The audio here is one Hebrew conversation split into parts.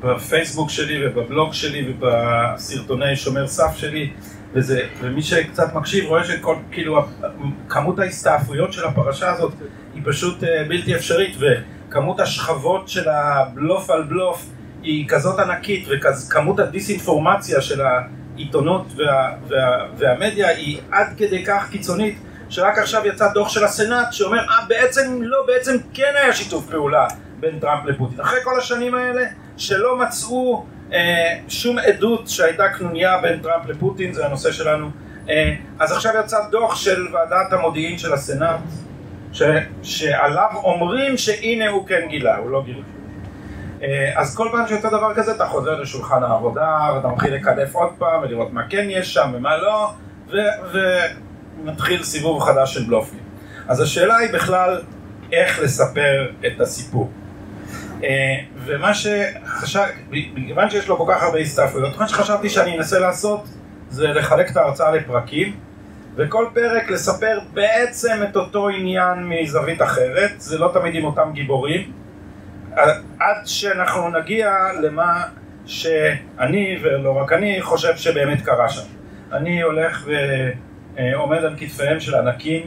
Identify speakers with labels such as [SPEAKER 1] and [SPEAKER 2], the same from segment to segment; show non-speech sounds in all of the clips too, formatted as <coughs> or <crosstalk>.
[SPEAKER 1] בפייסבוק שלי ובבלוג שלי ובסרטוני שומר סף שלי, וזה, ומי שקצת מקשיב רואה שכל, כאילו, כמות ההסתעפויות של הפרשה הזאת היא פשוט אה, בלתי אפשרית, וכמות השכבות של הבלוף על בלוף היא כזאת ענקית, וכמות הדיסאינפורמציה של העיתונות וה, וה, והמדיה היא עד כדי כך קיצונית, שרק עכשיו יצא דוח של הסנאט שאומר, אה בעצם לא, בעצם כן היה שיתוף פעולה בין טראמפ לפוטין. אחרי כל השנים האלה שלא מצאו אה, שום עדות שהייתה קנוניה בין טראמפ לפוטין, זה הנושא שלנו, אה, אז עכשיו יצא דוח של ועדת המודיעין של הסנאט, ש, שעליו אומרים שהנה הוא כן גילה, הוא לא גילה. אה, אז כל פעם שיוצא דבר כזה אתה חוזר לשולחן העבודה ואתה מתחיל לקלף עוד פעם ולראות מה כן יש שם ומה לא ו- ומתחיל סיבוב חדש של בלופים. אז השאלה היא בכלל איך לספר את הסיפור. אה, ומה שחשב, מכיוון שיש לו כל כך הרבה הסתעפויות, מה שחשבתי שאני אנסה לעשות זה לחלק את ההרצאה לפרקים וכל פרק לספר בעצם את אותו עניין מזווית אחרת, זה לא תמיד עם אותם גיבורים עד שאנחנו נגיע למה שאני, ולא רק אני, חושב שבאמת קרה שם. אני הולך ועומד על כתפיהם של ענקים,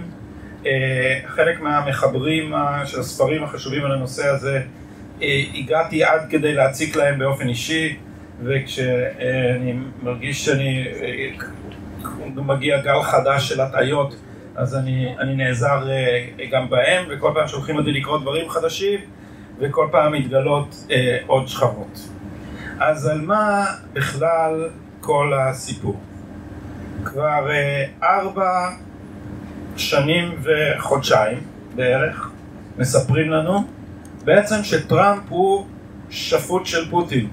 [SPEAKER 1] אה, חלק מהמחברים של הספרים החשובים על הנושא הזה, אה, הגעתי עד כדי להציק להם באופן אישי, וכשאני מרגיש שאני אה, מגיע גל חדש של הטעיות, אז אני, אני נעזר גם בהם, וכל פעם שולחים אותי לקרוא דברים חדשים, וכל פעם מתגלות אה, עוד שכבות. אז על מה בכלל כל הסיפור? כבר אה, ארבע שנים וחודשיים בערך מספרים לנו בעצם שטראמפ הוא שפוט של פוטין,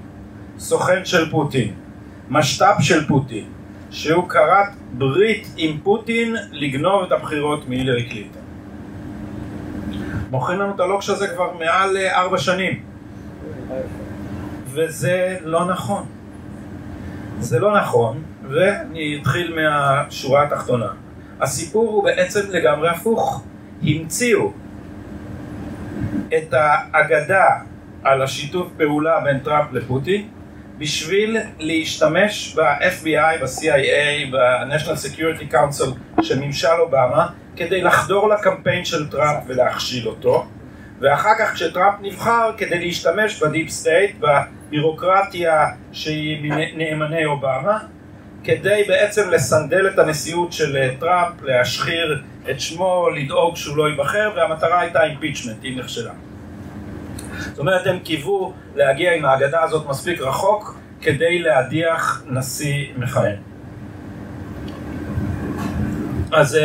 [SPEAKER 1] סוכן של פוטין, משת"פ של פוטין, שהוא כרת ברית עם פוטין לגנוב את הבחירות מהילרי קלינטון. מוכרים לנו את הלוקש הזה כבר מעל אה, ארבע שנים. וזה לא נכון. זה לא נכון, ואני אתחיל מהשורה התחתונה. הסיפור הוא בעצם לגמרי הפוך. המציאו את האגדה על השיתוף פעולה בין טראמפ לפוטין בשביל להשתמש ב-FBI, ב-CIA, ב-National Security Council של ממשל אובמה כדי לחדור לקמפיין של טראמפ ולהכשיל אותו. ואחר כך כשטראמפ נבחר כדי להשתמש ב deep state, בבירוקרטיה שהיא נאמני אובמה כדי בעצם לסנדל את הנשיאות של טראמפ, להשחיר את שמו, לדאוג שהוא לא ייבחר והמטרה הייתה impeachment, היא נכשלה. זאת אומרת הם קיוו להגיע עם האגדה הזאת מספיק רחוק כדי להדיח נשיא מכהן. אז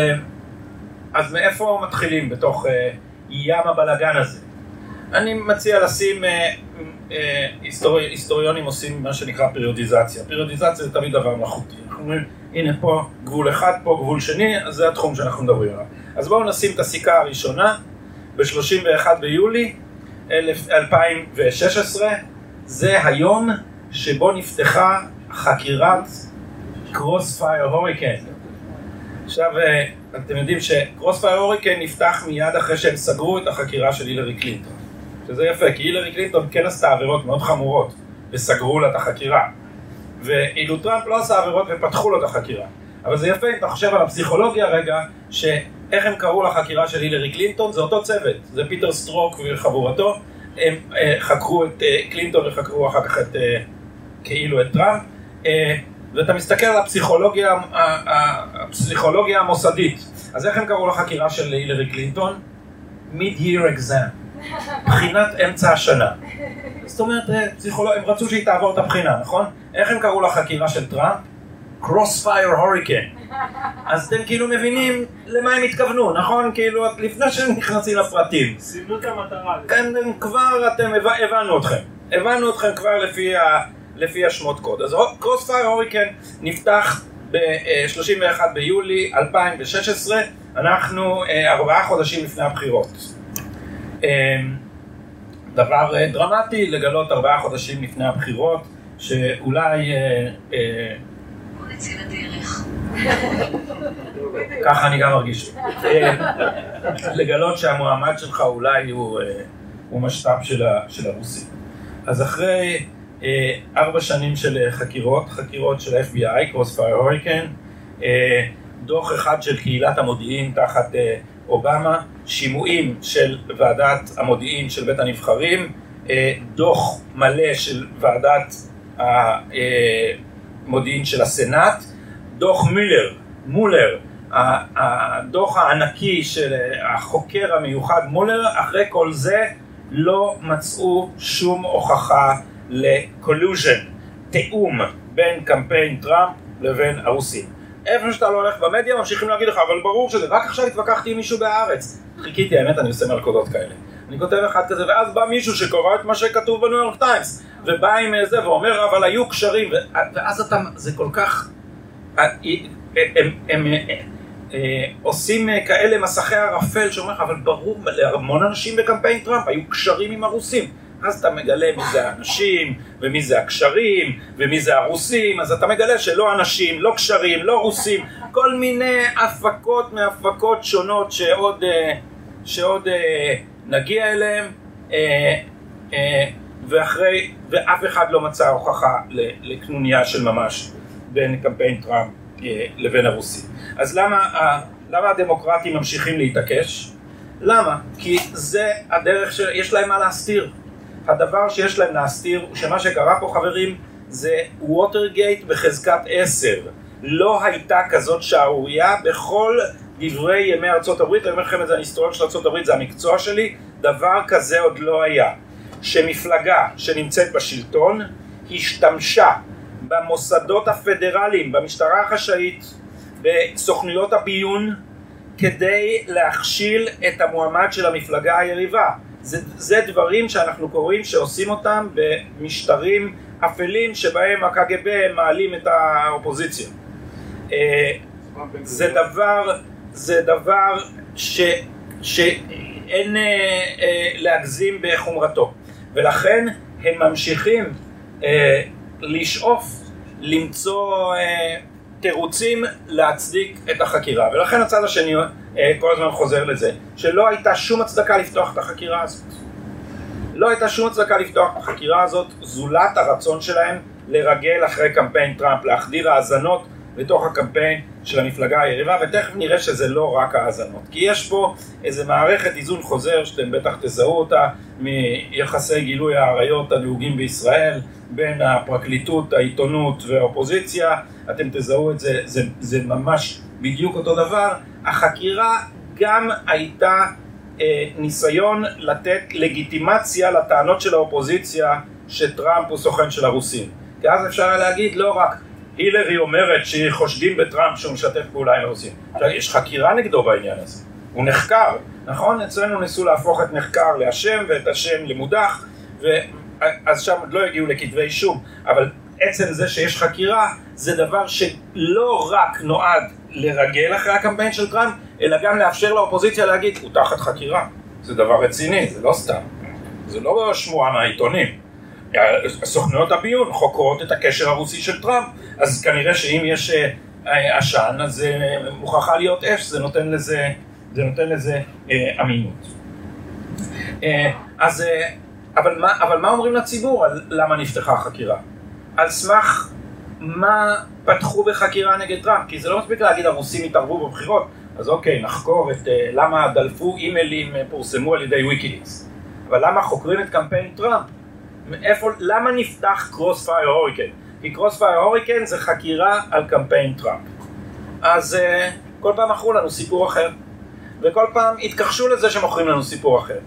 [SPEAKER 1] אז מאיפה מתחילים בתוך אה, ים הבלגן הזה? אני מציע לשים, אה, אה, היסטורי, היסטוריונים עושים מה שנקרא פריודיזציה. פריודיזציה זה תמיד דבר מלאכותי. אנחנו אומרים, הנה פה גבול אחד, פה גבול שני, אז זה התחום שאנחנו מדברים עליו. אז בואו נשים את הסיכה הראשונה ב-31 ביולי 2016, זה היום שבו נפתחה חקירת Crossfire Hurricane. עכשיו, אתם יודעים ש Crossfire Hurricane נפתח מיד אחרי שהם סגרו את החקירה של הילרי קלינטון. שזה יפה, כי הילרי קלינטון כן עשתה עבירות מאוד חמורות, וסגרו לה את החקירה. ואילו טראמפ לא עשה עבירות ופתחו לו את החקירה. אבל זה יפה אם אתה חושב על הפסיכולוגיה רגע, שאיך הם קראו לחקירה של הילרי קלינטון, זה אותו צוות, זה פיטר סטרוק וחבורתו, הם אה, חקרו את אה, קלינטון וחקרו אחר כך את, אה, כאילו את טראמפ. אה, ואתה מסתכל על הפסיכולוגיה, הפסיכולוגיה המוסדית. אז איך הם קראו לחקירה של הילרי קלינטון? Mid-Year Exam, בחינת אמצע השנה. זאת אומרת, אה, פסיכולוג... הם רצו שהיא תעבור את הבחינה, נכון? איך הם קראו לחקירה של טראמפ? Crossfire Hurricane. אז אתם כאילו מבינים למה הם התכוונו, נכון? כאילו, לפני שהם נכנסים לפרטים.
[SPEAKER 2] סימנו את המטרה.
[SPEAKER 1] כבר אתם, הבנו אתכם. הבנו אתכם כבר לפי לפי השמות קוד. אז קרוספייר הוריקן נפתח ב-31 ביולי 2016, אנחנו אה, ארבעה חודשים לפני הבחירות. אה, דבר אה, דרמטי לגלות ארבעה חודשים לפני הבחירות, שאולי... ככה אני גם מרגיש. לגלות שהמועמד שלך אולי הוא, הוא משת"פ של הרוסים. אז אחרי ארבע שנים של חקירות, חקירות של FBI, Crossfire Hurricane, דוח אחד של קהילת המודיעין תחת אה, אובמה, שימועים של ועדת המודיעין של בית הנבחרים, אה, דוח מלא של ועדת המודיעין של הסנאט, דוח מילר, מולר, הדוח הענקי של החוקר המיוחד מולר, אחרי כל זה לא מצאו שום הוכחה ל collusion, תיאום בין קמפיין טראמפ לבין הרוסים. איפה שאתה לא הולך במדיה ממשיכים להגיד לך, אבל ברור שזה, רק עכשיו התווכחתי עם מישהו בהארץ. חיכיתי, האמת, אני עושה מלכודות כאלה. אני כותב אחד כזה, ואז בא מישהו שקורא את מה שכתוב בניו יורק טיימס, ובא עם זה ואומר, אבל היו קשרים, ואז אתה, זה כל כך... אה, הם, הם, הם אה, עושים כאלה מסכי ערפל שאומרים לך, אבל ברור, להמון אנשים בקמפיין טראמפ היו קשרים עם הרוסים. אז אתה מגלה מי זה האנשים, ומי זה הקשרים, ומי זה הרוסים, אז אתה מגלה שלא אנשים, לא קשרים, לא רוסים, כל מיני הפקות מהפקות שונות שעוד, אה, שעוד אה, נגיע אליהם, אה, ואחרי, ואף אחד לא מצא הוכחה לקנוניה של ממש בין קמפיין טראמפ לבין הרוסים. אז למה, למה הדמוקרטים ממשיכים להתעקש? למה? כי זה הדרך שיש להם מה להסתיר. הדבר שיש להם להסתיר שמה שקרה פה חברים זה ווטרגייט בחזקת עשר. לא הייתה כזאת שערורייה בכל דברי ימי ארצות הברית, אני אומר לכם את זה, אני היסטוריון של ארצות הברית, זה המקצוע שלי, דבר כזה עוד לא היה. שמפלגה שנמצאת בשלטון השתמשה במוסדות הפדרליים, במשטרה החשאית, בסוכנויות הביון, כדי להכשיל את המועמד של המפלגה היריבה. זה, זה דברים שאנחנו קוראים שעושים אותם במשטרים אפלים שבהם הקג"ב מעלים את האופוזיציה. אה, זה דבר, זה דבר ש, שאין אה, אה, להגזים בחומרתו ולכן הם ממשיכים לשאוף למצוא תירוצים להצדיק את החקירה. ולכן הצד השני אה, כל הזמן חוזר לזה שלא הייתה שום הצדקה לפתוח את החקירה הזאת. לא הייתה שום הצדקה לפתוח את החקירה הזאת. זולת הרצון שלהם לרגל אחרי קמפיין טראמפ להחדיר האזנות לתוך הקמפיין של המפלגה היריבה ותכף נראה שזה לא רק האזנות כי יש פה איזה מערכת איזון חוזר שאתם בטח תזהו אותה מיחסי גילוי העריות הנהוגים בישראל בין הפרקליטות, העיתונות והאופוזיציה. אתם תזהו את זה, זה, זה ממש בדיוק אותו דבר. החקירה גם הייתה אה, ניסיון לתת לגיטימציה לטענות של האופוזיציה שטראמפ הוא סוכן של הרוסים. כי אז אפשר להגיד לא רק הילרי אומרת שחושדים בטראמפ שהוא משתף פעולה עם הרוסים. עכשיו, יש חקירה נגדו בעניין הזה. הוא נחקר, נכון? אצלנו ניסו להפוך את נחקר לאשם ואת השם למודח, ואז שם עוד לא הגיעו לכתבי אישום, אבל עצם זה שיש חקירה זה דבר שלא רק נועד לרגל אחרי הקמפיין של טראמפ, אלא גם לאפשר לאופוזיציה להגיד, הוא תחת חקירה. זה דבר רציני, זה לא סתם. זה לא שמועה מהעיתונים. סוכנויות הביון חוקרות את הקשר הרוסי של טראמפ, אז כנראה שאם יש אה, אה, עשן, אז אה, מוכרחה להיות אש, זה נותן לזה, זה נותן לזה אמינות. אז, אבל מה, אבל מה אומרים לציבור על למה נפתחה החקירה? על סמך מה פתחו בחקירה נגד טראמפ? כי זה לא מספיק להגיד הרוסים התערבו בבחירות, אז אוקיי, נחקור את למה דלפו אימיילים פורסמו על ידי ויקיליקס. אבל למה חוקרים את קמפיין טראמפ? מאיפה, למה נפתח Crossfire Hurricane? כי Crossfire Hurricane זה חקירה על קמפיין טראמפ. אז uh, כל פעם מכרו לנו סיפור אחר, וכל פעם התכחשו לזה שמוכרים לנו סיפור אחר.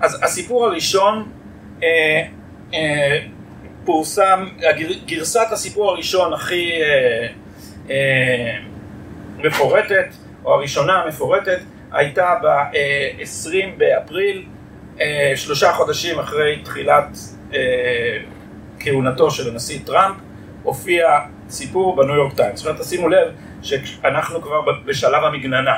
[SPEAKER 1] אז הסיפור הראשון uh, uh, פורסם, גרסת הסיפור הראשון הכי uh, uh, מפורטת, או הראשונה המפורטת, הייתה ב-20 באפריל, שלושה חודשים אחרי תחילת כהונתו של הנשיא טראמפ, הופיע סיפור בניו יורק טיימס. עכשיו תשימו לב שאנחנו כבר בשלב המגננה.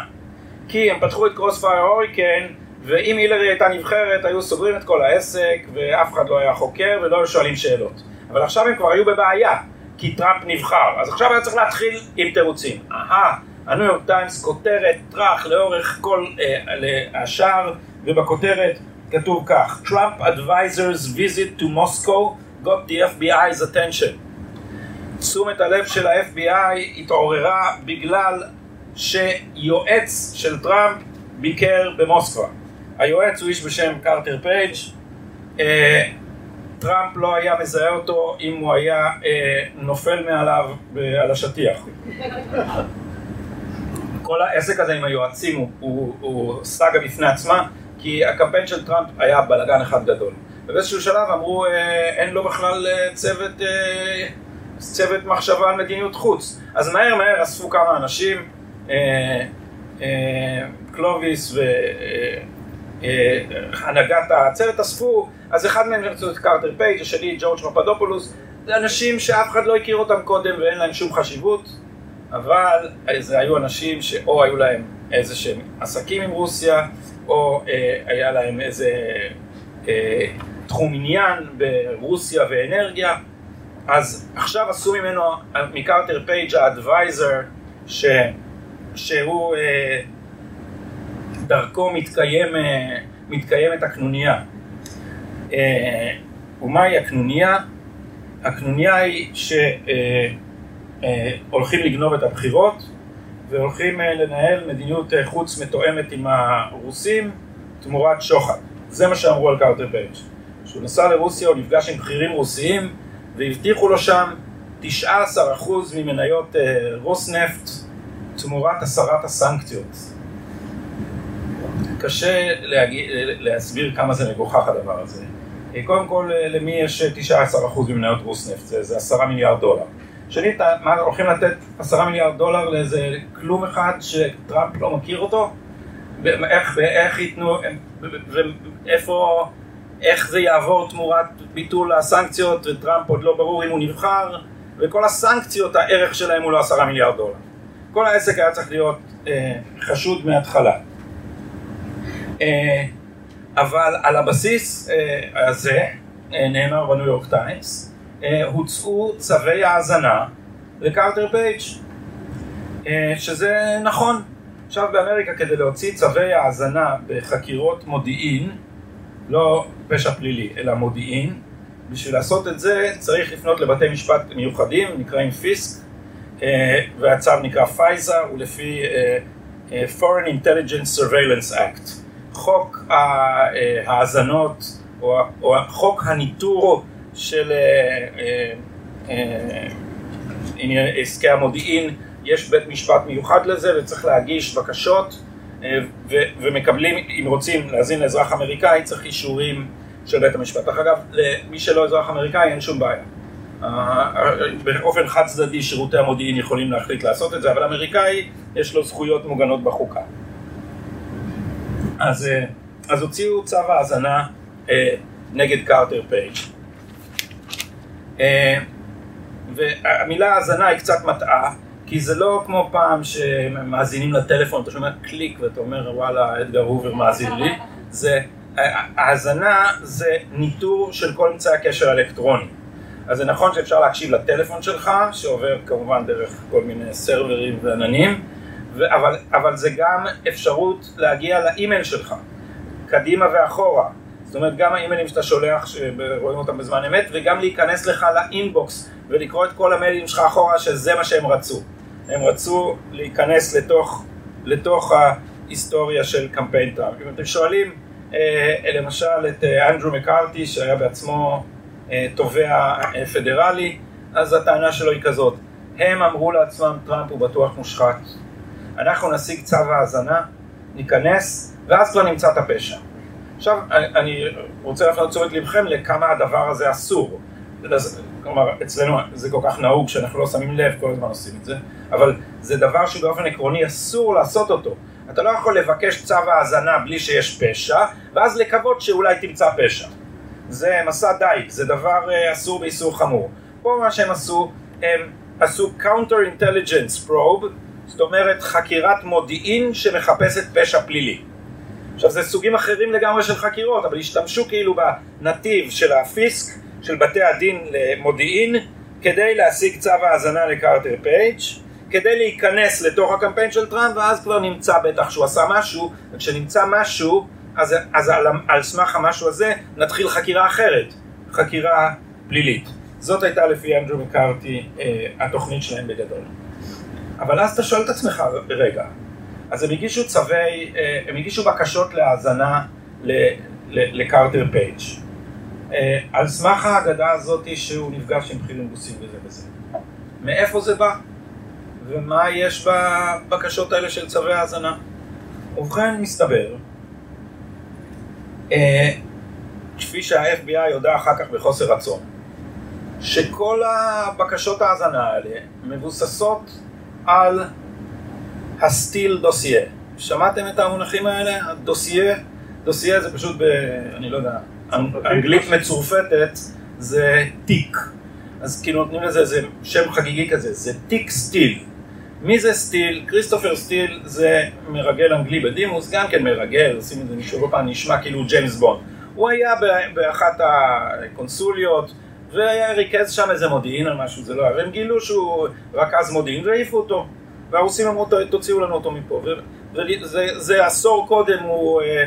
[SPEAKER 1] כי הם פתחו את Crossfire Hurricane, ואם הילרי הייתה נבחרת, היו סוגרים את כל העסק, ואף אחד לא היה חוקר ולא היו שואלים שאלות. אבל עכשיו הם כבר היו בבעיה, כי טראמפ נבחר. אז עכשיו היה צריך להתחיל עם תירוצים. אהה, הניו יורק טיימס כותרת טראח לאורך כל אה, השער, ובכותרת כתוב כך: Trump advisors visit to Moscow got the FBI's attention. תשומת הלב של ה-FBI התעוררה בגלל שיועץ של טראמפ ביקר במוסקבה. היועץ הוא איש בשם קרטר פייג'. אה, טראמפ לא היה מזהה אותו אם הוא היה אה, נופל מעליו על השטיח. כל העסק הזה עם היועצים הוא, הוא, הוא סאגה בפני עצמה, כי הקמפיין של טראמפ היה בלאגן אחד גדול. ובאיזשהו שלב אמרו, אה, אין לו בכלל אה, צוות, אה, צוות מחשבה על מדיניות חוץ. אז מהר מהר אספו כמה אנשים, קלוביס והנהגת הצוות אספו, אז אחד מהם רצו את קרטר פייג', השני ג'ורג' פפדופולוס, זה אנשים שאף אחד לא הכיר אותם קודם ואין להם שום חשיבות, אבל זה היו אנשים שאו היו להם איזה שהם עסקים עם רוסיה, או אה, היה להם איזה אה, תחום עניין ברוסיה ואנרגיה, אז עכשיו עשו ממנו, מקרטר פייג' ה advisor, שהוא אה, דרכו מתקיים, אה, מתקיימת הקנוניה. אה, ומהי הקנוניה? הקנוניה היא שהולכים לגנוב את הבחירות והולכים לנהל מדיניות חוץ מתואמת עם הרוסים תמורת שוחד. זה מה שאמרו על קרטר פייג'. כשהוא נסע לרוסיה הוא נפגש עם בכירים רוסיים והבטיחו לו שם 19% ממניות רוסנפט תמורת הסרת הסנקציות. קשה להגיד, להסביר כמה זה מגוחך הדבר הזה. קודם כל, למי יש 19% ממניות רוסנפט? זה, זה 10 מיליארד דולר. שנית, מה, הולכים לתת 10 מיליארד דולר לאיזה כלום אחד שטראמפ לא מכיר אותו? איך, איך ייתנו, ואיפה, איך זה יעבור תמורת ביטול הסנקציות, וטראמפ עוד לא ברור אם הוא נבחר, וכל הסנקציות, הערך שלהם הוא לא 10 מיליארד דולר. כל העסק היה צריך להיות אה, חשוד מההתחלה. אה, אבל על הבסיס אה, הזה, אה, נאמר בניו יורק טיימס, הוצאו צווי האזנה לקרטר פייג', אה, שזה נכון. עכשיו באמריקה כדי להוציא צווי האזנה בחקירות מודיעין, לא פשע פלילי, אלא מודיעין, בשביל לעשות את זה צריך לפנות לבתי משפט מיוחדים, נקראים פיסק, אה, והצו נקרא פייזה, הוא לפי אה, אה, Foreign Intelligence Surveillance Act. חוק ההאזנות, או חוק הניטור של עסקי המודיעין, יש בית משפט מיוחד לזה וצריך להגיש בקשות ומקבלים, אם רוצים להאזין לאזרח אמריקאי, צריך אישורים של בית המשפט. דרך אגב, למי שלא אזרח אמריקאי אין שום בעיה. באופן חד צדדי שירותי המודיעין יכולים להחליט לעשות את זה, אבל אמריקאי יש לו זכויות מוגנות בחוקה. אז, אה, אז הוציאו צו האזנה אה, נגד קרטר פייג'. אה, והמילה האזנה היא קצת מטעה, כי זה לא כמו פעם שמאזינים לטלפון, אתה שומע קליק ואתה אומר וואלה אדגר הובר מאזין לי, זה, האזנה זה ניטור של כל אמצעי הקשר האלקטרוני. אז זה נכון שאפשר להקשיב לטלפון שלך, שעובר כמובן דרך כל מיני סרברים ועננים, אבל, אבל זה גם אפשרות להגיע לאימייל שלך, קדימה ואחורה. זאת אומרת, גם האימיילים שאתה שולח, שרואים אותם בזמן אמת, וגם להיכנס לך לאינבוקס ולקרוא את כל המיילים שלך אחורה, שזה מה שהם רצו. הם רצו להיכנס לתוך, לתוך ההיסטוריה של קמפיין טראמפ. אם אתם שואלים, אה, למשל, את אה, אנדרו מקארתי, שהיה בעצמו אה, תובע אה, פדרלי, אז הטענה שלו היא כזאת, הם אמרו לעצמם טראמפ הוא בטוח מושחת, אנחנו נשיג צו האזנה, ניכנס, ואז כבר נמצא את הפשע. עכשיו, אני רוצה להפנות תשומת לבכם לכמה הדבר הזה אסור. כלומר, אצלנו זה כל כך נהוג שאנחנו לא שמים לב, כל הזמן עושים את זה, אבל זה דבר שבאופן עקרוני אסור לעשות אותו. אתה לא יכול לבקש צו האזנה בלי שיש פשע, ואז לקוות שאולי תמצא פשע. זה מסע דייג, זה דבר אה, אסור באיסור חמור. פה מה שהם עשו, הם עשו counter intelligence probe, זאת אומרת חקירת מודיעין שמחפשת פשע פלילי. עכשיו זה סוגים אחרים לגמרי של חקירות, אבל השתמשו כאילו בנתיב של ה FISC, של בתי הדין למודיעין, כדי להשיג צו האזנה לקרטר פייג', כדי להיכנס לתוך הקמפיין של טראמפ, ואז כבר נמצא בטח שהוא עשה משהו, וכשנמצא משהו, אז, אז על, על סמך המשהו הזה נתחיל חקירה אחרת, חקירה פלילית. זאת הייתה לפי אנדרו מקארתי אה, התוכנית שלהם בגדול. אבל אז אתה שואל את עצמך, רגע, אז הם הגישו צווי, אה, הם הגישו בקשות להאזנה לקרטר פייג' אה, על סמך האגדה הזאת שהוא נפגש עם חילונגוסים וזה וזה. מאיפה זה בא? ומה יש בבקשות האלה של צווי האזנה? ובכן, מסתבר, אה, כפי שה-FBI יודע אחר כך בחוסר רצון, שכל הבקשות ההאזנה האלה מבוססות על הסטיל דוסייה. שמעתם את המונחים האלה? הדוסייה, דוסייה זה פשוט ב... אני לא יודע, אנגלית מצורפתת זה תיק. אז כאילו נותנים לזה איזה שם חגיגי כזה, זה תיק סטיל. מי זה סטיל? כריסטופר סטיל זה מרגל אנגלי בדימוס, גם כן מרגל, עושים את זה מישהו כל פעם נשמע כאילו ג'יימס בונד. הוא היה באחת הקונסוליות והיה ריכז שם איזה מודיעין על משהו, זה לא היה, והם גילו שהוא רכז מודיעין והעיפו אותו. והרוסים אמרו תוציאו לנו אותו מפה. וזה עשור קודם הוא אה,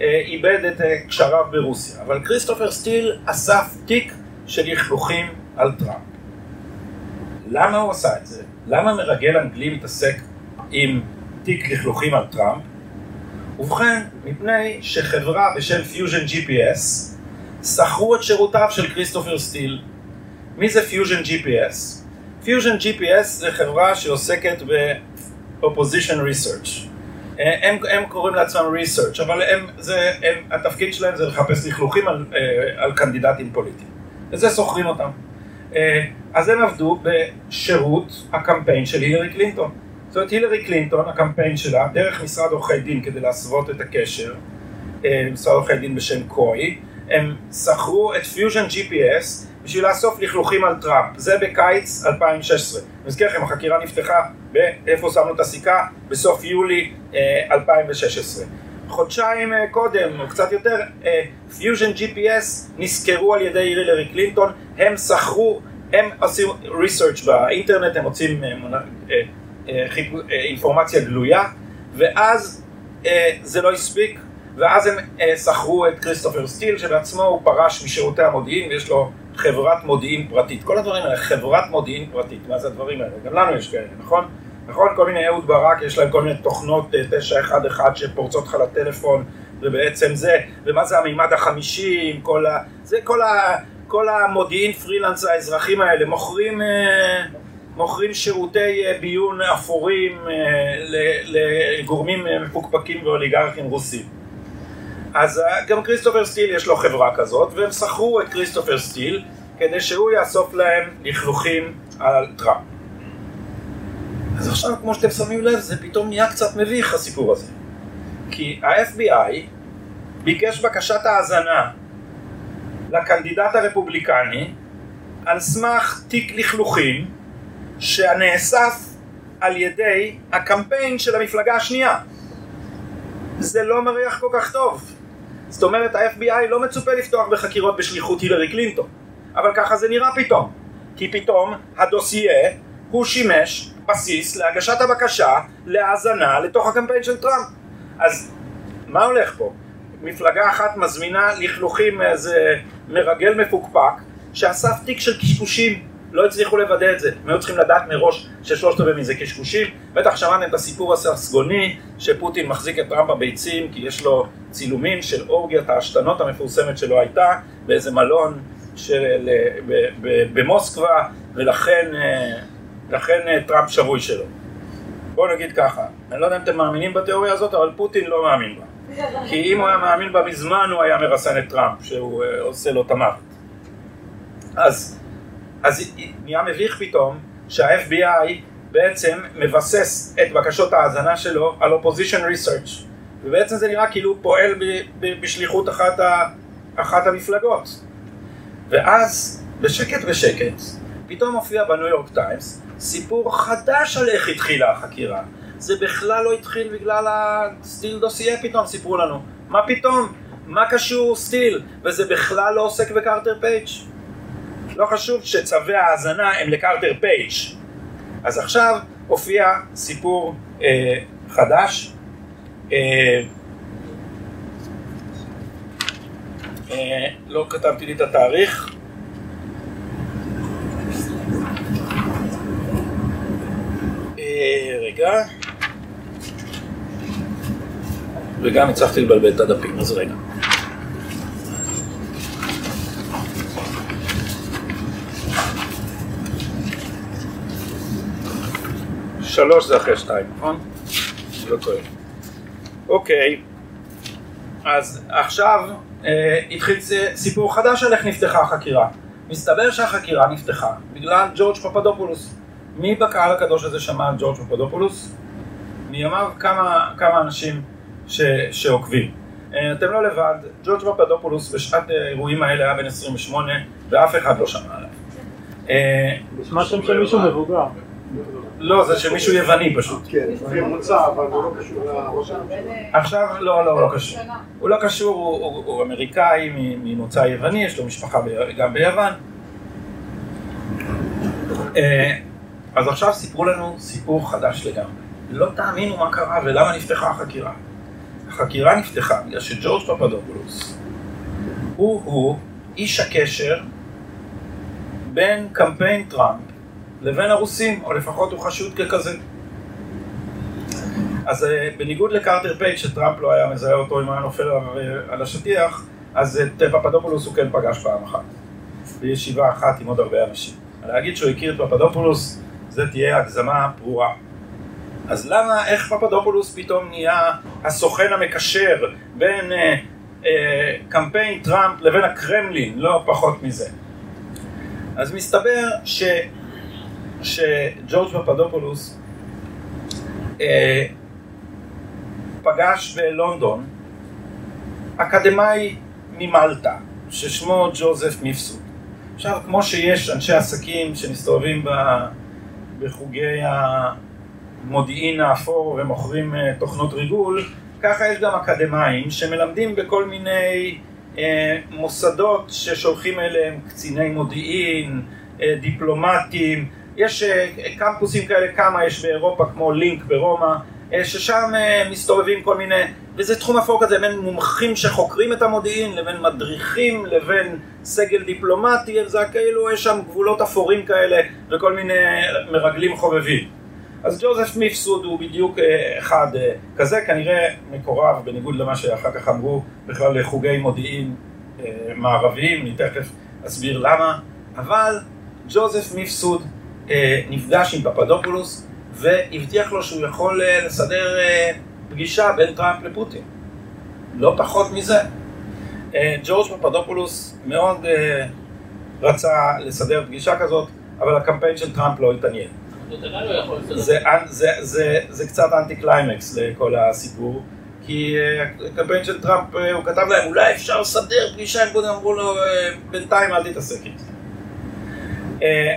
[SPEAKER 1] אה, איבד את אה, קשריו ברוסיה. אבל כריסטופר סטיל אסף תיק של לכלוכים על טראמפ. למה הוא עשה את זה? למה מרגל אנגלי מתעסק עם תיק לכלוכים על טראמפ? ובכן, מפני שחברה בשם Fusion GPS שכרו את שירותיו של כריסטופר סטיל. מי זה Fusion GPS? Fusion GPS זה חברה שעוסקת ב-opposition research. הם, הם קוראים לעצמם research, אבל הם, זה, הם, התפקיד שלהם זה לחפש לכלוכים על, אה, על קנדידטים פוליטיים. וזה שוכרים אותם. אה, אז הם עבדו בשירות הקמפיין של הילרי קלינטון. זאת אומרת, הילרי קלינטון, הקמפיין שלה, דרך משרד עורכי דין כדי להסוות את הקשר, אה, משרד עורכי דין בשם Coie, הם שכרו את Fusion GPS בשביל לאסוף לכלוכים על טראמפ. זה בקיץ 2016. אני מזכיר לכם, החקירה נפתחה באיפה שמנו את הסיכה? בסוף יולי אה, 2016. חודשיים אה, קודם, או קצת יותר, פיוז'ן אה, GPS נשכרו על ידי הילרי קלינטון, הם שכרו, הם עושים research באינטרנט, הם מוצאים אה, אינפורמציה גלויה, ואז זה לא הספיק, ואז הם שכרו את כריסטופר סטיל, שבעצמו הוא פרש משירותי המודיעין, ויש לו חברת מודיעין פרטית. כל הדברים האלה, חברת מודיעין פרטית, מה זה הדברים האלה? גם לנו יש כאלה, נכון? נכון, כל מיני אהוד ברק, יש להם כל מיני תוכנות 911 אה, שפורצות לך לטלפון, ובעצם זה, ומה זה המימד החמישי, עם כל ה... זה כל, ה, כל המודיעין פרילנס האזרחים האלה, מוכרים, אה, מוכרים שירותי אה, ביון אפורים לגורמים מפוקפקים ואוליגרכים רוסים. אז גם כריסטופר סטיל יש לו חברה כזאת, והם שכרו את כריסטופר סטיל כדי שהוא יאסוף להם לכלוכים על טראמפ. אז עכשיו, כמו שאתם שמים לב, זה פתאום נהיה קצת מביך הסיפור הזה. כי ה-FBI ביקש בקשת האזנה לקנדידט הרפובליקני על סמך תיק לכלוכים שנאסף על ידי הקמפיין של המפלגה השנייה. זה לא מריח כל כך טוב. זאת אומרת, ה-FBI לא מצופה לפתוח בחקירות בשליחות הילרי קלינטון, אבל ככה זה נראה פתאום. כי פתאום הדוסייה הוא שימש בסיס להגשת הבקשה להאזנה לתוך הקמפיין של טראמפ. אז מה הולך פה? מפלגה אחת מזמינה לכלוכים מאיזה מרגל מפוקפק שאסף תיק של קשקושים, לא הצליחו לוודא את זה, הם היו צריכים לדעת מראש ששלושת רבעי מזה קשקושים, בטח שמעתם את הסיפור הססגוני שפוטין מחזיק את טראמפ בביצים כי יש לו צילומים של אורגיית העשתנות המפורסמת שלו הייתה באיזה מלון של, במוסקבה ולכן אה, לכן אה, טראמפ שבוי שלו. בואו נגיד ככה, אני לא יודע אם אתם מאמינים בתיאוריה הזאת, אבל פוטין לא מאמין בה. כי אם הוא היה מאמין בה מזמן, הוא היה מרסן את טראמפ, שהוא אה, עושה לו את המוות. אז, אז נהיה מביך פתאום שה-FBI בעצם מבסס את בקשות ההאזנה שלו על opposition research ובעצם זה נראה כאילו פועל בשליחות אחת אחת המפלגות. ואז, בשקט בשקט, פתאום מופיע בניו יורק טיימס סיפור חדש על איך התחילה החקירה. זה בכלל לא התחיל בגלל ה-Steele dossier פתאום, סיפרו לנו. מה פתאום? מה קשור סטיל? וזה בכלל לא עוסק בקרטר פייג'. לא חשוב שצווי ההאזנה הם לקרטר פייג'. אז עכשיו הופיע סיפור אה, חדש. אה, אה, לא כתבתי לי את התאריך. אה, רגע. וגם הצלחתי לבלבל את הדפים, אז רגע. שלוש זה אחרי שתיים, נכון? לא טועה. אוקיי, אז עכשיו אה, התחיל סיפור חדש על איך נפתחה החקירה. מסתבר שהחקירה נפתחה בגלל ג'ורג' פפדופולוס. מי בקהל הקדוש הזה שמע על ג'ורג' פפדופולוס? מימיו כמה, כמה אנשים ש, שעוקבים. אה, אתם לא לבד, ג'ורג' פפדופולוס בשעת האירועים האלה היה בן 28 ואף אחד לא שמע עליו.
[SPEAKER 2] אה, נשמע שם של מישהו מבוגר.
[SPEAKER 1] לא, זה של מישהו יווני פשוט.
[SPEAKER 3] כן, זה מוצא, אבל הוא לא קשור לראש הממשלה.
[SPEAKER 1] עכשיו, לא, לא, לא קשור. הוא לא קשור, הוא, הוא, הוא אמריקאי ממוצא יווני, יש לו משפחה גם ביוון. אה, אז עכשיו סיפרו לנו סיפור חדש לגמרי. לא תאמינו מה קרה ולמה נפתחה החקירה. החקירה נפתחה בגלל שג'ורג' פפדופולוס הוא-הוא איש הקשר בין קמפיין טראמפ לבין הרוסים, או לפחות הוא חשוד ככזה. אז אה, בניגוד לקרטר פייג' שטראמפ לא היה מזהה אותו אם היה נופל על השטיח, אז את פפדופולוס הוא כן פגש פעם אחת, בישיבה אחת עם עוד הרבה אנשים. להגיד שהוא הכיר את פפדופולוס, זה תהיה הגזמה ברורה. אז למה, איך פפדופולוס פתאום נהיה הסוכן המקשר בין אה, אה, קמפיין טראמפ לבין הקרמלין, לא פחות מזה? אז מסתבר ש... שג'ורג' פפדופולוס אה, פגש בלונדון אקדמאי ממלטה ששמו ג'וזף מיפסוד. עכשיו, כמו שיש אנשי עסקים שמסתובבים בחוגי המודיעין האפור ומוכרים אה, תוכנות ריגול, ככה יש גם אקדמאים שמלמדים בכל מיני אה, מוסדות ששולחים אליהם קציני מודיעין, אה, דיפלומטים, יש אה, קמפוסים כאלה, כמה יש באירופה כמו לינק ברומא, אה, ששם אה, מסתובבים כל מיני, וזה תחום אפור כזה בין מומחים שחוקרים את המודיעין לבין מדריכים לבין סגל דיפלומטי, זה כאילו יש שם גבולות אפורים כאלה וכל מיני מרגלים חובבים. אז ג'וזף מיפסוד הוא בדיוק אחד כזה, כנראה מקורב, בניגוד למה שאחר כך אמרו, בכלל לחוגי מודיעין מערביים, אני תכף אסביר למה, אבל ג'וזף מיפסוד נפגש עם פפדופולוס והבטיח לו שהוא יכול אה, לסדר אה, פגישה בין טראמפ לפוטין. לא פחות מזה. ג'ורג' פפדופולוס מאוד רצה לסדר פגישה כזאת, אבל הקמפיין של טראמפ לא התעניין. זה, זה, זה, זה קצת אנטי קליימקס לכל הסיפור, כי הקמפיין של טראמפ, הוא כתב להם, אולי אפשר לסדר פגישה עם פוטין, אמרו לו, בינתיים אל תתעסק איתי.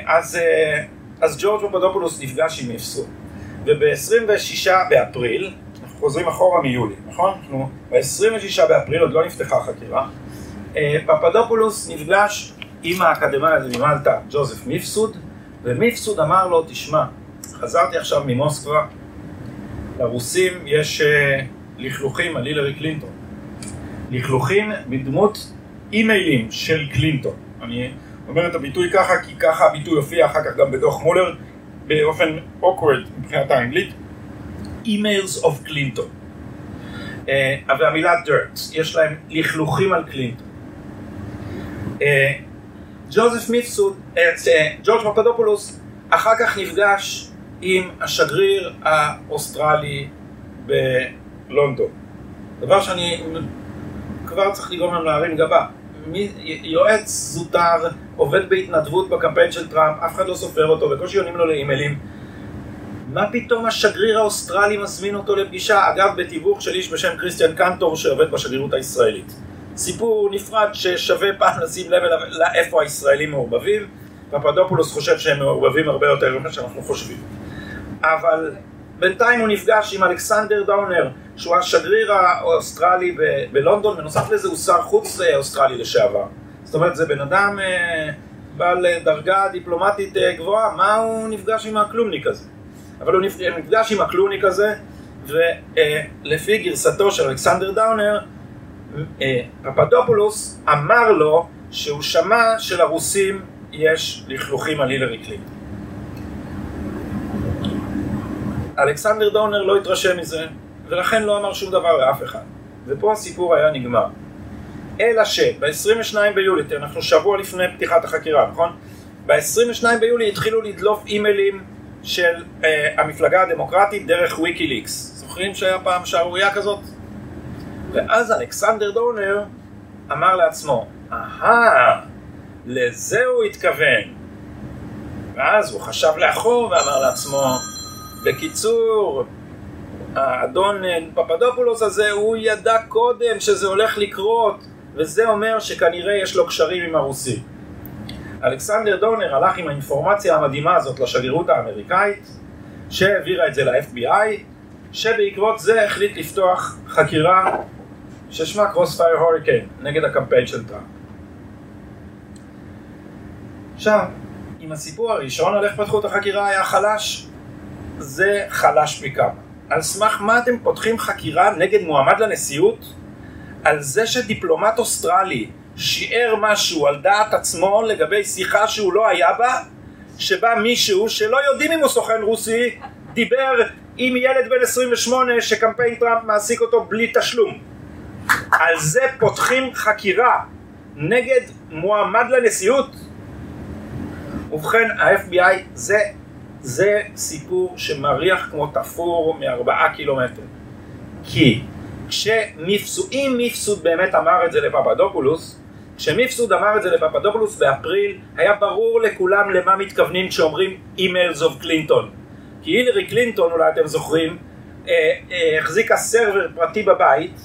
[SPEAKER 1] אז אז ג'ורג' פפדופולוס נפגש עם מיפסוד, וב-26 באפריל, אנחנו חוזרים אחורה מיולי, נכון? אנחנו ב-26 באפריל עוד לא נפתחה חקירה, אה, פפדופולוס נפגש עם האקדמאי הזה ממלטה, ג'וזף מיפסוד, ומיפסוד אמר לו, תשמע, חזרתי עכשיו ממוסקבה, לרוסים יש uh, לכלוכים על הילרי קלינטון. לכלוכים בדמות אימיילים של קלינטון. אני אומר את הביטוי ככה, כי ככה הביטוי הופיע אחר כך גם בדוח מולר, באופן awkward מבחינת האנגלית, emails of קלינטון. Uh, והמילה dirt, יש להם לכלוכים על קלינטון. ג'וזף מיפסוד, אה, ג'ורג' פפדופולוס, אחר כך נפגש עם השגריר האוסטרלי בלונדון. דבר שאני כבר צריך לגרום לנו להרים גבה. יועץ זוטר, עובד בהתנדבות בקמפיין של טראמפ, אף אחד לא סופר אותו, בקושי עונים לו לאימיילים. מה פתאום השגריר האוסטרלי מזמין אותו לפגישה? אגב, בתיווך של איש בשם כריסטיאן קנטור שעובד בשגרירות הישראלית. סיפור נפרד ששווה פעם לשים לב לאיפה הישראלים מעורבבים, פפדופולוס חושב שהם מעורבבים הרבה יותר ממה שאנחנו חושבים. אבל בינתיים הוא נפגש עם אלכסנדר דאונר, שהוא השגריר האוסטרלי ב- בלונדון, בנוסף לזה הוא שר חוץ אה, אוסטרלי לשעבר. זאת אומרת, זה בן אדם אה, בעל אה, דרגה דיפלומטית אה, גבוהה, מה הוא נפגש עם הכלומניק הזה? אבל הוא נפ- נפגש עם הכלומניק הזה, ולפי גרסתו של אלכסנדר דאונר, אה, פפדופולוס אמר לו שהוא שמע שלרוסים יש לכלוכים על הילרי קלינטון. אלכסנדר דאונר לא התרשם מזה, ולכן לא אמר שום דבר לאף אחד. ופה הסיפור היה נגמר. אלא שב-22 ביולי, אנחנו שבוע לפני פתיחת החקירה, נכון? ב-22 ביולי התחילו לדלוף אימיילים של אה, המפלגה הדמוקרטית דרך ויקיליקס. זוכרים שהיה פעם שערורייה כזאת? ואז אלכסנדר דונר אמר לעצמו, אהה, לזה הוא התכוון. ואז הוא חשב לאחור ואמר לעצמו, בקיצור, האדון פפדופולוס הזה, הוא ידע קודם שזה הולך לקרות, וזה אומר שכנראה יש לו קשרים עם הרוסים. אלכסנדר דונר הלך עם האינפורמציה המדהימה הזאת לשגרירות האמריקאית, שהעבירה את זה ל-FBI, שבעקבות זה החליט לפתוח חקירה ששמה קרוספייר הוריקן נגד הקמפיין של טראמפ. עכשיו, אם הסיפור הראשון על איך פתחו את החקירה היה חלש, זה חלש פי. על סמך מה אתם פותחים חקירה נגד מועמד לנשיאות? על זה שדיפלומט אוסטרלי שיער משהו על דעת עצמו לגבי שיחה שהוא לא היה בה, שבה מישהו שלא יודעים אם הוא סוכן רוסי, דיבר עם ילד בן 28 שקמפיין טראמפ מעסיק אותו בלי תשלום. על זה פותחים חקירה נגד מועמד לנשיאות? ובכן, ה-FBI זה, זה סיפור שמריח כמו תפור מארבעה קילומטר. כי כשמיפסוד, אם מיפסוד באמת אמר את זה לפפדופולוס, כשמיפסוד אמר את זה לפפדופולוס באפריל, היה ברור לכולם למה מתכוונים כשאומרים emails of Clinton. כי הילרי קלינטון, אולי אתם זוכרים, אה, אה, החזיקה server פרטי בבית,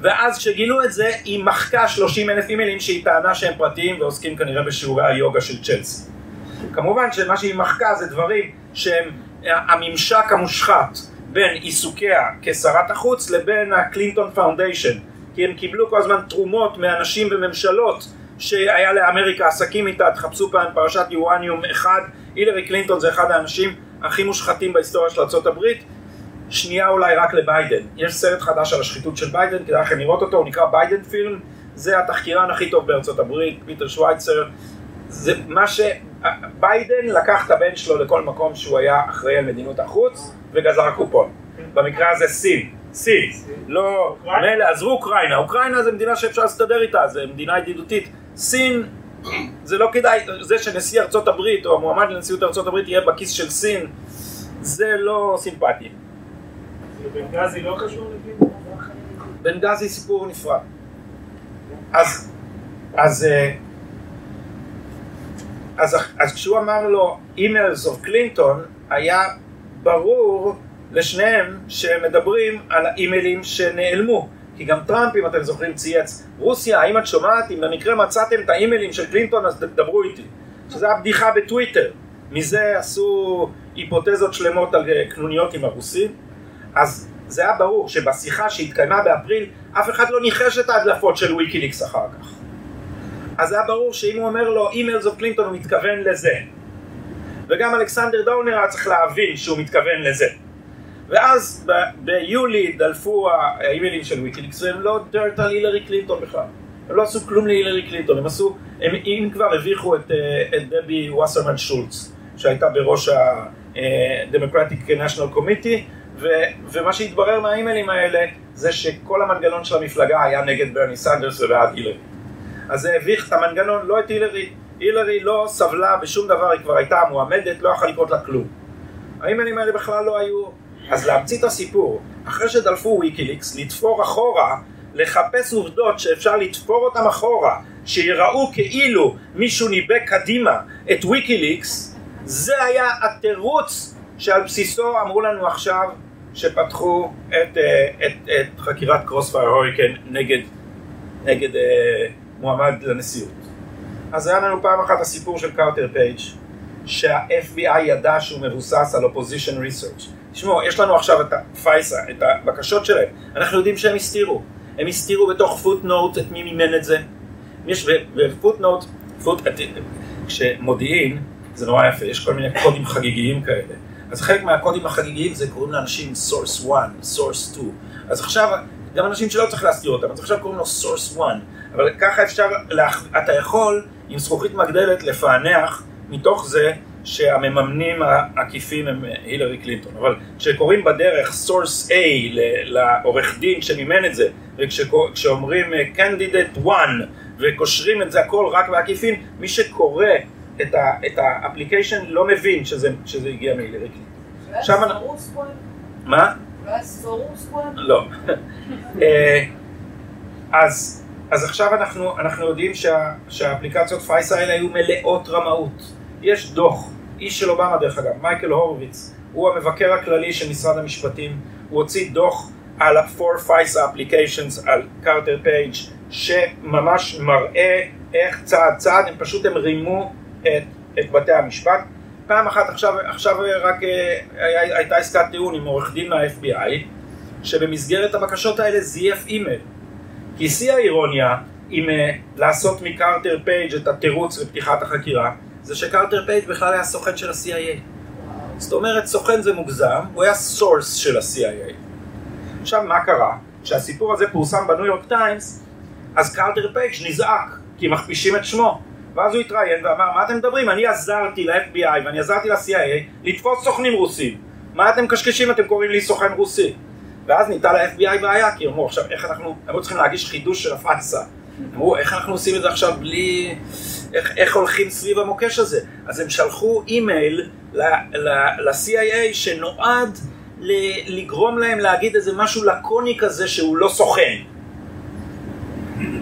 [SPEAKER 1] ואז כשגילו את זה, היא מחקה 30 אלף אימיילים שהיא טענה שהם פרטיים ועוסקים כנראה בשיעורי היוגה של צ'לסי. כמובן שמה שהיא מחקה זה דברים שהם הממשק המושחת בין עיסוקיה כשרת החוץ לבין הקלינטון Foundation כי הם קיבלו כל הזמן תרומות מאנשים וממשלות שהיה לאמריקה עסקים איתה, תחפשו פעם פרשת Uranium אחד, הילרי קלינטון זה אחד האנשים הכי מושחתים בהיסטוריה של ארה"ב שנייה אולי רק לביידן. יש סרט חדש על השחיתות של ביידן, כדאי לכם לראות אותו, הוא נקרא ביידן פילם, זה התחקירן הכי טוב בארצות הברית, פיטר שווייצר, זה מה ש... ביידן לקח את הבן שלו לכל מקום שהוא היה אחראי על מדיניות החוץ וגזר קופון. במקרה הזה סין. סין. לא... מילא, עזבו אוקראינה. אוקראינה זה מדינה שאפשר להסתדר איתה, זה מדינה ידידותית. סין, זה לא כדאי, זה שנשיא ארצות הברית או המועמד לנשיאות ארצות הברית יהיה בכיס של סין, זה לא סימפטי.
[SPEAKER 2] בנגזי לא קשור לגיל?
[SPEAKER 1] בנגזי סיפור נפרד. אז, אז, אה, אז, אז כשהוא אמר לו emails of קלינטון, היה ברור לשניהם שהם מדברים על האימיילים שנעלמו. כי גם טראמפ, אם אתם זוכרים, צייץ, רוסיה, האם את שומעת? אם במקרה מצאתם את האימיילים של קלינטון, אז תדברו איתי. שזה הבדיחה בטוויטר. מזה עשו היפותזות שלמות על קנוניות עם הרוסים. אז זה היה ברור שבשיחה שהתקיימה באפריל, אף אחד לא ניחש את ההדלפות של ויקיליקס אחר כך. אז היה ברור שאם הוא אומר לו emails of קלינטון הוא מתכוון לזה. וגם אלכסנדר דאונר היה צריך להבין שהוא מתכוון לזה. ואז ב- ביולי דלפו האימיילים של ויקיליקס והם לא dirt על הילרי קלינטון בכלל. הם לא עשו כלום להילרי קלינטון, הם עשו, הם אם כבר הביכו את, אה, את דבי ווסרמן שולץ, שהייתה בראש ה-Democratic National Committee, ו, ומה שהתברר מהאימיילים האלה זה שכל המנגנון של המפלגה היה נגד ברני סנדרס ובעד הילרי. אז זה הביך את המנגנון, לא את הילרי. הילרי לא סבלה בשום דבר, היא כבר הייתה מועמדת, לא יכלה לקרות לה כלום. האימיילים האלה בכלל לא היו... אז להמציא את הסיפור, אחרי שדלפו ויקיליקס, לתפור אחורה, לחפש עובדות שאפשר לתפור אותם אחורה, שיראו כאילו מישהו ניבא קדימה את ויקיליקס, זה היה התירוץ שעל בסיסו אמרו לנו עכשיו שפתחו את, את, את, את חקירת Crossfire Hurricane נגד נגד אה, מועמד לנשיאות. אז היה לנו פעם אחת הסיפור של קרטר פייג' שה-FBI ידע שהוא מבוסס על opposition research. תשמעו, יש לנו עכשיו את ה- FISA, את הבקשות שלהם, אנחנו יודעים שהם הסתירו. הם הסתירו בתוך footnote את מי מימן את זה. יש בפוטנוט, פוט, כשמודיעין, זה נורא יפה, יש כל מיני קודים חגיגיים כאלה. אז חלק מהקודים החגיגיים זה קוראים לאנשים source 1, source 2. אז עכשיו, גם אנשים שלא צריך להסתיר אותם, אז עכשיו קוראים לו source 1. אבל ככה אפשר, אתה יכול עם זכוכית מגדלת לפענח מתוך זה שהמממנים העקיפים הם הילרי קלינטון, אבל כשקוראים בדרך source A לעורך דין שמימן את זה, וכשאומרים candidate 1 וקושרים את זה הכל רק בעקיפין, מי שקורא את ה- application לא מבין שזה, שזה הגיע מהילרי קלינטון. עכשיו אנחנו... מה?
[SPEAKER 4] אולי סורוס
[SPEAKER 1] לא. <laughs> אה, אז, אז עכשיו אנחנו, אנחנו יודעים שה, שהאפליקציות FISA האלה היו מלאות רמאות. יש דוח, איש של אובמה דרך אגב, מייקל הורוביץ, הוא המבקר הכללי של משרד המשפטים, הוא הוציא דוח על ה-4 FISA applications על קרטר פייג' שממש מראה איך צעד צעד הם פשוט הם רימו את, את בתי המשפט. פעם אחת עכשיו, עכשיו רק אה, הייתה עסקת טיעון עם עורך דין מה-FBI שבמסגרת הבקשות האלה זייף אימייל. כי שיא האירוניה עם אה, לעשות מקרטר פייג' את התירוץ לפתיחת החקירה זה שקרטר פייג' בכלל היה סוכן של ה-CIA. זאת אומרת, סוכן זה מוגזם, הוא היה source של ה-CIA. עכשיו, מה קרה? כשהסיפור הזה פורסם בניו יורק טיימס, אז קרטר פייג' נזעק, כי מכפישים את שמו. ואז הוא התראיין ואמר, מה אתם מדברים? אני עזרתי ל-FBI ואני עזרתי ל-CIA לתפוס סוכנים רוסים. מה אתם מקשקשים? אתם קוראים לי סוכן רוסי. ואז הייתה ל-FBI בעיה, כי אמרו, עכשיו, איך אנחנו, הם צריכים להגיש חידוש של ה- FISA. אמרו, איך אנחנו עושים את זה עכשיו בלי... איך, איך הולכים סביב המוקש הזה? אז הם שלחו אימייל ל-CIA שנועד לגרום להם להגיד איזה משהו לקוני כזה שהוא לא סוכן.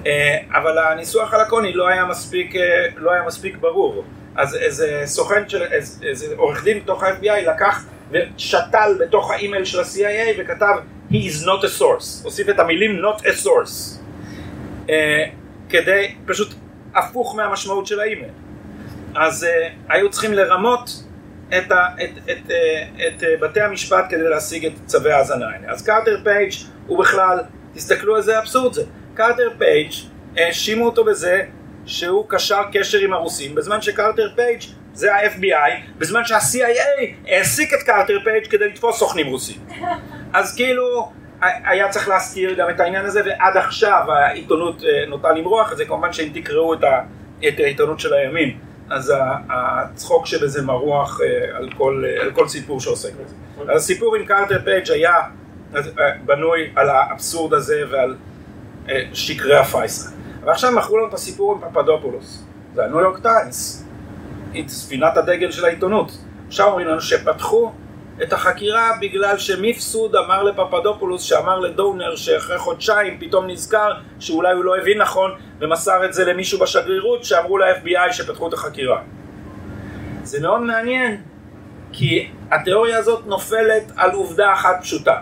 [SPEAKER 1] אה, אבל הניסוח הלקוני לא היה מספיק, אה, לא היה מספיק ברור. אז איזה סוכן של, איזה, איזה עורך דין בתוך ה-FBI לקח ושתל בתוך האימייל של ה-CIA וכתב he is not a source, הוסיף את המילים not a source, אה, כדי, פשוט הפוך מהמשמעות של האימייל. אז אה, היו צריכים לרמות את, ה, את, את, את, את אה, בתי המשפט כדי להשיג את צווי ההאזנה האלה. אז קארטר פייג' הוא בכלל, תסתכלו איזה אבסורד זה, קארטר פייג' האשימו אותו בזה שהוא קשר קשר עם הרוסים, בזמן שקארטר פייג' זה ה-FBI, בזמן שה-CIA העסיק את קארטר פייג' כדי לתפוס סוכנים רוסים. אז כאילו, היה צריך להסתיר גם את העניין הזה, ועד עכשיו העיתונות אה, נוטה למרוח את זה, כמובן שאם תקראו את, ה, את העיתונות של הימין, אז הצחוק שבזה מרוח אה, על כל, אה, על כל סיפור שעוסק בזה. אז הסיפור עם קארטר פייג' היה בנוי על האבסורד הזה ועל שקרי ה- FISA. ועכשיו מכרו לנו את הסיפור עם פפדופולוס, זה הניו יורק טיימס, ספינת הדגל של העיתונות. עכשיו אומרים לנו שפתחו את החקירה בגלל שמיפסוד אמר לפפדופולוס שאמר לדונר שאחרי חודשיים פתאום נזכר שאולי הוא לא הבין נכון ומסר את זה למישהו בשגרירות שאמרו ל-FBI שפתחו את החקירה. זה מאוד מעניין כי התיאוריה הזאת נופלת על עובדה אחת פשוטה.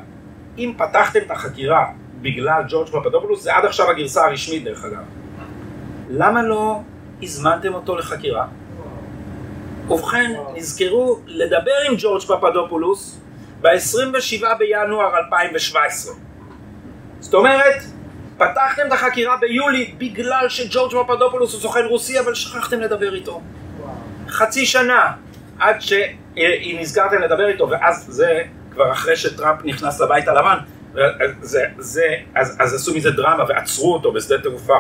[SPEAKER 1] אם פתחתם את החקירה בגלל ג'ורג' פפדופולוס, זה עד עכשיו הגרסה הרשמית דרך אגב. למה לא הזמנתם אותו לחקירה? ובכן, נזכרו לדבר עם ג'ורג' פפדופולוס ב-27 בינואר 2017. זאת אומרת, פתחתם את החקירה ביולי בגלל שג'ורג' פפדופולוס הוא סוכן רוסי, אבל שכחתם לדבר איתו. חצי שנה עד שנזכרתם לדבר איתו, ואז זה כבר אחרי שטראמפ נכנס לבית הלבן, זה, זה, אז, אז עשו מזה דרמה ועצרו אותו בשדה תעופה.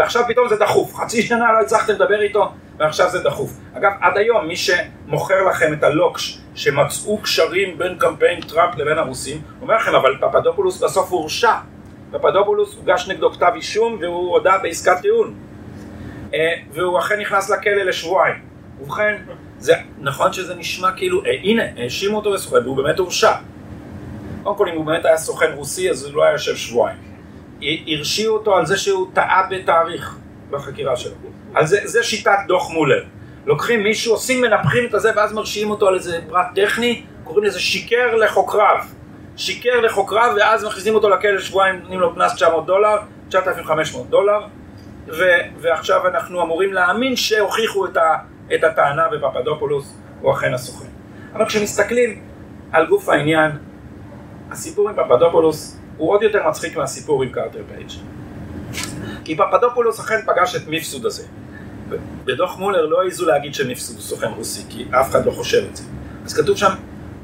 [SPEAKER 1] ועכשיו פתאום זה דחוף, חצי שנה לא הצלחתם לדבר איתו, ועכשיו זה דחוף. אגב, עד היום מי שמוכר לכם את הלוקש שמצאו קשרים בין קמפיין טראמפ לבין הרוסים, אומר לכם, אבל פפדופולוס בסוף הורשע. פפדופולוס הוגש נגדו כתב אישום והוא הודה בעסקת טיעון. אה, והוא אכן נכנס לכלא לשבועיים. ובכן, זה נכון שזה נשמע כאילו, אה, הנה, האשימו אותו בסוכן והוא באמת הורשע. קודם כל, אם הוא באמת היה סוכן רוסי, אז הוא לא היה יושב שבועיים. הרשיעו אותו על זה שהוא טעה בתאריך בחקירה שלו. על זה, זה שיטת דוח מולר. לוקחים מישהו, עושים, מנפחים את הזה, ואז מרשיעים אותו על איזה פרט טכני, קוראים לזה שיקר לחוקריו. שיקר לחוקריו, ואז מכניסים אותו לכלא שבועיים, נותנים לו קנס 900 דולר, 9,500 דולר, ו, ועכשיו אנחנו אמורים להאמין שהוכיחו את, ה, את הטענה בפפדופולוס הוא אכן הסוכן. אבל כשמסתכלים על גוף העניין, הסיפור עם פפדופולוס הוא עוד יותר מצחיק מהסיפור עם קארטר פייג'. כי פפדופולוס אכן פגש את מיפסוד הזה. בדוח מולר לא העזו להגיד שמיפסוד הוא סוכן רוסי, כי אף אחד לא חושב את זה. אז כתוב שם,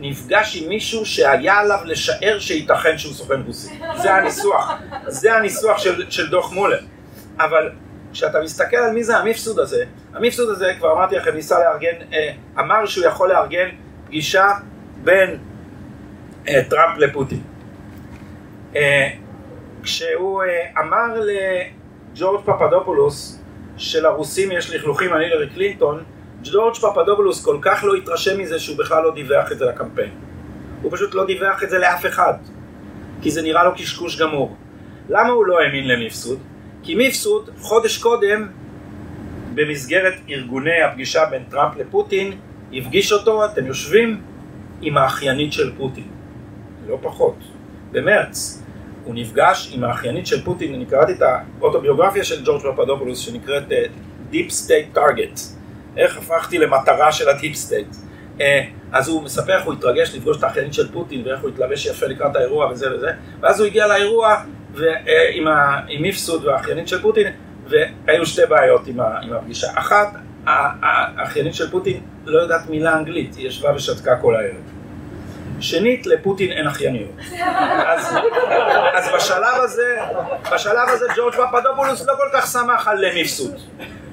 [SPEAKER 1] נפגש עם מישהו שהיה עליו לשער שייתכן שהוא סוכן רוסי. זה הניסוח, זה הניסוח של, של דוח מולר. אבל כשאתה מסתכל על מי זה המיפסוד הזה, המיפסוד הזה, כבר אמרתי לכם, ניסה לארגן, אה, אמר שהוא יכול לארגן פגישה בין אה, טראמפ לפוטין. אה, כשהוא אה, אמר לג'ורג' פפדופולוס שלרוסים יש לכלוכים על הילרי קלינטון, ג'ורג' פפדופולוס כל כך לא התרשם מזה שהוא בכלל לא דיווח את זה לקמפיין. הוא פשוט לא דיווח את זה לאף אחד, כי זה נראה לו קשקוש גמור. למה הוא לא האמין למיפסוד? כי מיפסוד חודש קודם, במסגרת ארגוני הפגישה בין טראמפ לפוטין, הפגיש אותו, אתם יושבים, עם האחיינית של פוטין. לא פחות. במרץ. הוא נפגש עם האחיינית של פוטין, אני קראתי את האוטוביוגרפיה של ג'ורג' פפדופולוס שנקראת אה, Deep State Target, איך הפכתי למטרה של ה- deep state. אה, אז הוא מספר איך הוא התרגש לפגוש את האחיינית של פוטין ואיך הוא התלבש יפה לקראת האירוע וזה וזה, ואז הוא הגיע לאירוע ו, uh, עם, מיפסוד והאחיינית של פוטין, והיו שתי בעיות עם, ה, עם הפגישה. אחת, האחיינית של פוטין לא יודעת מילה אנגלית, היא ישבה ושתקה כל הערב. שנית, לפוטין אין אחייניות. אז, אז בשלב הזה, בשלב הזה ג'ורג' פפדופולוס לא כל כך שמח על מיפסוד.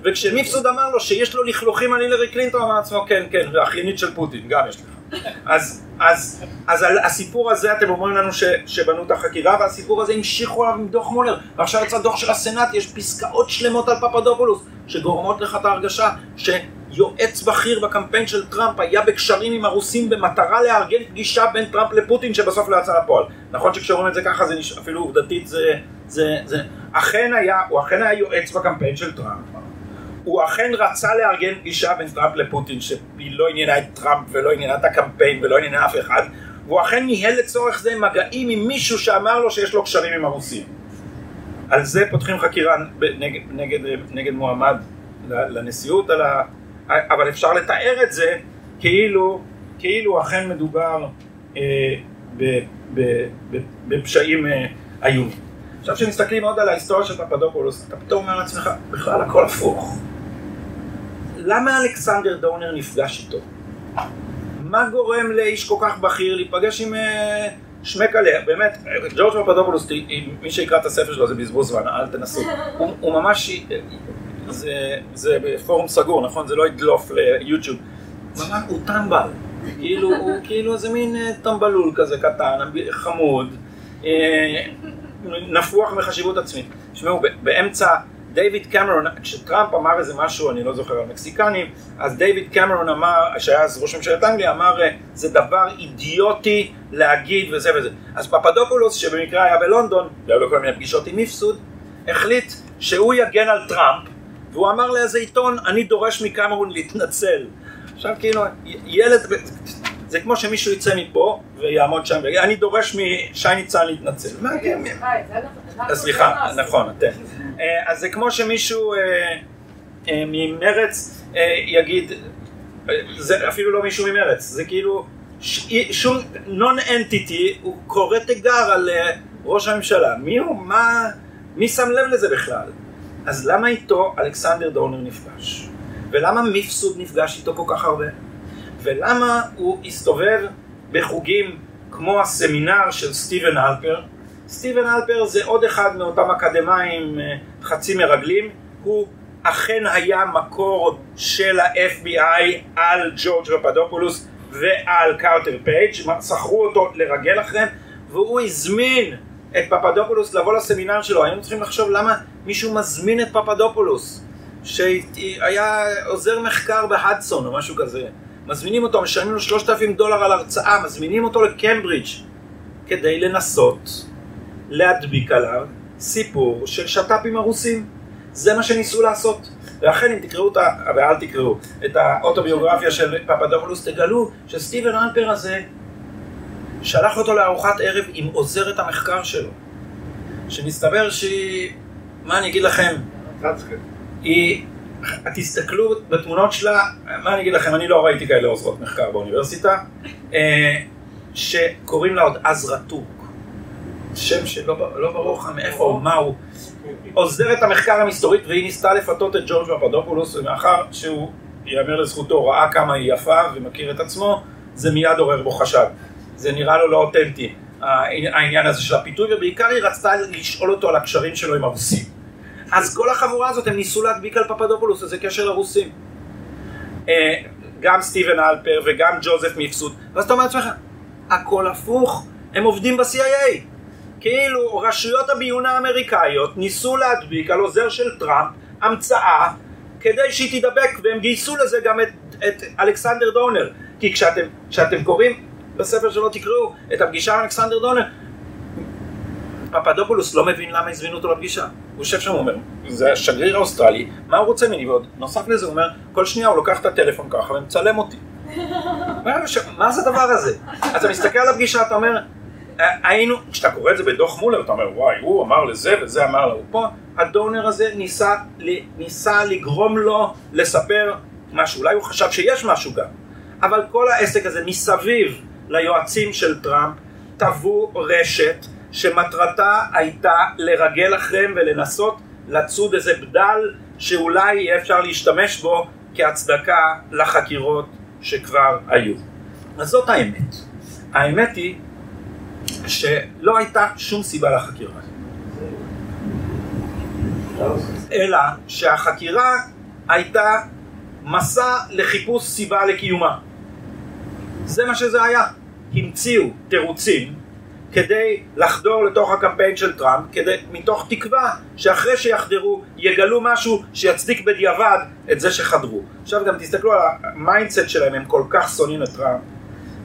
[SPEAKER 1] וכשמיפסוד אמר לו שיש לו לכלוכים על הילרי קלינטון, אמר לעצמו כן, כן, ואחיינית של פוטין, גם יש לך. אז, אז, אז על הסיפור הזה אתם אומרים לנו ש, שבנו את החקירה, והסיפור הזה המשיכו עליו עם דוח מולר, ועכשיו יצא דוח של הסנאט, יש פסקאות שלמות על פפדופולוס, שגורמות לך את ההרגשה ש... יועץ בכיר בקמפיין של טראמפ היה בקשרים עם הרוסים במטרה לארגן פגישה בין טראמפ לפוטין שבסוף לא יצא לפועל. נכון שכשאומרים את זה ככה זה. אפילו עובדתית זה, זה, זה... אכן היה, הוא אכן היה יועץ בקמפיין של טראמפ. הוא אכן רצה לארגן פגישה בין טראמפ לפוטין שהיא לא עניינה את טראמפ ולא עניינה את הקמפיין ולא עניינה אף אחד והוא אכן ניהל לצורך זה מגעים עם מישהו שאמר לו שיש לו קשרים עם הרוסים. על זה פותחים חקירה נגד, נגד, נגד מועמד לנשיאות על ה... אבל אפשר לתאר את זה כאילו, כאילו אכן מדובר אה, ב, ב, ב, בפשעים אה, איומים. עכשיו כשמסתכלים עוד על ההיסטוריה של פפדופולוס, אתה פתאום אומר לעצמך, בכלל הכל הפוך. למה אלכסנדר דונר נפגש איתו? מה גורם לאיש כל כך בכיר להיפגש עם אה, שמקליה? באמת, ג'ורג' פפדופולוס, מי שיקרא את הספר שלו זה בזבוז זמן, אל תנסו. הוא, הוא ממש זה, זה בפורום סגור, נכון? זה לא ידלוף ליוטיוב. ממש הוא טמבל. כאילו, הוא כאילו איזה מין אה, טמבלול כזה קטן, חמוד, אה, נפוח מחשיבות עצמית. תשמעו, באמצע, דיוויד קמרון, כשטראמפ אמר איזה משהו, אני לא זוכר על מקסיקנים, אז דיוויד קמרון אמר, שהיה אז ראש ממשלת אנגליה, אמר, אה, זה דבר אידיוטי להגיד וזה וזה. אז פפדופולוס, שבמקרה היה בלונדון, והיו לו כל מיני פגישות עם מיפסוד, החליט שהוא יגן על טראמפ והוא אמר לאיזה עיתון, אני דורש מקמרון להתנצל. עכשיו כאילו, ילד, זה כמו שמישהו יצא מפה ויעמוד שם ויגיד, אני דורש משי ניצן להתנצל. מה כן? סליחה, נכון, אתם. אה, אז זה כמו שמישהו אה, אה, ממרץ יגיד, זה אפילו לא מישהו ממרץ, זה כאילו שום נון אנטיטי, הוא קורא תיגר על ראש הממשלה. מי הוא? מה? מי שם לב לזה בכלל? אז למה איתו אלכסנדר דורנר נפגש? ולמה מיפסוד נפגש איתו כל כך הרבה? ולמה הוא הסתובב בחוגים כמו הסמינר של סטיבן אלפר? סטיבן אלפר זה עוד אחד מאותם אקדמאים אה, חצי מרגלים, הוא אכן היה מקור של ה-FBI על ג'ורג' פפדופולוס ועל קארטר פייג', שכרו אותו לרגל אחריהם, והוא הזמין את פפדופולוס לבוא לסמינר שלו, היינו צריכים לחשוב למה מישהו מזמין את פפדופולוס, שהיה עוזר מחקר ב Hudson או משהו כזה. מזמינים אותו, משלמים לו שלושת אלפים דולר על הרצאה, מזמינים אותו לקמברידג' כדי לנסות להדביק עליו סיפור של שת"פים הרוסים. זה מה שניסו לעשות. ואכן אם תקראו את ה... ואל תקראו, את האוטוביוגרפיה של פפדופולוס, תגלו שסטיבן אלפר הזה שלח אותו לארוחת ערב עם עוזרת המחקר שלו, שמסתבר שהיא מה אני אגיד לכם. היא, תסתכלו בתמונות שלה, מה אני אגיד לכם, אני לא ראיתי כאלה עוזרות מחקר באוניברסיטה, אה, שקוראים לה עוד עזרא טורק. שם שלא לא ברור לך מאיפה הוא, מה הוא. עוזרת המחקר המסתורית והיא ניסתה לפתות את ג'ורג' פפדופולוס ומאחר שהוא, ייאמר לזכותו, ראה כמה היא יפה ומכיר את עצמו, זה מיד עורר בו חשד. זה נראה לו לא אותנטי, העניין הזה של הפיתוי, ובעיקר היא רצתה לשאול אותו על הקשרים שלו עם הרוסים. אז כל החבורה הזאת הם ניסו להדביק על פפדופולוס איזה קשר לרוסים. אה, גם סטיבן אלפר וגם ג'וזף מיפסוד, ואז אתה אומר לעצמך, הכל הפוך, הם עובדים ב-CIA. כאילו רשויות הביון האמריקאיות ניסו להדביק על עוזר של טראמפ המצאה כדי שהיא תידבק, והם גייסו לזה גם את, את אלכסנדר דונר. כי כשאתם, כשאתם קוראים בספר שלו תקראו את הפגישה עם אלכסנדר דונר, פפדופולוס לא מבין למה הזמינו אותו לפגישה. הוא יושב שם, הוא אומר, זה השגריר האוסטרלי, מה הוא רוצה ממני? ועוד נוסף לזה, הוא אומר, כל שנייה הוא לוקח את הטלפון ככה ומצלם אותי. <laughs> מה זה הדבר הזה? אתה מסתכל על הפגישה, אתה אומר, "אה, היינו, כשאתה קורא את זה בדוח מולר, אתה אומר, וואי, הוא אמר לזה וזה אמר לו. פה, ה דאונר הזה ניסה, ניסה לגרום לו לספר משהו, אולי הוא חשב שיש משהו גם, אבל כל העסק הזה מסביב ליועצים של טראמפ, טבעו רשת שמטרתה הייתה לרגל אחריהם ולנסות לצוד איזה בדל שאולי יהיה אפשר להשתמש בו כהצדקה לחקירות שכבר היו. אז זאת האמת. האמת היא שלא הייתה שום סיבה לחקירה. אלא שהחקירה הייתה מסע לחיפוש סיבה לקיומה. זה מה שזה היה. המציאו תירוצים כדי לחדור לתוך הקמפיין של טראמפ, כדי, מתוך תקווה שאחרי שיחדרו יגלו משהו שיצדיק בדיעבד את זה שחדרו. עכשיו גם תסתכלו על ה mindset שלהם, הם כל כך שונאים את טראמפ,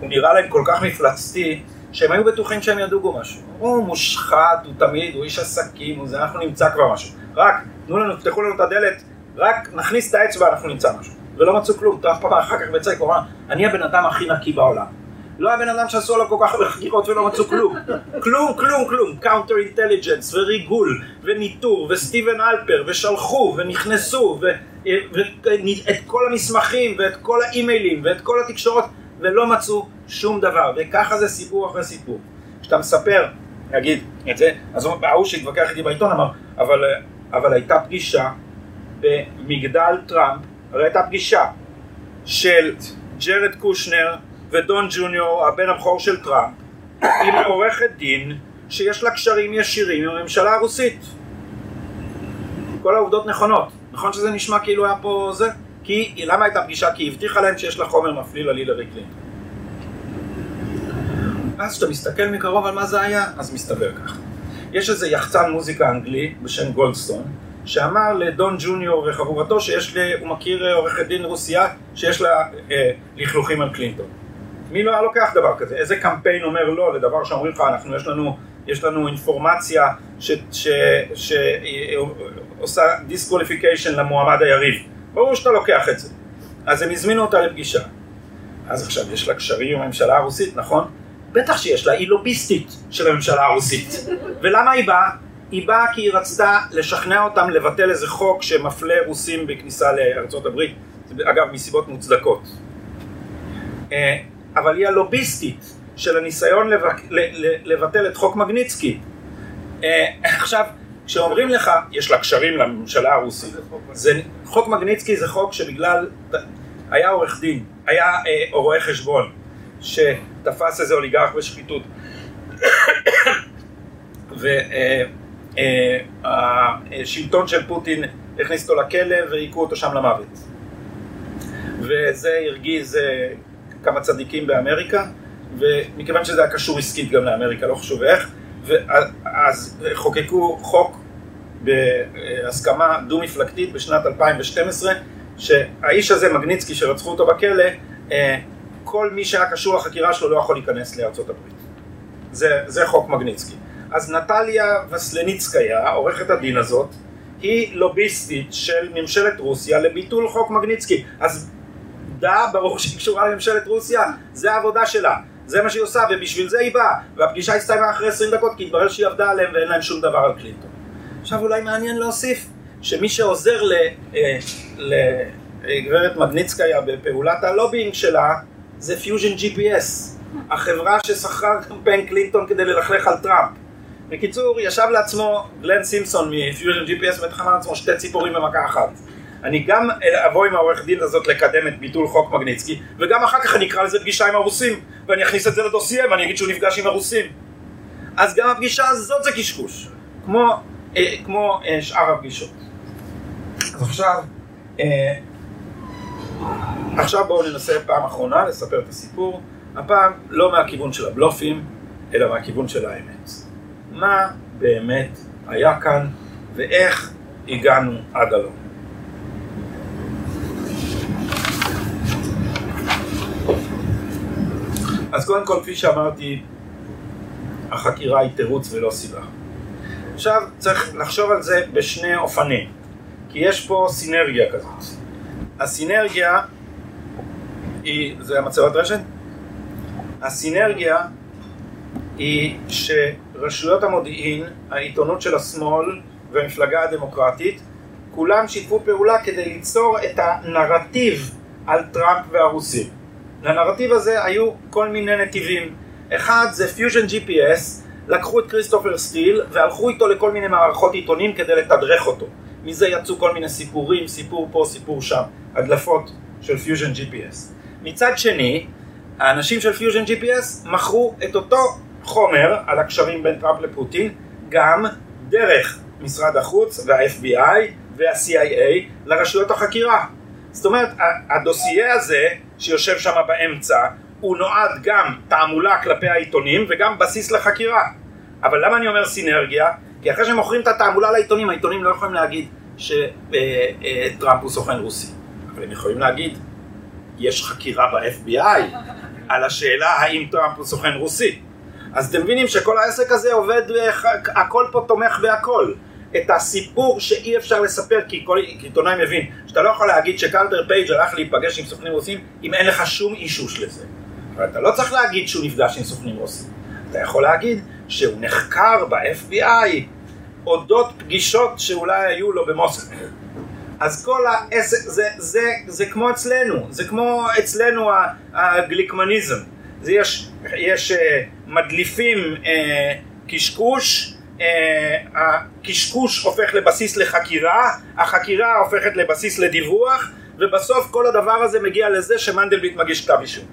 [SPEAKER 1] הוא נראה להם כל כך מפלצתי, שהם היו בטוחים שהם ידעו משהו. הוא מושחת, הוא תמיד, הוא איש עסקים, הוא זה, אנחנו נמצא כבר משהו. רק, תנו לנו, תפתחו לנו את הדלת, רק נכניס את האצבע, אנחנו נמצא משהו. ולא מצאו כלום, טראמפ פעם אחר כך בצדק, הוא אמר, אני הבן אדם הכי נקי בעולם. לא הבן אדם שעשו עליו כל כך הרבה חקירות ולא מצאו כלום. כלום, כלום, כלום. counter intelligence וריגול וניטור וסטיבן הלפר ושלחו ונכנסו ואת כל המסמכים ואת כל האימיילים ואת כל התקשורות ולא מצאו שום דבר. וככה זה סיפור אחרי סיפור. כשאתה מספר, נגיד את זה, אז הוא- ההוא שהתווכח איתי בעיתון אמר, אבל, אבל הייתה פגישה במגדל טראמפ, הרי הייתה פגישה של ג'רד קושנר ודון ג'וניור, הבן הבכור של טראמפ, עם עורכת דין שיש לה קשרים ישירים עם הממשלה הרוסית. כל העובדות נכונות. נכון שזה נשמע כאילו היה פה זה? כי, למה הייתה פגישה? כי היא הבטיחה להם שיש לה חומר מפליל על הילרי קלינטון. אז כשאתה מסתכל מקרוב על מה זה היה, אז מסתבר ככה. יש איזה יחצן מוזיקה אנגלי בשם גולדסטון, שאמר לדון ג'וניור וחבורתו שיש לי, הוא מכיר אה, עורכת דין רוסייה שיש לה אה, לכלוכים על קלינטון. מי לא היה לוקח דבר כזה? איזה קמפיין אומר לא לדבר שאומרים לך, אנחנו, יש לנו, יש לנו אינפורמציה שעושה disqualification למועמד היריב. ברור שאתה לוקח את זה. אז הם הזמינו אותה לפגישה. אז עכשיו יש לה קשרים עם הממשלה הרוסית, נכון? בטח שיש לה, היא לוביסטית של הממשלה הרוסית. ולמה היא באה? היא באה כי היא רצתה לשכנע אותם לבטל איזה חוק שמפלה רוסים בכניסה לארצות הברית, אגב מסיבות מוצדקות. אה, אבל היא הלוביסטית של הניסיון לבק... לבטל את חוק מגניצקי. אה, עכשיו, כשאומרים לך, יש לה קשרים לממשלה הרוסית, זה, חוק מגניצקי זה חוק שבגלל, היה עורך דין, היה אה, רואה חשבון, שתפס איזה אוליגרך בשחיתות, <coughs> והשלטון של פוטין הכניס אותו לכלא והיכו אותו שם למוות. וזה הרגיז אה, כמה צדיקים באמריקה, ומכיוון שזה היה קשור עסקית גם לאמריקה, לא חשוב איך, ואז חוקקו חוק בהסכמה דו-מפלגתית בשנת 2012, שהאיש הזה, מגניצקי, שרצחו אותו בכלא, אה, כל מי שהיה קשור לחקירה שלו לא יכול להיכנס לארצות הברית. זה, זה חוק מגניצקי. אז נטליה וסלניצקיה, עורכת הדין הזאת, היא לוביסטית של ממשלת רוסיה לביטול חוק מגניצקי. אז דה, ברור שהיא קשורה לממשלת רוסיה, זה העבודה שלה. זה מה שהיא עושה, ובשביל זה היא באה. והפגישה הסתיימה אחרי 20 דקות, כי התברר שהיא עבדה עליהם ואין להם שום דבר על קלינטון. עכשיו אולי מעניין להוסיף שמי שעוזר ל- אה, לגברת מגניצקיה בפעולת הלובינג שלה זה Fusion GPS, החברה ששכרה קמפיין קלינטון כדי ללכלך על טראמפ. בקיצור, ישב לעצמו גלן סימפסון מ Fusion GPS ותכנן לעצמו שתי ציפורים במכה אחת. אני גם אבוא עם העורך דין הזאת לקדם את ביטול חוק מגניצקי, וגם אחר כך אני אקרא לזה פגישה עם הרוסים, ואני אכניס את זה לדוסייה ואני אגיד שהוא נפגש עם הרוסים. אז גם הפגישה הזאת זה קשקוש, כמו, אה, כמו אה, שאר הפגישות. אז עכשיו, אה, עכשיו בואו ננסה פעם אחרונה לספר את הסיפור, הפעם לא מהכיוון של הבלופים, אלא מהכיוון של האמת. מה באמת היה כאן ואיך הגענו עד הלום. אז קודם כל, כפי שאמרתי, החקירה היא תירוץ ולא סיבה. עכשיו צריך לחשוב על זה בשני אופנים, כי יש פה סינרגיה כזאת. הסינרגיה היא, זה המצבת רשת? הסינרגיה היא שרשויות המודיעין, העיתונות של השמאל והמפלגה הדמוקרטית, כולם שיתפו פעולה כדי ליצור את הנרטיב על טראמפ והרוסים. לנרטיב הזה היו כל מיני נתיבים. אחד זה Fusion GPS, לקחו את כריסטופר סטיל והלכו איתו לכל מיני מערכות עיתונים כדי לתדרך אותו. מזה יצאו כל מיני סיפורים, סיפור פה, סיפור שם, הדלפות של Fusion GPS. מצד שני, האנשים של Fusion GPS מכרו את אותו חומר על הקשרים בין טראמפ לפוטין גם דרך משרד החוץ וה-FBI וה-CIA לרשויות החקירה. זאת אומרת, הדוסייה הזה שיושב שם באמצע הוא נועד גם תעמולה כלפי העיתונים וגם בסיס לחקירה. אבל למה אני אומר סינרגיה? כי אחרי שהם מוכרים את התעמולה לעיתונים, העיתונים לא יכולים להגיד שטראמפ הוא סוכן רוסי. אבל הם יכולים להגיד, יש חקירה ב-FBI על השאלה האם טראמפ הוא סוכן רוסי. אז אתם מבינים שכל העסק הזה עובד, הכל פה תומך בהכל. את הסיפור שאי אפשר לספר, כי כל עיתונאי מבין שאתה לא יכול להגיד שקרטר פייג' הלך להיפגש עם סוכנים רוסים אם אין לך שום אישוש לזה. אבל אתה לא צריך להגיד שהוא נפגש עם סוכנים רוסים. אתה יכול להגיד שהוא נחקר ב-FBI אודות פגישות שאולי היו לו במוסקבה. אז כל העסק, זה, זה, זה כמו אצלנו, זה כמו אצלנו הגליקמניזם. זה יש, יש אה, מדליפים אה, קשקוש, הקשקוש הופך לבסיס לחקירה, החקירה הופכת לבסיס לדיווח, ובסוף כל הדבר הזה מגיע לזה שמנדלבליט מגיש כתב אישום.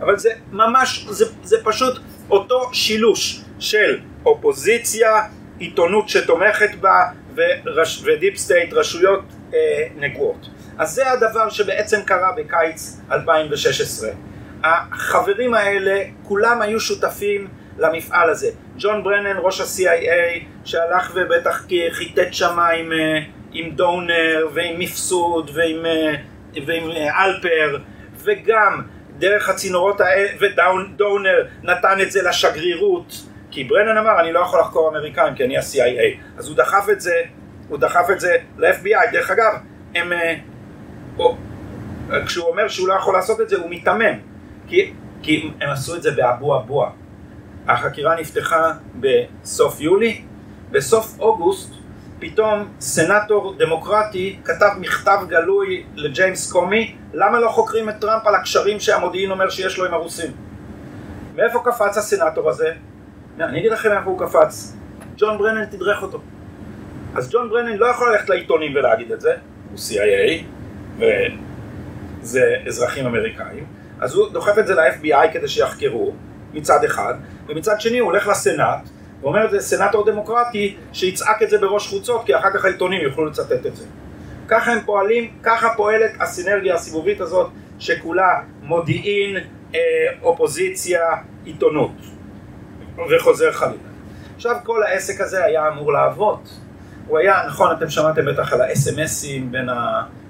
[SPEAKER 1] אבל זה ממש, זה, זה פשוט אותו שילוש של אופוזיציה, עיתונות שתומכת בה ורש, ו deep state, רשויות אה, נגועות. אז זה הדבר שבעצם קרה בקיץ 2016. החברים האלה כולם היו שותפים למפעל הזה. ג'ון ברנן ראש ה-CIA שהלך ובטח חיטט שם עם, אה, עם דונר ועם מפסוד ועם, אה, ועם אה, אלפר. וגם דרך הצינורות האלה ודונר נתן את זה לשגרירות. כי ברנן אמר אני לא יכול לחקור אמריקאים כי אני ה-CIA אז הוא דחף את זה הוא דחף את זה ל-FBI דרך אגב הם כשהוא אומר שהוא לא יכול לעשות את זה הוא מיתמם. כי, כי הם עשו את זה באבו אבוהה החקירה נפתחה בסוף יולי בסוף אוגוסט פתאום סנטור דמוקרטי כתב מכתב גלוי לג'יימס קומי למה לא חוקרים את טראמפ על הקשרים שהמודיעין אומר שיש לו עם הרוסים? מאיפה קפץ הסנטור הזה? אני אגיד לכם איפה הוא קפץ. ג'ון ברנן תדרך אותו. אז ג'ון ברנן לא יכול ללכת לעיתונים ולהגיד את זה, הוא CIA, וזה אזרחים אמריקאים, אז הוא דוחף את זה ל-FBI כדי שיחקרו, מצד אחד, ומצד שני הוא הולך לסנאט, ואומר זה סנאטור דמוקרטי שיצעק את זה בראש חוצות, כי אחר כך העיתונים יוכלו לצטט את זה. ככה הם פועלים, ככה פועלת הסינרגיה הסיבובית הזאת, שכולה מודיעין, אה, אופוזיציה, עיתונות. וחוזר חלילה. עכשיו כל העסק הזה היה אמור לעבוד. הוא היה, נכון, אתם שמעתם בטח על האס.אם.אסים בין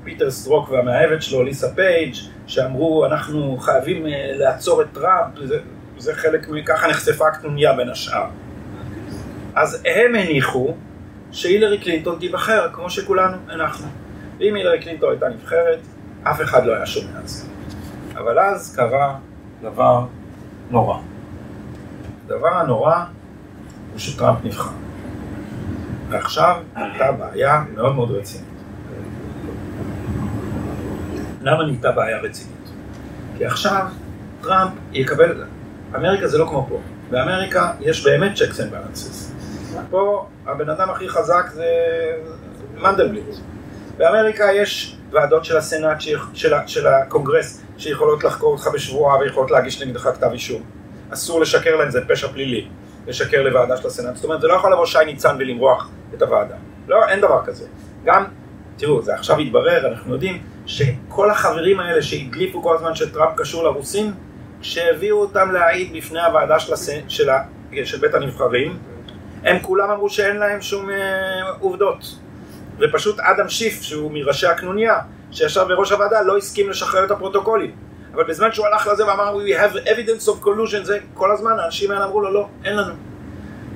[SPEAKER 1] פיטר סטרוק והמאהבת שלו, ליסה פייג', שאמרו אנחנו חייבים אה, לעצור את טראמפ, זה, חלק מככה נחשפה הקנוניה בין השאר. אז הם הניחו שהילרי קלינטון תיבחר, כמו שכולנו הנחנו. ואם הילרי קלינטון הייתה נבחרת, אף אחד לא היה שומע על זה. אבל אז קרה דבר נורא. הדבר הנורא הוא שטראמפ נבחר. ועכשיו הייתה בעיה מאוד מאוד רצינית. למה נהייתה בעיה רצינית? כי עכשיו טראמפ יקבל, אמריקה זה לא כמו פה, באמריקה יש באמת checks and balances. פה הבן אדם הכי חזק זה מנדלבליט. באמריקה יש ועדות של הסנאט, של, של הקונגרס, שיכולות לחקור אותך בשבועה ויכולות להגיש נגדך כתב אישום. אסור לשקר להם, זה פשע פלילי, לשקר לוועדה של הסנאט. זאת אומרת, זה לא יכול לבוא שי ניצן ולמרוח את הוועדה. לא, אין דבר כזה. גם, תראו, זה עכשיו התברר, אנחנו יודעים שכל החברים האלה שהדליפו כל הזמן שטראמפ קשור לרוסים, כשהביאו אותם להעיד בפני הוועדה של, הסנ... של, ה... של בית הנבחרים, הם כולם אמרו שאין להם שום אה, עובדות. ופשוט אדם שיף, שהוא מראשי הקנוניה, שישב בראש הוועדה, לא הסכים לשחרר את הפרוטוקולים. אבל בזמן שהוא הלך לזה ואמר, we have evidence of collusion, זה כל הזמן, האנשים האלה אמרו לו, לא, אין לנו.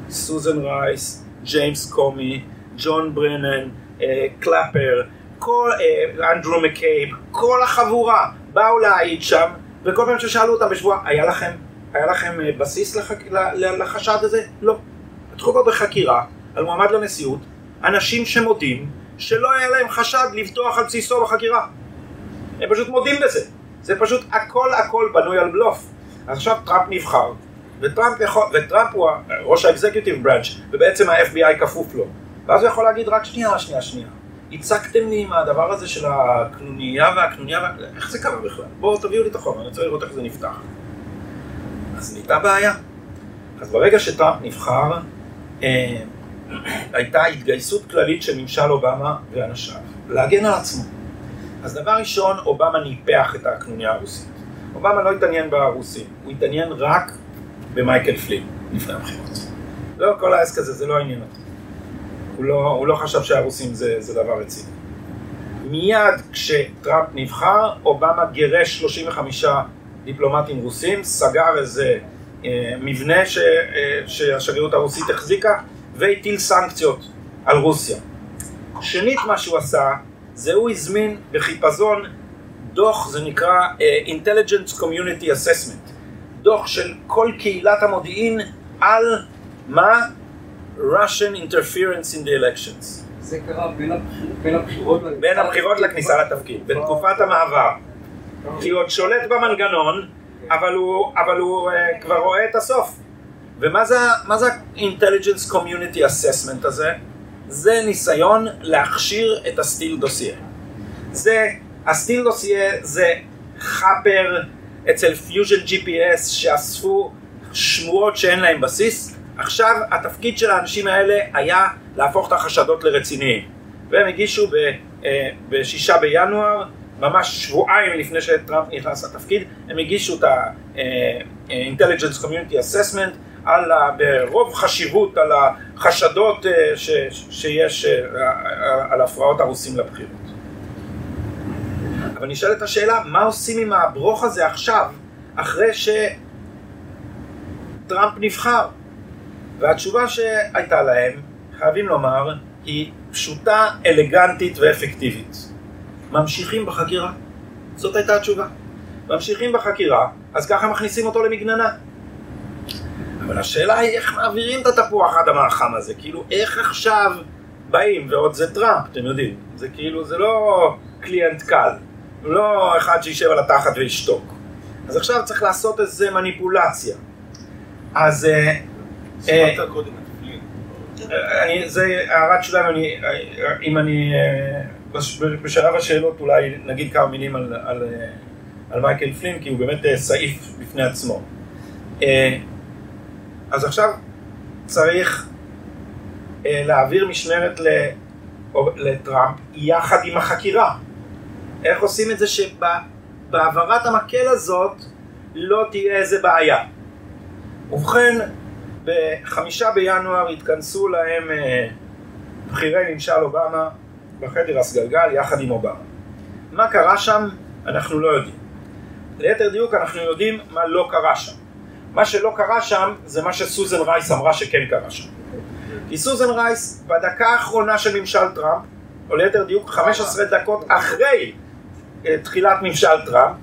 [SPEAKER 1] סוזן רייס, ג'יימס קומי, ג'ון ברנן, אה, קלאפר, כל, אה, אנדרו מקייב, כל החבורה באו להעיד שם, וכל פעם ששאלו אותם בשבוע, היה לכם, היה לכם אה, בסיס לחק... לחשד הזה? לא. פתחו בו בחקירה על מועמד לנשיאות, אנשים שמודים שלא היה להם חשד לפתוח על בסיסו בחקירה. הם פשוט מודים בזה. זה פשוט הכל הכל בנוי על בלוף. עכשיו טראמפ נבחר, וטראמפ, יכול, וטראמפ הוא ראש האקזקיוטיב ברנץ', ובעצם ה-FBI כפוף לו. ואז הוא יכול להגיד רק שנייה, שנייה, שנייה. הצגתם לי עם הדבר הזה של הקנוניה והקנוניה, וה... איך זה קרה בכלל? בואו תביאו לי את החומר, אני רוצה לראות איך זה נפתח. אז נהייתה בעיה. אז ברגע שטראמפ נבחר, אה, הייתה התגייסות כללית של ממשל אובמה ואנשיו, להגן על עצמו. אז דבר ראשון, אובמה ניפח את הקנוניה הרוסית. אובמה לא התעניין ברוסים, הוא התעניין רק במייקל פלין לפני הבחירות. לא, כל העסק הזה, זה לא עניין אותו. הוא לא, הוא לא חשב שהרוסים זה, זה דבר רציני. מיד כשטראמפ נבחר, אובמה גירש 35 דיפלומטים רוסים, סגר איזה אה, מבנה ש, אה, שהשגרירות הרוסית החזיקה, והטיל סנקציות על רוסיה. שנית, מה שהוא עשה, זה הוא הזמין בחיפזון דוח, זה נקרא uh, Intelligence Community Assessment, דוח של כל קהילת המודיעין על מה? Russian interference in the elections.
[SPEAKER 4] זה קרה בין, הבחיר, בין הבחירות
[SPEAKER 1] בין הבחירות לכניסה לתפקיד, בתקופת המעבר. כי הוא עוד שולט במנגנון, אבל הוא, אבל הוא אה, כבר רואה את הסוף. ומה זה, זה ה-Intelligence Community Assessment הזה? זה ניסיון להכשיר את הסטיל דוסייה. זה, הסטיל דוסייה זה חאפר אצל Fusion GPS שאספו שמועות שאין להם בסיס. עכשיו התפקיד של האנשים האלה היה להפוך את החשדות לרציניים. והם הגישו אה, בשישה בינואר, ממש שבועיים לפני שטראמפ נכנס לתפקיד, הם הגישו את ה-Intelligence Community Assessment על ה, ברוב חשיבות על החשדות אה, ש, שיש אה, על הפרעות הרוסים לבחירות. אבל נשאלת השאלה, מה עושים עם הברוך הזה עכשיו, אחרי שטראמפ נבחר? והתשובה שהייתה להם, חייבים לומר, היא פשוטה, אלגנטית ואפקטיבית. ממשיכים בחקירה. זאת הייתה התשובה. ממשיכים בחקירה, אז ככה מכניסים אותו למגננה. אבל השאלה היא איך מעבירים את התפוח האדמה החם הזה, כאילו איך עכשיו באים, ועוד זה טראמפ, אתם יודעים, זה כאילו, זה לא קליינט קל, לא אחד שישב על התחת וישתוק. אז עכשיו צריך לעשות איזה מניפולציה. אז... אה, אה, אני, זה הערת שלנו, אני, אם אני, אה, בשלב השאלות אולי נגיד כמה מילים על, על, על מייקל פלין, כי הוא באמת סעיף בפני עצמו. אז עכשיו צריך אה, להעביר משמרת לטראמפ יחד עם החקירה. איך עושים את זה שבהעברת המקל הזאת לא תהיה איזה בעיה. ובכן, בחמישה בינואר התכנסו להם אה, בכירי ממשל אובמה בחדר הסגלגל יחד עם אובמה. מה קרה שם? אנחנו לא יודעים. ליתר דיוק אנחנו יודעים מה לא קרה שם. מה שלא קרה שם זה מה שסוזן רייס אמרה שכן קרה שם. כי סוזן רייס בדקה האחרונה של ממשל טראמפ, או ליתר דיוק 15 דקות אחרי אה, תחילת ממשל טראמפ,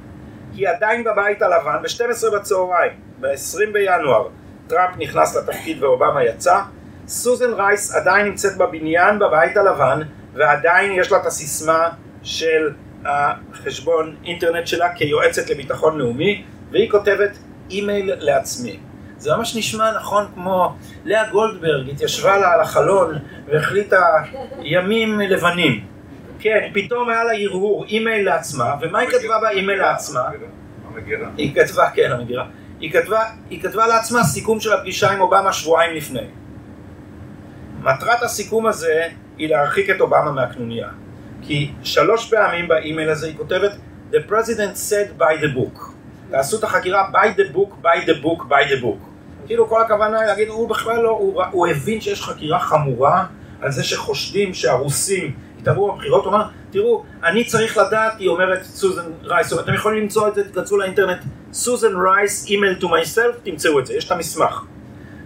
[SPEAKER 1] היא עדיין בבית הלבן ב-12 בצהריים, ב-20 בינואר טראמפ נכנס לתפקיד ואובמה יצא, סוזן רייס עדיין נמצאת בבניין בבית הלבן ועדיין יש לה את הסיסמה של החשבון אינטרנט שלה כיועצת לביטחון לאומי והיא כותבת אימייל לעצמה. זה ממש נשמע, נכון, כמו לאה גולדברג התיישבה לה על החלון והחליטה ימים לבנים. כן, פתאום היה לה הרהור, אימייל לעצמה, ומה היא כתבה באימייל לעצמה?
[SPEAKER 3] המגירה.
[SPEAKER 1] היא כתבה, כן, המגירה. היא כתבה, היא כתבה לעצמה סיכום של הפגישה עם אובמה שבועיים לפני. מטרת הסיכום הזה היא להרחיק את אובמה מהקנוניה. כי שלוש פעמים באימייל הזה היא כותבת The President said by the book. תעשו את החקירה by the book, by the book, by the book. כאילו כל הכוונה היא להגיד, הוא בכלל לא, הוא, הוא הבין שיש חקירה חמורה על זה שחושדים שהרוסים התערבו בבחירות, הוא אמר, תראו, אני צריך לדעת, היא אומרת סוזן רייס, אתם יכולים למצוא את זה, תכנסו לאינטרנט, סוזן רייס, אימייל to myself, תמצאו את זה, יש את המסמך.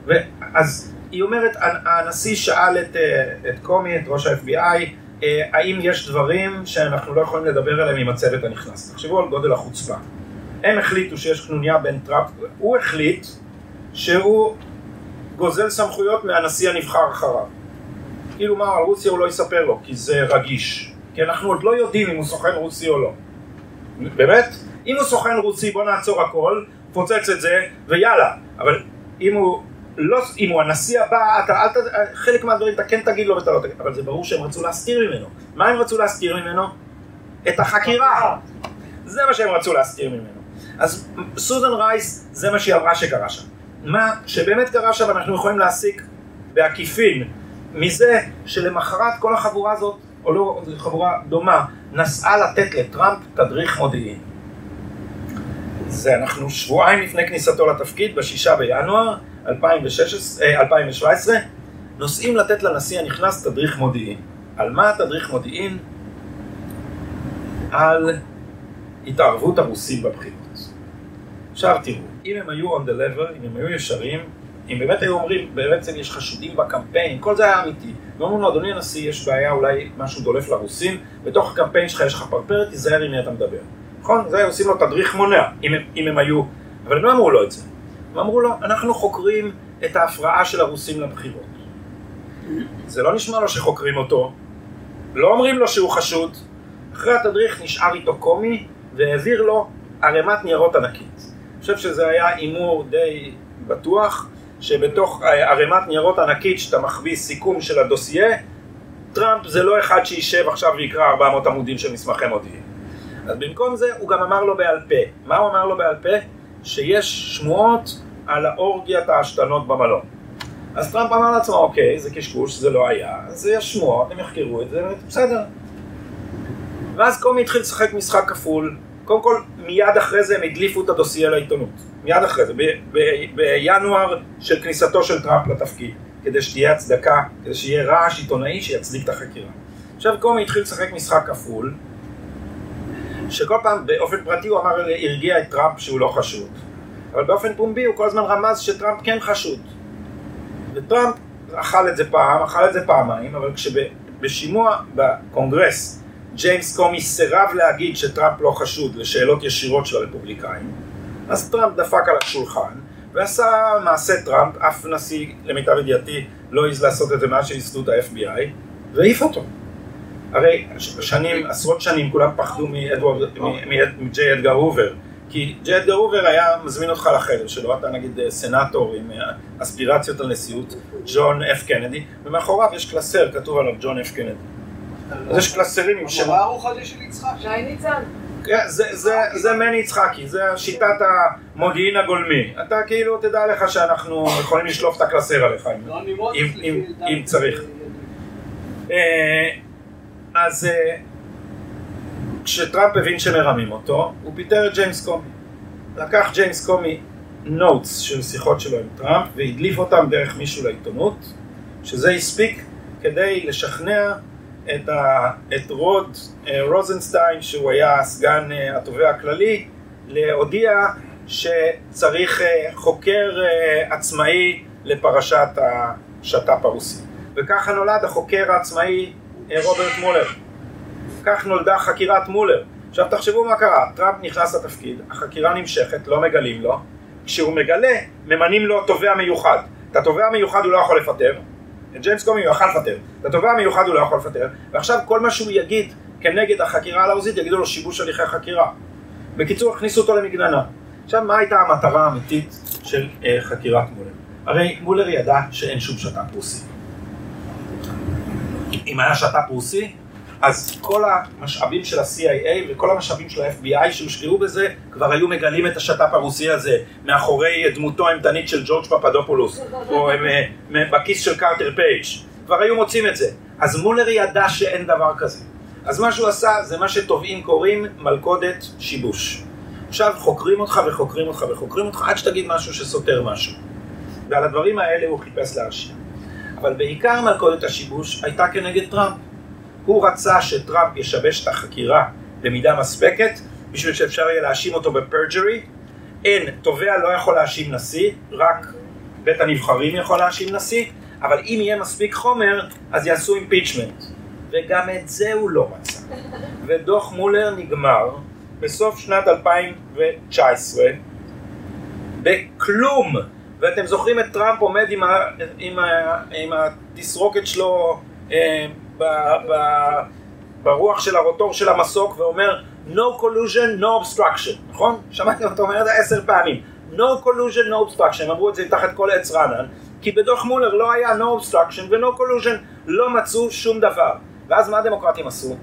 [SPEAKER 1] ואז היא אומרת, הנשיא שאל את, אה, את קומי, את ראש ה-FBI, אה, האם יש דברים שאנחנו לא יכולים לדבר עליהם עם הצוות הנכנס. תחשבו על גודל החוצפה. הם החליטו שיש קנוניה בין טראמפ, הוא החליט שהוא גוזל סמכויות מהנשיא הנבחר אחריו. כאילו מה, על רוסיה הוא לא יספר לו, כי זה רגיש. כי אנחנו עוד לא יודעים אם הוא סוכן רוסי או לא. באמת? אם הוא סוכן רוסי בוא נעצור הכל, פוצץ את זה, ויאללה. אבל אם הוא לא, אם הוא הנשיא הבא, אתה אל ת... חלק מהדברים אתה כן תגיד לו ואתה לא תגיד, אבל זה ברור שהם רצו להסתיר ממנו. מה הם רצו להסתיר ממנו? את החקירה. זה מה שהם רצו להסתיר ממנו. אז סוזן רייס, זה מה שהיא אמרה שקרה שם. מה שבאמת קרה שם אנחנו יכולים להסיק בעקיפין מזה שלמחרת כל החבורה הזאת, או לא חבורה דומה, נסעה לתת לטראמפ תדריך מודיעין. זה אנחנו שבועיים לפני כניסתו לתפקיד, בשישה בינואר 2016, 2017, אה, נוסעים לתת לנשיא הנכנס תדריך מודיעין. על מה התדריך מודיעין? על התערבות הרוסים בבחירות. עכשיו תראו, אם הם היו on the level, אם הם היו ישרים, אם באמת היו אומרים, בעצם יש חשודים בקמפיין, כל זה היה אמיתי. ואומרים לו, אדוני הנשיא, יש בעיה, אולי משהו דולף לרוסים, בתוך הקמפיין שלך יש לך פרפרת, תיזהר עם מי אתה מדבר. נכון? זה עושים לו תדריך מונע, אם, אם הם היו... אבל הם לא אמרו לו את זה. הם אמרו לו, אנחנו חוקרים את ההפרעה של הרוסים לבחירות. זה לא נשמע לו שחוקרים אותו, לא אומרים לו שהוא חשוד, אחרי התדריך נשאר איתו קומי והעביר לו ערימת ניירות ענקית. אני חושב שזה היה הימור די בטוח, שבתוך ערימת ניירות ענקית שאתה מחביא סיכום של הדוסייה, טראמפ זה לא אחד שישב עכשיו ויקרא 400 עמודים של מסמכי מודיעין. אז במקום זה הוא גם אמר לו בעל פה. מה הוא אמר לו בעל פה? שיש שמועות על האורגיית ההשתנות במלון. אז טראמפ אמר לעצמו, אוקיי, זה קשקוש, זה לא היה, אז יש שמועות, הם יחקרו את זה, בסדר. ואז קומי התחיל לשחק משחק כפול, קודם כל, מיד אחרי זה הם הדליפו את הדוסייה לעיתונות. מיד אחרי זה, בינואר של כניסתו של טראמפ לתפקיד, כדי שתהיה הצדקה, כדי שיהיה רעש עיתונאי שיצדיק את החקירה. עכשיו קומי התחיל לשחק משחק כפול, שכל פעם באופן פרטי הוא אמר, הרגיע את טראמפ שהוא לא חשוד. אבל באופן פומבי הוא כל הזמן רמז שטראמפ כן חשוד. וטראמפ אכל את זה פעם, אכל את זה פעמיים, אבל כשבשימוע בקונגרס ג'יימס קומי סירב להגיד שטראמפ לא חשוד לשאלות ישירות של הרפובליקאים, אז טראמפ דפק על השולחן ועשה מעשה טראמפ, אף נשיא למיטב ידיעתי לא העז לעשות את זה מאז שייסדו את ה-FBI, והעיף אותו. הרי שנים, עשרות שנים כולם פחדו מג'יי אדגר הובר, כי ג'יי אדגר הובר היה מזמין אותך לחדר שלו, אתה נגיד סנאטור עם אה, אספירציות על נשיאות, ג'ון אף קנדי, ומאחוריו יש קלסר, כתוב עליו ג'ון אף קנדי. אז יש קלסרים עם
[SPEAKER 3] שמות. מה הארוחה של יצחק?
[SPEAKER 4] שי ניצן.
[SPEAKER 1] כן, זה מני יצחקי, זה שיטת המודיעין הגולמי. אתה כאילו, תדע לך שאנחנו יכולים לשלוף את הקלסר עליך, אם צריך. אה, אז אה, כשטראמפ הבין שמרמים אותו, הוא פיטר את ג'יימס קומי. לקח ג'יימס קומי notes של שיחות שלו עם טראמפ והדליף אותם דרך מישהו לעיתונות, שזה הספיק כדי לשכנע את, ה, את רוד אה, רוזנסטיין, שהוא היה סגן אה, התובע הכללי, להודיע שצריך אה, חוקר עצמאי לפרשת השת"פ הרוסי. וככה נולד החוקר העצמאי רוברט מולר. כך נולדה חקירת מולר. עכשיו תחשבו מה קרה, טראמפ נכנס לתפקיד, החקירה נמשכת, לא מגלים לו, כשהוא מגלה, ממנים לו תובע מיוחד. את התובע המיוחד הוא לא יכול לפטר, את ג'יימס קומי הוא יכל לפטר, את התובע המיוחד הוא לא יכול לפטר, ועכשיו כל מה שהוא יגיד כנגד החקירה על העוזית יגידו לו שיבוש הליכי חקירה. בקיצור, הכניסו אותו למגננה. עכשיו, מה הייתה המטרה האמיתית של אה, חקירת מולר? הרי מולר ידע שאין שום שת"פ רוסי. אם היה שת"פ רוסי, אז כל המשאבים של ה-CIA וכל המשאבים של ה-FBI שהושקעו בזה, כבר היו מגלים את השת"פ הרוסי הזה מאחורי דמותו האימתנית של ג'ורג' פפדופולוס, או הם, אה, בכיס של קרטר פייג', כבר היו מוצאים את זה. אז מולר ידע שאין דבר כזה. אז מה שהוא עשה זה מה שתובעים קוראים מלכודת שיבוש. עכשיו חוקרים אותך וחוקרים אותך וחוקרים אותך עד שתגיד משהו שסותר משהו. ועל הדברים האלה הוא חיפש להרשיע. אבל בעיקר מלכודת השיבוש הייתה כנגד טראמפ. הוא רצה שטראמפ ישבש את החקירה במידה מספקת בשביל שאפשר יהיה להאשים אותו בפרג'רי. אין, תובע לא יכול להאשים נשיא, רק בית הנבחרים יכול להאשים נשיא, אבל אם יהיה מספיק חומר, אז יעשו אימפיצ'מנט. וגם את זה הוא לא רצה. ודוח מולר נגמר בסוף שנת 2019 בכלום. ואתם זוכרים את טראמפ עומד עם, ה, עם, ה, עם התסרוקת שלו אה, ב, ב, ברוח של הרוטור של המסוק ואומר no collusion, no obstruction, נכון? שמעתי אותו אומר את זה עשר פעמים. no collusion, no obstruction, הם אמרו את זה תחת כל עץ רענן, כי בדוח מולר לא היה no obstruction ו-no collusion, לא מצאו שום דבר. ואז מה הדמוקרטים עשו?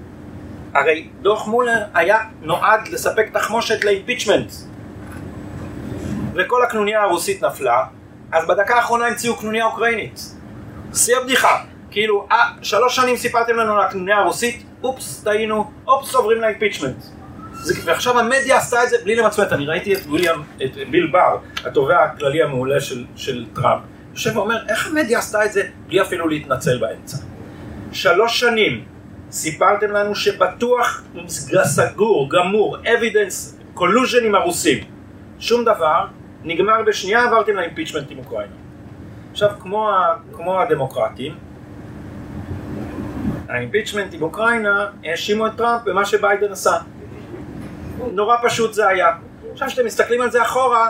[SPEAKER 1] הרי דוח מולר היה נועד לספק תחמושת לאימפיצ'מנט. וכל הקנוניה הרוסית נפלה, אז בדקה האחרונה המציאו קנוניה אוקראינית. שיא הבדיחה. כאילו, אה, שלוש שנים סיפרתם לנו על הקנוניה הרוסית, אופס, טעינו, אופס, עוברים לאימפיצ'מנט. ועכשיו המדיה עשתה את זה בלי למצמץ, אני ראיתי את, ויליאם, את ביל בר, התובע הכללי המעולה של, של טראמפ, יושב ואומר, איך המדיה עשתה את זה בלי אפילו להתנצל באמצע. שלוש שנים סיפרתם לנו שבטוח סגור, גמור, evidence, collusion עם הרוסים. שום דבר, נגמר בשנייה, עברתם לאימפיצ'מנט עם אוקראינה. עכשיו, כמו, ה, כמו הדמוקרטים, ה-impeachment עם אוקראינה האשימו את טראמפ במה שביידן עשה. נורא פשוט זה היה. עכשיו, כשאתם מסתכלים על זה אחורה,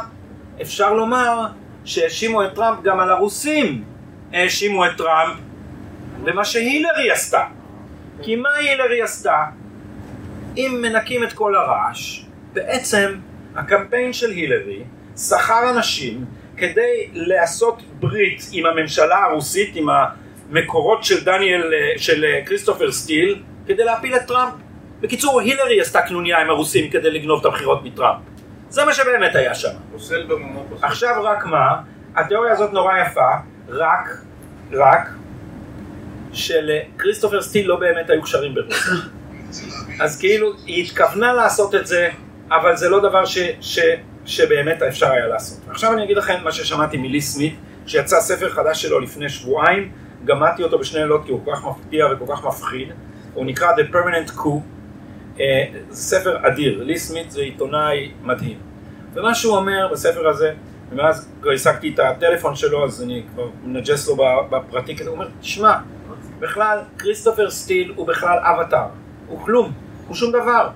[SPEAKER 1] אפשר לומר שהאשימו את טראמפ גם על הרוסים. האשימו את טראמפ במה שהילרי עשתה. כי מה הילרי עשתה? אם מנקים את כל הרעש, בעצם הקמפיין של הילרי שכר אנשים כדי לעשות ברית עם הממשלה הרוסית, עם המקורות של דניאל, של כריסטופר סטיל, כדי להפיל את טראמפ. בקיצור, הילרי עשתה קנוניה עם הרוסים כדי לגנוב את הבחירות מטראמפ. זה מה שבאמת היה שם.
[SPEAKER 3] הפוסל במומו פוסל.
[SPEAKER 1] עכשיו רק מה? התיאוריה הזאת נורא יפה, רק, רק, שלכריסטופר סטיל לא באמת היו קשרים ברוסיה. <laughs> אז כאילו, היא התכוונה לעשות את זה, אבל זה לא דבר ש, ש, שבאמת אפשר היה לעשות. עכשיו אני אגיד לכם מה ששמעתי מלי סמית, שיצא ספר חדש שלו לפני שבועיים, גמדתי אותו בשני לילות כי הוא כל כך מפתיע וכל כך מפחיד, הוא נקרא The Permanent Coup, אה, ספר אדיר, לי סמית זה עיתונאי מדהים. ומה שהוא אומר בספר הזה, ומאז כבר השגתי את הטלפון שלו, אז אני כבר מנג'ס לו בפרטי כזה, הוא אומר, תשמע, בכלל, כריסטופר סטיל הוא בכלל אבטאר, הוא כלום, הוא שום דבר,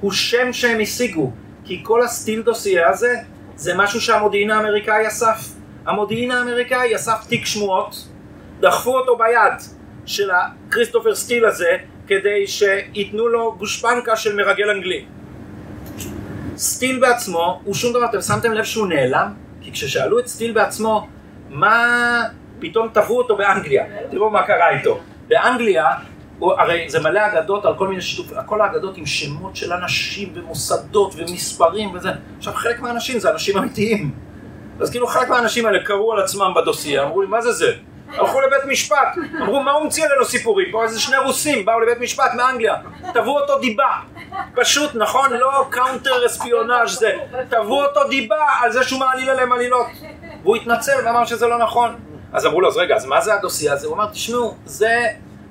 [SPEAKER 1] הוא שם שהם השיגו, כי כל הסטיל דוסייה הזה, זה משהו שהמודיעין האמריקאי אסף. המודיעין האמריקאי אסף תיק שמועות, דחפו אותו ביד של הכריסטופר סטיל הזה, כדי שייתנו לו גושפנקה של מרגל אנגלי. סטיל בעצמו הוא שום דבר, אתם שמתם לב שהוא נעלם? כי כששאלו את סטיל בעצמו, מה פתאום תבעו אותו באנגליה, תראו מה קרה איתו. באנגליה, הוא, הרי זה מלא אגדות על כל מיני שיתופים, כל האגדות עם שמות של אנשים ומוסדות ומספרים וזה. עכשיו חלק מהאנשים זה אנשים אמיתיים. אז כאילו חלק מהאנשים האלה קראו על עצמם בדוסיה, אמרו לי מה זה זה? הלכו לבית משפט, אמרו מה הוא המציא עלינו סיפורים? פה איזה שני רוסים באו לבית משפט מאנגליה, תבעו אותו דיבה. פשוט, נכון? לא counter espionage זה, תבעו אותו דיבה על זה שהוא מעליל עליהם עלילות. והוא התנצל ואמר שזה לא נכון. אז אמרו לו, אז רגע, אז מה זה הדוסיה הזה? הוא אמר, תשמעו, זה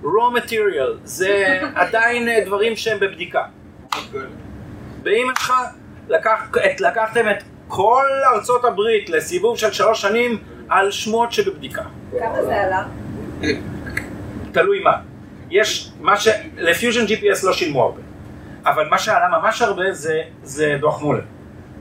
[SPEAKER 1] raw material, זה עדיין אה, דברים שהם בבדיקה. ואם שלך, לקח, לקחתם את כל ארצות הברית לסיבוב של שלוש שנים על שמועות שבבדיקה.
[SPEAKER 5] כמה זה עלה?
[SPEAKER 1] תלוי מה. יש מה ש... לפיוז'ן GPS לא שילמו הרבה. אבל מה שעלה ממש הרבה זה, זה דוח מולר.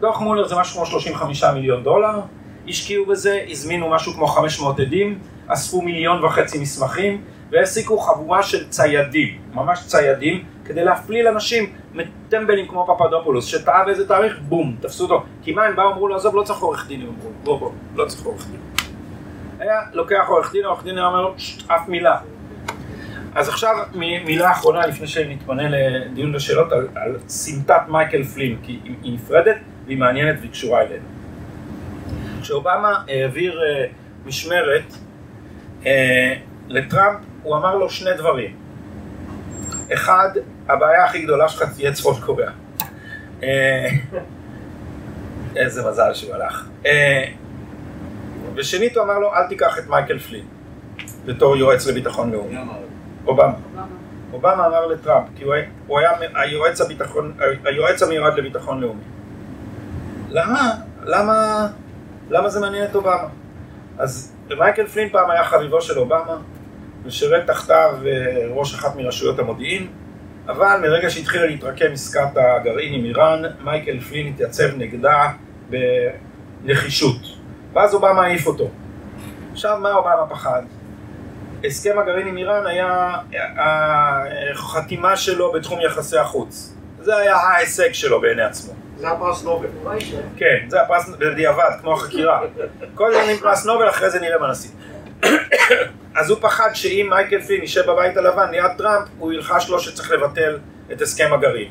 [SPEAKER 1] דוח מולר זה משהו כמו 35 מיליון דולר, השקיעו בזה, הזמינו משהו כמו 500 עדים, אספו מיליון וחצי מסמכים והעסיקו חבורה של ציידים, ממש ציידים, כדי להפליל אנשים טמבלים כמו פפדופולוס, שטעה באיזה תאריך, בום, תפסו אותו. כי מה הם באו, אמרו לו, עזוב, לא צריך עורך דין, הם אמרו, בוא, בוא, לא צריך עורך דין. היה לוקח עורך דין, העורך דין היה אומר לו, "שט, אף מילה. אז עכשיו מילה אחרונה לפני שנתפנה לדיון ושאלות על, על סמטת מייקל פלין, כי היא נפרדת והיא מעניינת והיא קשורה אלינו. כשאובמה העביר אה, משמרת אה, לטראמפ, הוא אמר לו שני דברים. אחד, הבעיה הכי גדולה שלך תהיה צפון קוריאה. אה, <laughs> איזה מזל שהוא הלך. ושנית הוא אמר לו, אל תיקח את מייקל פלין בתור יועץ לביטחון לאומי. אובמה. אובמה אמר לטראמפ, כי הוא היה, הוא היה היועץ, הביטחון, היועץ המיועד לביטחון לאומי. למה? למה? למה זה מעניין את אובמה? אז מייקל פלין פעם היה חביבו של אובמה, ושירת תחתיו אה, ראש אחת מרשויות המודיעין, אבל מרגע שהתחילה להתרקם עסקת הגרעין עם איראן, מייקל פלין התייצב נגדה בנחישות. ואז אובמה העיף אותו. עכשיו, מה אובמה פחד? הסכם הגרעין עם איראן היה החתימה שלו בתחום יחסי החוץ. זה היה ההישג שלו בעיני עצמו.
[SPEAKER 3] זה הפרס נובל.
[SPEAKER 1] כן, זה הפרס בדיעבד, כמו החקירה. קודם נותנים פרס נובל, אחרי זה נראה מה נעשה. <coughs> אז הוא פחד שאם מייקל פלין יישב בבית הלבן ליד טראמפ, הוא ילחש לו שצריך לבטל את הסכם הגרעין.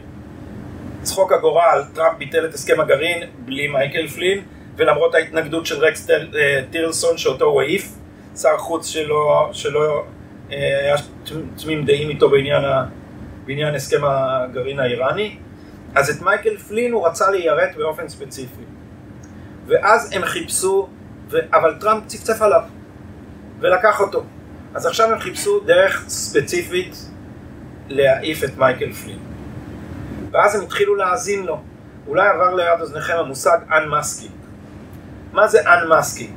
[SPEAKER 1] צחוק הגורל, טראמפ ביטל את הסכם הגרעין בלי מייקל פלין, ולמרות ההתנגדות של רקס אה, טירלסון שאותו הוא העיף, שר חוץ שלו, שלו אה, היה תמים דעים איתו בעניין, ה, בעניין הסכם הגרעין האיראני, אז את מייקל פלין הוא רצה ליירט באופן ספציפי. ואז הם חיפשו, ו... אבל טראמפ צפצף עליו, ולקח אותו. אז עכשיו הם חיפשו דרך ספציפית להעיף את מייקל פלין. ואז הם התחילו להאזין לו. אולי עבר ליד אוזניכם המושג unmasking. מה זה unmasking?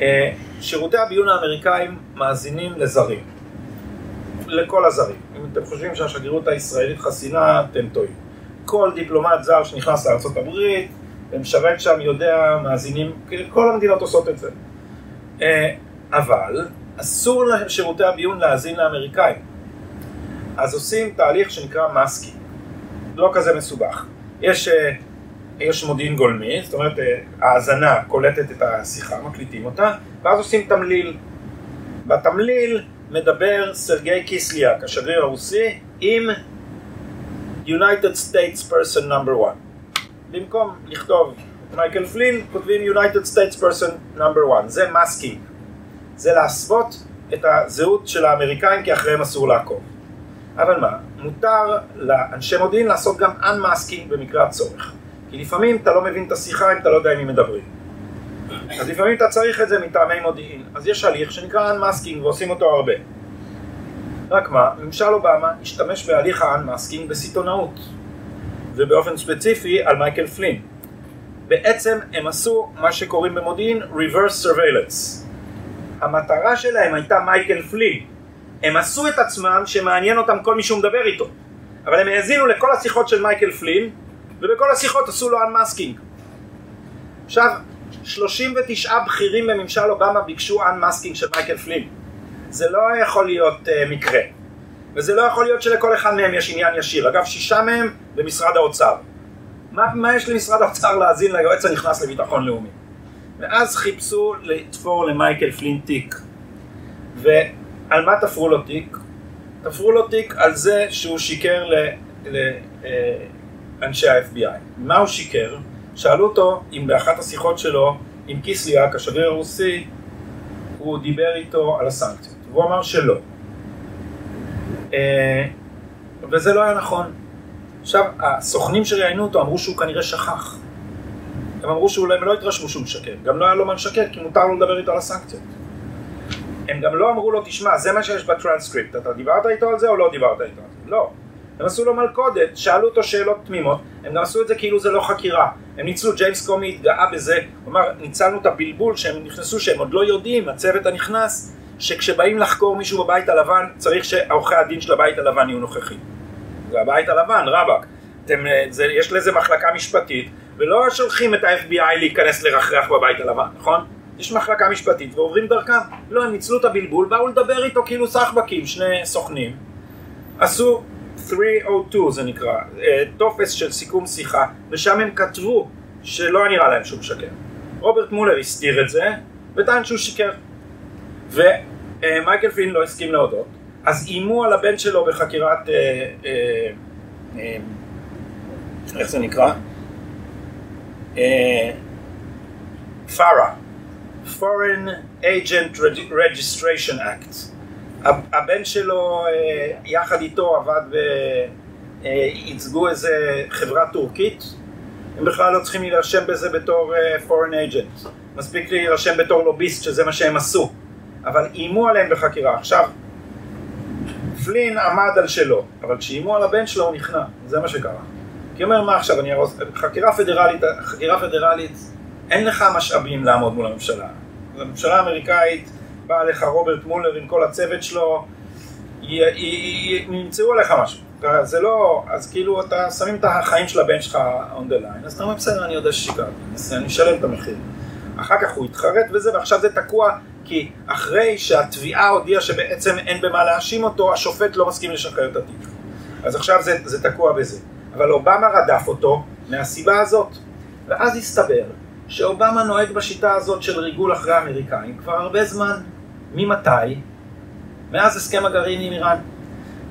[SPEAKER 1] אה, שירותי הביון האמריקאים מאזינים לזרים. לכל הזרים. אם אתם חושבים שהשגרירות הישראלית חסינה, אתם טועים. כל דיפלומט זר שנכנס לארה"ב ומשרת שם יודע, מאזינים, כל המדינות עושות את זה. אה, אבל אסור לשירותי הביון להאזין לאמריקאים. אז עושים תהליך שנקרא masking. לא כזה מסובך. יש, אה, יש מודיעין גולמי, זאת אומרת אה, האזנה קולטת את השיחה, מקליטים אותה, ואז עושים תמליל. בתמליל מדבר סרגיי קיסליאק, השגריר הרוסי, עם United States person number one. במקום לכתוב מייקל פלין, כותבים United States person number one. זה masking. זה להסוות את הזהות של האמריקאים, כי אחריהם אסור לעקוב. אבל מה, מותר לאנשי מודיעין לעשות גם unmasking במקרה הצורך. כי לפעמים אתה לא מבין את השיחה אם אתה לא יודע עם מי מדברים. אז לפעמים אתה צריך את זה מטעמי מודיעין. אז יש הליך שנקרא unmasking ועושים אותו הרבה. רק מה, ממשל אובמה השתמש בהליך ה-unmasking בסיטונאות. ובאופן ספציפי על מייקל פלין. בעצם הם עשו מה שקוראים במודיעין reverse surveillance. המטרה שלהם הייתה מייקל פלין. הם עשו את עצמם שמעניין אותם כל מי שהוא מדבר איתו. אבל הם האזינו לכל השיחות של מייקל פלין, ובכל השיחות עשו לו unmasking. עכשיו, 39 בכירים בממשל אובמה ביקשו unmasking של מייקל פלין. זה לא יכול להיות uh, מקרה. וזה לא יכול להיות שלכל אחד מהם יש עניין ישיר. אגב, שישה מהם במשרד האוצר. מה, מה יש למשרד האוצר להאזין ליועץ הנכנס לביטחון לאומי? ואז חיפשו לתפור למייקל פלין תיק. ועל מה תפרו לו תיק? תפרו לו תיק על זה שהוא שיקר לאנשי ה-FBI. מה הוא שיקר? שאלו אותו אם באחת השיחות שלו עם קיסליאק, השגריר הרוסי, הוא דיבר איתו על הסנקציות. והוא אמר שלא. אה, וזה לא היה נכון. עכשיו, הסוכנים שראיינו אותו אמרו שהוא כנראה שכח. הם אמרו שאולי הם לא התרשמו שהוא משקר. גם לא היה לו מה לשקר, כי מותר לו לדבר איתו על הסנקציות. הם גם לא אמרו לו, תשמע, זה מה שיש בטרנסקריפט, אתה דיברת איתו על זה או לא דיברת איתו על זה? לא. הם עשו לו מלכודת, שאלו אותו שאלות תמימות, הם גם עשו את זה כאילו זה לא חקירה. הם ניצלו, ג'יימס קומי התגאה בזה, הוא אמר, ניצלנו את הבלבול שהם נכנסו, שהם עוד לא יודעים, הצוות הנכנס, שכשבאים לחקור מישהו בבית הלבן, צריך שעורכי הדין של הבית הלבן יהיו נוכחים. זה הבית הלבן, רבאק. זה, יש לזה מחלקה משפטית, ולא שולחים את ה-FBI להיכנס לרחרח בבית הלבן, נכון? יש מחלקה משפטית ועוברים דרכם. לא, הם ניצלו את הבלבול, באו לדבר איתו כאילו סחבקים, שני סוכנים. עשו 302 זה נקרא, אה, טופס של סיכום שיחה, ושם הם כתבו שלא נראה להם שהוא משקר. רוברט מולר הסתיר את זה, וטען שהוא שיקר. ומייקל פין לא הסכים להודות, אז איימו על הבן שלו בחקירת, אה, אה, איך זה נקרא? FARA, Foreign Agent Registration Act. הבן שלו אה, יחד איתו עבד וייצגו איזה חברה טורקית, הם בכלל לא צריכים להירשם בזה בתור אה, foreign agent, מספיק להירשם בתור לוביסט שזה מה שהם עשו, אבל איימו עליהם בחקירה. עכשיו, פלין עמד על שלו, אבל כשאיימו על הבן שלו הוא נכנע, זה מה שקרה. כי הוא אומר מה עכשיו, אני ארוס, חקירה פדרלית, חקירה פדרלית, אין לך משאבים לעמוד מול הממשלה. הממשלה האמריקאית בא לך רוברט מולר עם כל הצוות שלו, ימצאו עליך משהו. זה לא, אז כאילו אתה שמים את החיים של הבן שלך on the line, אז אתה אומר בסדר, אני יודע ששיקרתי, אני אשלם את המחיר. אחר כך הוא התחרט וזה, ועכשיו זה תקוע, כי אחרי שהתביעה הודיעה שבעצם אין במה להאשים אותו, השופט לא מסכים לשחרר את התיק. אז עכשיו זה, זה תקוע בזה. אבל אובמה רדף אותו מהסיבה הזאת. ואז הסתבר שאובמה נוהג בשיטה הזאת של ריגול אחרי האמריקאים כבר הרבה זמן. ממתי? מאז הסכם הגרעין עם איראן.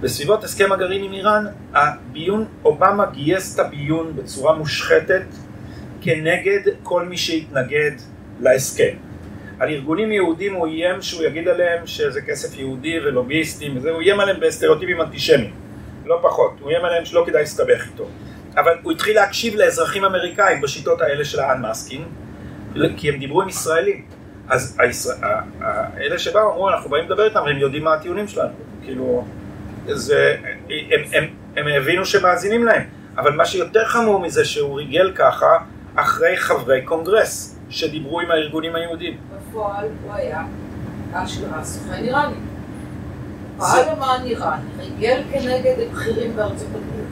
[SPEAKER 1] בסביבות הסכם הגרעין עם איראן, הביון, אובמה גייס את הביון בצורה מושחתת כנגד כל מי שהתנגד להסכם. על ארגונים יהודים הוא איים שהוא יגיד עליהם שזה כסף יהודי ולוגיסטים וזה, הוא איים עליהם בסטריאוטיפים אנטישמיים, לא פחות, הוא איים עליהם שלא כדאי להסתבך איתו. אבל הוא התחיל להקשיב לאזרחים אמריקאים בשיטות האלה של ה unmasking, כי הם דיברו עם ישראלים. אז הישראל, אלה שבאו אמרו, אנחנו באים לדבר איתם, הם יודעים מה הטיעונים שלנו. כאילו, זה, הם, הם, הם הבינו שמאזינים להם. אבל מה שיותר חמור מזה שהוא ריגל ככה אחרי חברי קונגרס שדיברו עם הארגונים היהודים.
[SPEAKER 5] בפועל הוא היה אשכרה סוכן איראני. פעל למען איראן, ריגל כנגד בכירים בארצות הברית,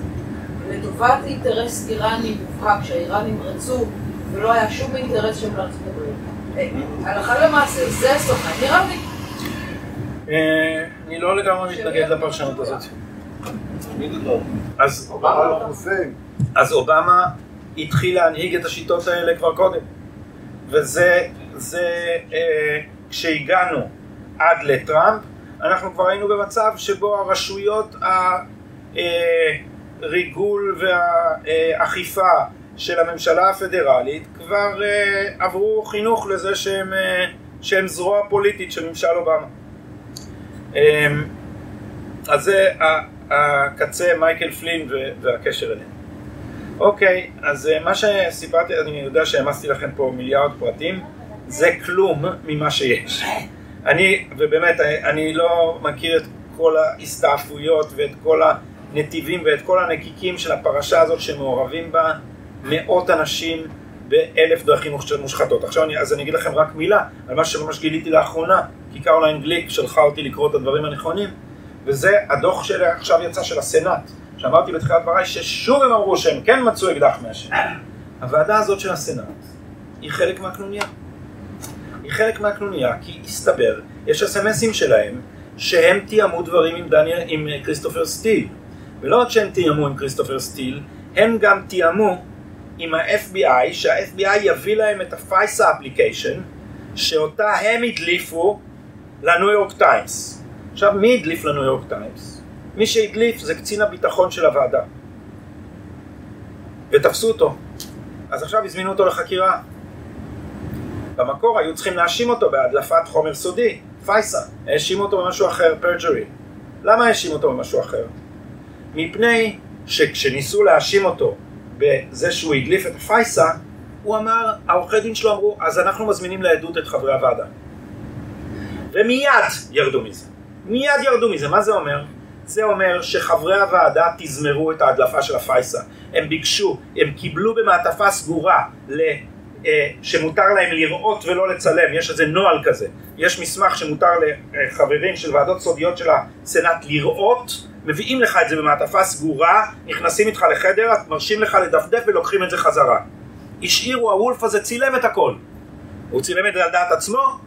[SPEAKER 5] לטובת אינטרס איראני מובהק שהאיראנים רצו ולא היה שום אינטרס שם לארצות הברית. הלכה למעשה, זה סוכן איראני.
[SPEAKER 1] אה, אני לא לגמרי מתנגד לפרשנות הזאת. אז אובמה התחיל להנהיג את השיטות האלה כבר קודם. וזה, זה, אה, כשהגענו עד לטראמפ, אנחנו כבר היינו במצב שבו הרשויות הריגול והאכיפה של הממשלה הפדרלית כבר אה, עברו חינוך לזה שהם, אה, שהם זרוע פוליטית של ממשל אובמה. אה, אז זה הקצה מייקל פלין והקשר אליהם. אוקיי, אז אה, מה שסיפרתי, אני יודע שהעמסתי לכם פה מיליארד פרטים, זה כלום ממה שיש. אני, ובאמת, אני לא מכיר את כל ההסתעפויות ואת כל הנתיבים ואת כל הנקיקים של הפרשה הזאת שמעורבים בה מאות אנשים באלף דרכים מושחתות. עכשיו אני, אז אני אגיד לכם רק מילה על מה שממש גיליתי לאחרונה, כי קרוליין גליק שלחה אותי לקרוא את הדברים הנכונים, וזה הדוח שעכשיו יצא של הסנאט, שאמרתי בתחילת דבריי ששוב הם אמרו שהם כן מצאו אקדח מעשן. הוועדה הזאת של הסנאט היא חלק מהקנוניה. היא חלק מהקנוניה כי הסתבר, יש אסמסים שלהם שהם תיאמו דברים עם, דניאל, עם כריסטופר סטיל. ולא רק שהם תיאמו עם כריסטופר סטיל, הם גם תיאמו עם ה-FBI, שה-FBI יביא להם את ה- FISA application, שאותה הם הדליפו לניו יורק טיימס. עכשיו, מי הדליף לניו יורק טיימס? מי שהדליף זה קצין הביטחון של הוועדה. ותפסו אותו. אז עכשיו הזמינו אותו לחקירה. במקור היו צריכים להאשים אותו בהדלפת חומר סודי, FISA. האשימו אותו במשהו אחר, perjury. למה האשימו אותו במשהו אחר? מפני שכשניסו להאשים אותו בזה שהוא הדליף את FISA, הוא אמר, העורכי דין שלו אמרו, אז אנחנו מזמינים לעדות את חברי הוועדה. ומיד ירדו מזה. מיד ירדו מזה. מה זה אומר? זה אומר שחברי הוועדה תזמרו את ההדלפה של הפייסה. הם ביקשו, הם קיבלו במעטפה סגורה. אה, שמותר להם לראות ולא לצלם, יש איזה נוהל כזה, יש מסמך שמותר לחברים של ועדות סודיות של הסנאט לראות מביאים לך את זה במעטפה סגורה, נכנסים איתך לחדר, מרשים לך לדפדף ולוקחים את זה חזרה. השאירו, הוולף הזה צילם את הכל. הוא צילם את זה על דעת עצמו?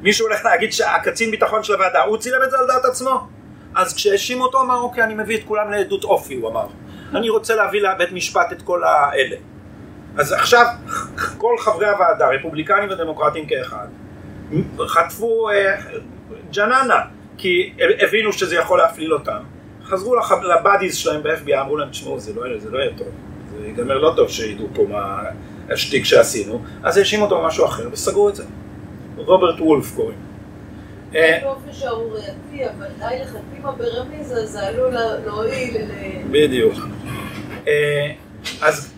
[SPEAKER 1] מישהו הולך להגיד שהקצין ביטחון של הוועדה, הוא צילם את זה על דעת עצמו? אז כשהאשימו אותו אמר אוקיי אני מביא את כולם לעדות אופי הוא אמר אני רוצה להביא לבית משפט את כל האלה אז עכשיו כל חברי הוועדה רפובליקנים ודמוקרטים כאחד חטפו אה, ג'ננה כי הבינו שזה יכול להפליל אותם. חזרו לח- לבאדיז שלהם ב-FBI אמרו להם תשמעו זה לא זה לא יהיה טוב. זה ייגמר לא טוב שידעו פה מה השטיק שעשינו. אז האשימו אותו במשהו אחר וסגרו את זה. רוברט וולף קוראים. אה,
[SPEAKER 5] באופן שערורייתי, אבל די לחתימה ברמיזה, זה עלול להועיל ל...
[SPEAKER 1] בדיוק. אה, אז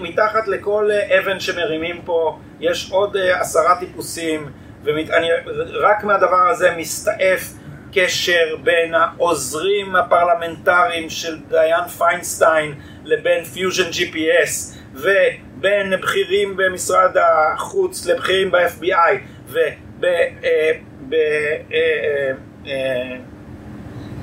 [SPEAKER 1] מתחת לכל אה, אבן שמרימים פה יש עוד אה, עשרה טיפוסים ורק מהדבר הזה מסתעף קשר בין העוזרים הפרלמנטריים של דיין פיינסטיין לבין Fusion GPS ובין בכירים במשרד החוץ לבכירים ב-FBI וב...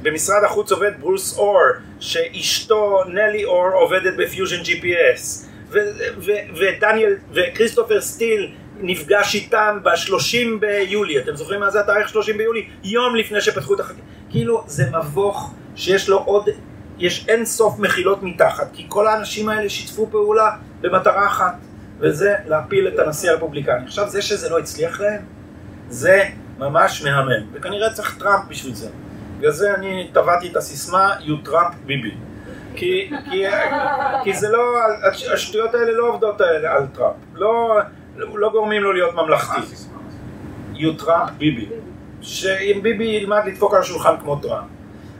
[SPEAKER 1] במשרד החוץ עובד ברוס אור, שאשתו נלי אור עובדת ב Fusion GPS, ו- ו- ודניאל, וכריסטופר סטיל נפגש איתם ב-30 ביולי, אתם זוכרים מה זה התאריך 30 ביולי? יום לפני שפתחו את החקירה. כאילו זה מבוך שיש לו עוד, יש אין סוף מחילות מתחת, כי כל האנשים האלה שיתפו פעולה במטרה אחת, וזה להפיל את הנשיא הרפובליקני. עכשיו זה שזה לא הצליח להם, זה ממש מהמם, וכנראה צריך טראמפ בשביל זה. בגלל זה אני טבעתי את הסיסמה You Trump ביבי. כי, כי, כי זה לא, הש- השטויות האלה לא עובדות על, על טראמפ. לא, לא גורמים לו להיות ממלכתי. You Trump ביבי. שאם ביבי ילמד לדפוק על השולחן כמו טראמפ.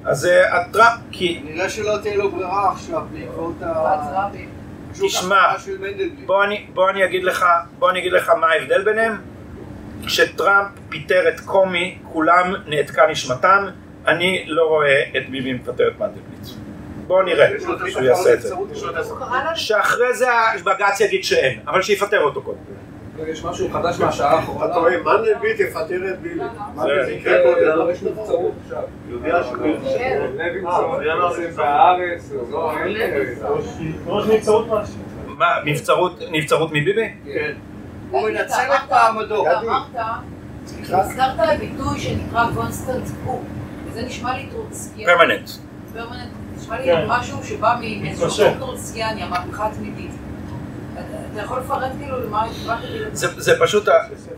[SPEAKER 1] אז אה, הטראמפ, כי
[SPEAKER 3] נראה שלא תהיה לו ברירה עכשיו בעקבות ה...
[SPEAKER 1] תשמע. בוא אני, בוא אני אגיד לך, בוא אני אגיד לך מה ההבדל ביניהם. כשטראמפ פיטר את קומי, כולם נעתקה נשמתם, אני לא רואה את ביבי מפטר את מנדלבליט. בוא נראה שהוא יעשה את זה. שאחרי זה הבג"ץ יגיד שאין, אבל שיפטר אותו קודם.
[SPEAKER 6] יש משהו חדש מהשעה האחרונה.
[SPEAKER 7] אתה טועה, מנדלבליט יפטר את ביבי. מה
[SPEAKER 1] זה-
[SPEAKER 7] זה יקרה קודם?
[SPEAKER 6] יש נבצרות עכשיו.
[SPEAKER 7] יודע
[SPEAKER 6] לא.
[SPEAKER 1] מה, נבצרות, נבצרות מביבי?
[SPEAKER 6] כן.
[SPEAKER 3] הוא מנצל את מעמדו.
[SPEAKER 5] אתה אמרת, הזכרת ביטוי שנקרא constant coup, וזה נשמע לי טרוצקיאני.
[SPEAKER 1] permanent.
[SPEAKER 5] permanent. נשמע לי
[SPEAKER 2] כן.
[SPEAKER 5] משהו שבא מאיזשהו טרוצקיאני, המהפכה התמידית. אתה- יכול לפרט כאילו למה התכוונת כאילו?
[SPEAKER 1] זה, זה פשוט,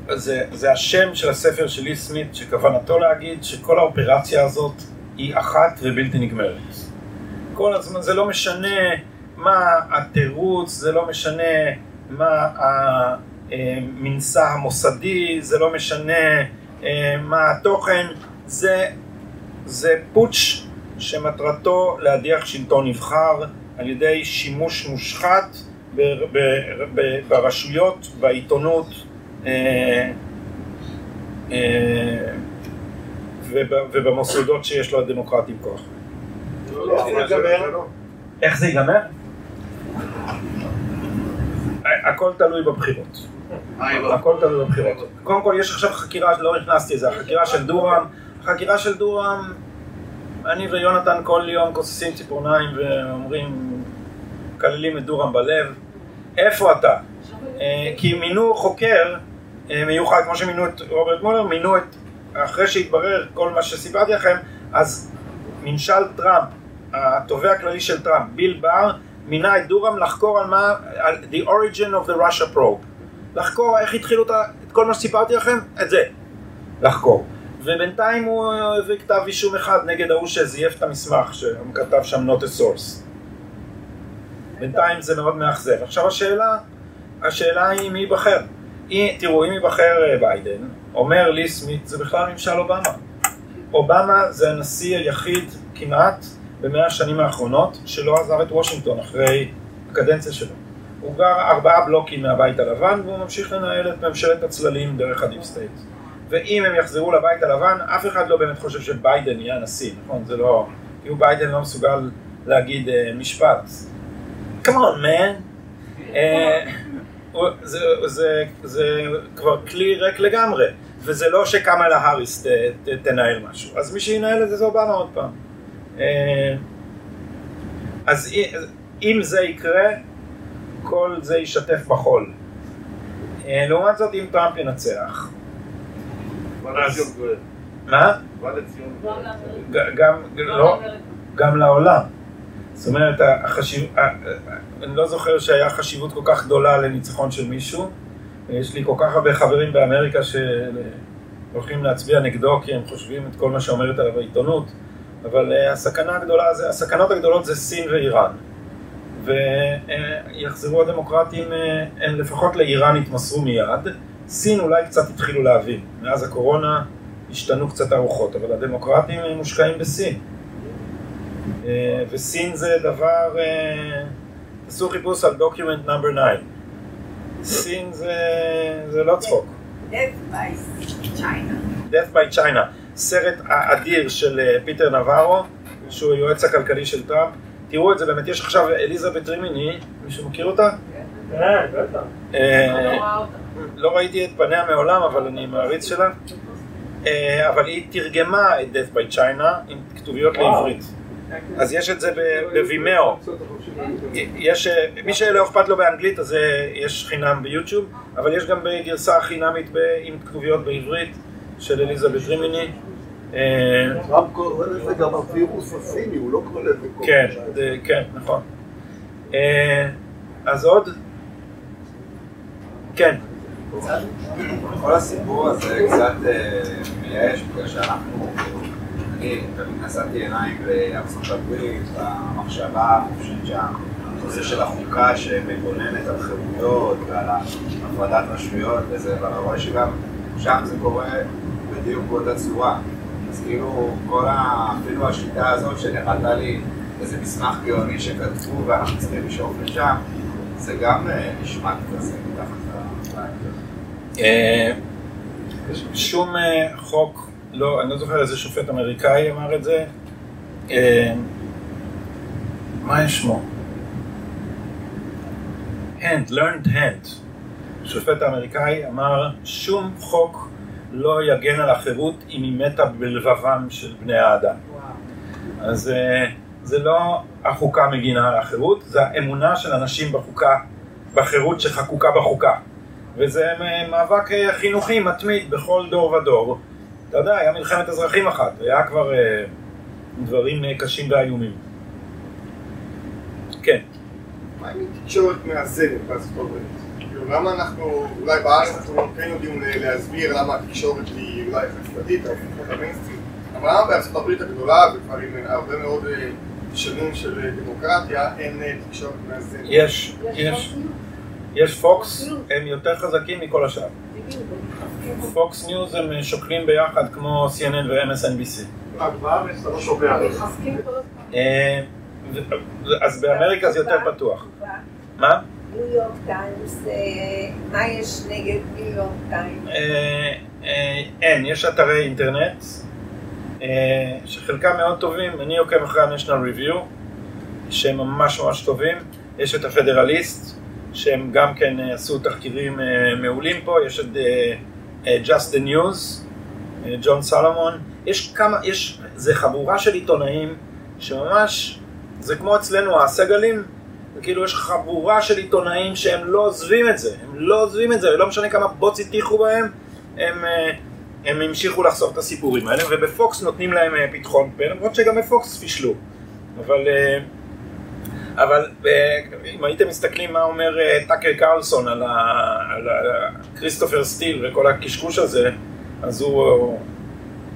[SPEAKER 1] זה, זה השם של הספר של לי סמית, שכוונתו להגיד שכל האופרציה הזאת היא אחת ובלתי נגמרת. כל הזמן, זה לא משנה מה התירוץ, זה לא משנה מה המנסה המוסדי, זה לא משנה אה, מה התוכן, זה, זה פוטש שמטרתו להדיח שלטון נבחר על ידי שימוש מושחת ברשויות, בעיתונות אה, אה, וב- ובמוסדות שיש לו הדמוקרטים כוח.
[SPEAKER 7] לא, אבל זה לא.
[SPEAKER 1] איך זה ייגמר? הכל תלוי בבחירות. הכל תלוי בבחירות. קודם כל יש עכשיו חקירה, לא נכנסתי לזה, החקירה של דורם, החקירה של דורם, אני ויונתן כל יום כוססים ציפורניים ואומרים, מקללים את דורם בלב, איפה אתה? אה, כי מינו חוקר אה, מיוחד, כמו שמינו את רוברט מולר, מינו את, אחרי שהתברר כל מה שסיפרתי לכם, אז ממשל טראמפ, התובע הכללי של טראמפ, ביל בר, מינה את דורם לחקור על מה, על the origin of the Russia probe. לחקור איך התחילו את כל מה שסיפרתי לכם, את זה, לחקור. ובינתיים הוא הביא כתב אישום אחד נגד ההוא שזייף את המסמך, שהוא כתב שם not a source. בינתיים זה מאוד מאכזב. עכשיו השאלה, השאלה היא מי ייבחר. תראו, אם ייבחר אה, ביידן, אומר לי סמית, זה בכלל ממשל אובמה. אובמה זה הנשיא היחיד כמעט במאה השנים האחרונות שלא עזב את וושינגטון אחרי הקדנציה שלו. הוא גר ארבעה בלוקים מהבית הלבן והוא ממשיך לנהל את ממשלת הצללים דרך ה deep state. ואם הם יחזרו לבית הלבן, אף אחד לא באמת חושב שביידן יהיה הנשיא, נכון? זה לא... כאילו ביידן לא מסוגל להגיד אה, משפט. Come on, man. הוא- זה, זה, זה כבר כלי ריק לגמרי, וזה לא שקמאלה האריס ת, ת, תנהל משהו, אז מי שינהל את זה זה אובמה עוד פעם. אה, אז אם זה יקרה, כל זה יישטף בחול. לעומת זאת, אם טראמפ ינצח. מה? ג- גם, לא, גם לעולם. זאת אומרת, החשיב... אני לא זוכר שהיה חשיבות כל כך גדולה לניצחון של מישהו. יש לי כל כך הרבה חברים באמריקה שהולכים להצביע נגדו כי הם חושבים את כל מה שאומרת עליו העיתונות, אבל אה, הסכנה הגדולה, זה, הסכנות הגדולות זה סין ואיראן. ויחזרו הדמוקרטים, אה, הם לפחות לאיראן יתמסרו מיד. סין אולי קצת התחילו להבין. מאז הקורונה השתנו קצת הרוחות, אבל הדמוקרטים מושקעים בסין. אה, וסין זה דבר, אה, תעשו חיפוש על document number 9. סין זה, זה לא צחוק.
[SPEAKER 8] Death by China.
[SPEAKER 1] Death by China, סרט אדיר של אה, פיטר נבארו, שהוא היועץ הכלכלי של טראמפ. תראו את זה, באמת יש עכשיו אליזבת רימיני, מישהו מכיר אותה?
[SPEAKER 2] כן, בטח.
[SPEAKER 5] לא
[SPEAKER 1] ראיתי את פניה מעולם, אבל אני מעריץ שלה. אה, אבל היא תרגמה את Death by China עם כתוביות. לעברית. אז יש את זה בווימאו. יש, אה, מי שלא אכפת לו באנגלית אז אה, יש חינם ביוטיוב, אבל יש גם בגרסה חינמית עם כתוביות בעברית של אליזבת רימיני. אה,
[SPEAKER 7] טראמפ קורא לזה גם הווירוס הסיני, הוא לא קורא לזה.
[SPEAKER 1] כן, כן, נכון. אז עוד? כן.
[SPEAKER 9] כל הסיפור הזה קצת אה, מייאש, בגלל שאנחנו, אני תמיד נשאתי עיניים בארצות הברית, במחשבה החופשית שם, הנושא של החוקה שמגוננת על חירויות ועל הפרדת רשויות וזה, אבל אני רואה שגם שם זה קורה בדיוק באותה צורה. אז כאילו, כל ה... אפילו השיטה הזאת שנראתה לי איזה מסמך גאוני שכתבו ואנחנו צריכים לשאוף לשם, זה גם אה, נשמע כזה מתחת ל...
[SPEAKER 1] אה, שום אה, חוק, לא, אני לא זוכר איזה שופט אמריקאי אמר את זה. אה, מה שמו? hand, learned hand. השופט האמריקאי אמר, שום חוק לא יגן על החירות אם היא מתה בלבבם של בני האדם. אז אה, זה לא החוקה מגינה על החירות, זה האמונה של אנשים בחוקה, בחירות שחקוקה בחוקה. וזה מאבק אה, חינוכי מתמיד בכל דור ודור. אתה יודע, היה מלחמת אזרחים אחת, היה כבר אה, דברים אה, קשים ואיומים. כן.
[SPEAKER 10] מה עם תקשורת מאזנת בארצות הברית? כאילו, למה אנחנו, אולי בארץ אנחנו כן יודעים ל- להסביר למה התקשורת היא אולי חד-צדדית, אבל למה בארצות הברית הגדולה, וכבר עם הרבה מאוד אה, שנים של אה, דמוקרטיה, אין אה, תקשורת מאזנת?
[SPEAKER 1] יש, יש, יש פוקס, הם יותר חזקים מכל השאר. פוקס ניוז הם שוקלים ביחד כמו CNN ו-MSNBC.
[SPEAKER 7] לא.
[SPEAKER 1] אה, אז באמריקה זה יותר פתוח. מה?
[SPEAKER 8] ניו יורק טיימס, אה, מה יש נגד ניו יורק טיימס?
[SPEAKER 1] אה, אין, יש אתרי אינטרנט שחלקם מאוד טובים, אני עוקב אחרי ה-National Review שהם ממש ממש טובים, יש את הפדרליסט שהם גם כן אה, עשו תחקירים אה, מעולים פה, יש את אה, Just the News, ג'ון סלומון, יש כמה, יש, זה חבורה של עיתונאים שממש, זה כמו אצלנו הסגלים, וכאילו יש חבורה של עיתונאים שהם לא עוזבים את זה, הם לא עוזבים את זה, ולא משנה כמה בוץ הטיחו בהם, הם, הם המשיכו לחשוף את הסיפורים האלה, ובפוקס נותנים להם פתחון פה, למרות שגם בפוקס פישלו. אבל, אבל אה, אם הייתם מסתכלים מה אומר אה, טאקר קרלסון על, ה, על ה, כריסטופר סטיל וכל הקשקוש הזה, אז הוא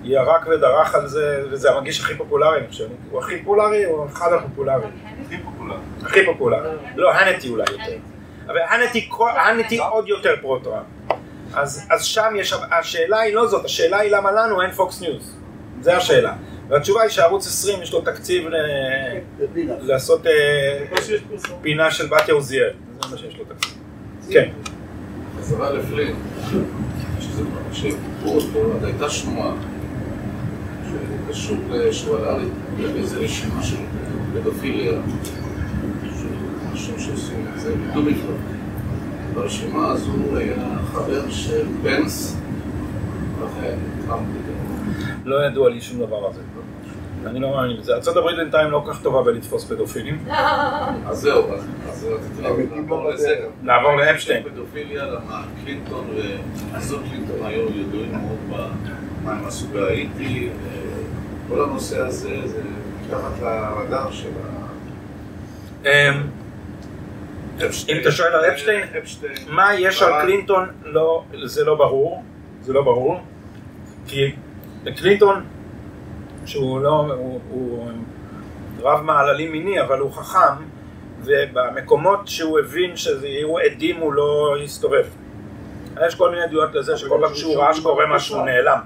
[SPEAKER 1] ירק ודרך על זה, וזה המגיש הכי פופולרי, אני חושב. הוא הכי פופולרי, הוא אחד הפופולריים.
[SPEAKER 9] הכי פופולרי.
[SPEAKER 1] הכי פופולרי. לא, הנטי אולי יותר. אבל הנטי, הנטי עוד יותר פרו-טראמפ. אז, אז שם יש, השאלה היא לא זאת, השאלה היא למה לנו אין פוקס ניוז. זה השאלה. והתשובה היא שערוץ 20 יש לו תקציב ל... לעשות אה. פינה של בתיה עוזיאל. זה מה שיש לו תקציב. כן.
[SPEAKER 11] חזרה לפלין, שזה שפה הייתה שמועה שקשור שהוא עלה לאיזה רשימה של פדופיליה, של אנשים שעושים את זה, לא. ברשימה הזו היה חבר של דיבר.
[SPEAKER 1] לא ידוע לי שום דבר על זה. אני לא מאמין בזה. ארה"ב בינתיים לא כל כך טובה בלתפוס פדופילים. <laughs>
[SPEAKER 11] אז זהו, אז.
[SPEAKER 1] נעבור לאפשטיין.
[SPEAKER 11] פדופיליה, למה קלינטון וזאת קלינטון היו ידועים מאוד במה הם עשו בהאיטי, כל הנושא הזה זה מתחת לרדאר של
[SPEAKER 1] אמ, אם אתה שואל על אפשטיין,
[SPEAKER 11] אפשטיין.
[SPEAKER 1] מה יש על קלינטון, לא, זה לא ברור, זה לא ברור, כי קלינטון, שהוא לא, הוא, הוא רב מעללים מיני, אבל הוא חכם, ובמקומות שהוא הבין שיהיו עדים הוא לא הסתובב. יש כל מיני עדויות לזה שכל פעם שהוא ראה שקורה משהו הוא נעלם.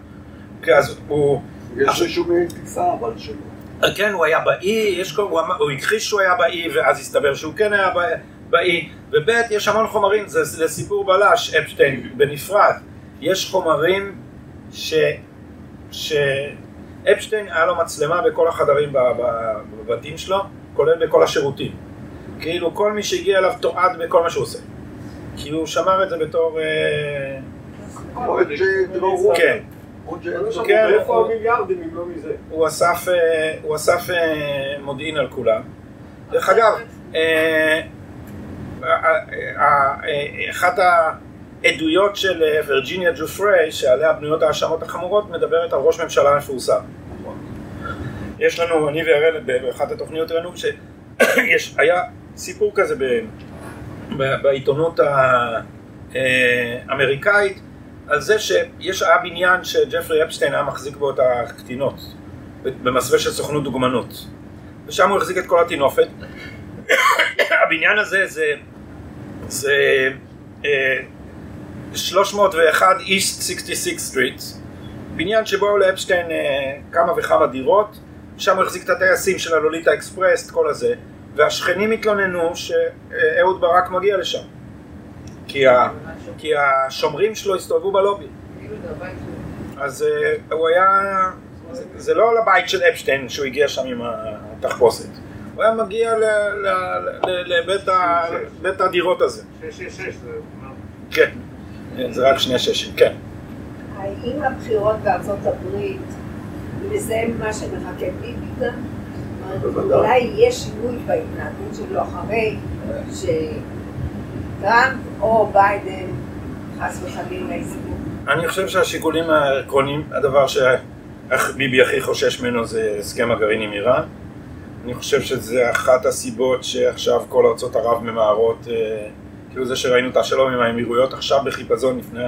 [SPEAKER 1] אז הוא...
[SPEAKER 7] יש רישומי טיסה אבל שלו.
[SPEAKER 1] כן, הוא היה באי, יש הוא, הוא הכחיש שהוא היה באי, ואז הסתבר שהוא כן היה בא- באי, וב' יש המון חומרים, זה, זה סיפור בלש, אפשטיין, בנפרד. יש חומרים ש... שאפשטיין היה לו מצלמה בכל החדרים בבתים שלו, כולל בכל השירותים. כאילו כל מי שהגיע אליו תועד בכל מה שהוא עושה. כי הוא שמר את זה בתור... אה,
[SPEAKER 7] כמו את דרור
[SPEAKER 1] כן. כן, הוא-
[SPEAKER 2] לא
[SPEAKER 1] אסף, אה, הוא אסף אה, מודיעין על כולם. דרך אגב, אה, אה, אה, אה, העדויות של אה, וירג'יניה ג'ופריי, שעליה בנויות ההאשמות החמורות, מדברת על ראש ממשלה מפורסם. יש לנו, אני והראל באחת התוכניות ראינו שהיה <coughs> סיפור כזה ב- ב- בעיתונות האמריקאית על זה שיש היה בניין שג'פרי אפשטיין היה מחזיק בו את הקטינות במסווה של סוכנות דוגמנות ושם הוא החזיק את כל הטינופת <coughs> הבניין הזה זה זה אה, 301 East 66 Street בניין שבו היו לאפשטיין אה, כמה וכמה דירות. שם הוא החזיק את הטייסים של הלוליטה אקספרס, את כל הזה והשכנים התלוננו שאהוד ברק מגיע לשם כי, ה, כי השומרים שלו הסתובבו בלובי. אז אה, הוא היה, זה, זה לא לבית של אפשטיין שהוא הגיע שם עם התחפושת. הוא היה מגיע לבית הדירות הזה.
[SPEAKER 2] 666 זה...
[SPEAKER 1] כן, זה רק שני ששים, כן
[SPEAKER 8] האם הבחירות בארצות הברית, וזה מה שמחכה ביבי גם? אולי יש שינוי בהתנהגות שלו אחרי שטראמפ או ביידן חס וחלילה יסגרו.
[SPEAKER 1] אני חושב שהשיקולים העקרוניים, הדבר שביבי הכי חושש ממנו זה הסכם הגרעין עם איראן. אני חושב שזה אחת הסיבות שעכשיו כל ארצות ערב ממהרות, אה, כאילו זה שראינו את השלום עם האמירויות עכשיו בחיפזון לפני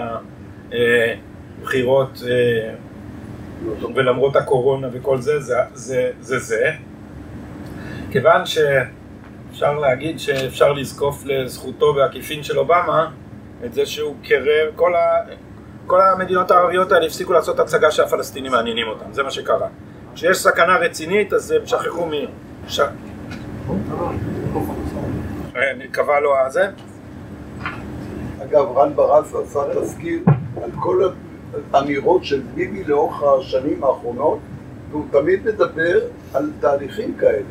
[SPEAKER 1] הבחירות, אה, ולמרות הקורונה וכל זה, זה זה. זה, זה. כיוון שאפשר להגיד שאפשר לזקוף לזכותו בעקיפין של אובמה את זה שהוא קרב, כל, ה, כל המדינות הערביות האלה הפסיקו לעשות הצגה שהפלסטינים מעניינים אותם, זה מה שקרה. כשיש סכנה רצינית אז הם שכחו מ... ש... אה, קבע לו הזה?
[SPEAKER 7] אגב, רן ברס עשה תזכיר על כל האמירות של ביבי לאורך השנים האחרונות, והוא תמיד מדבר על תהליכים כאלה.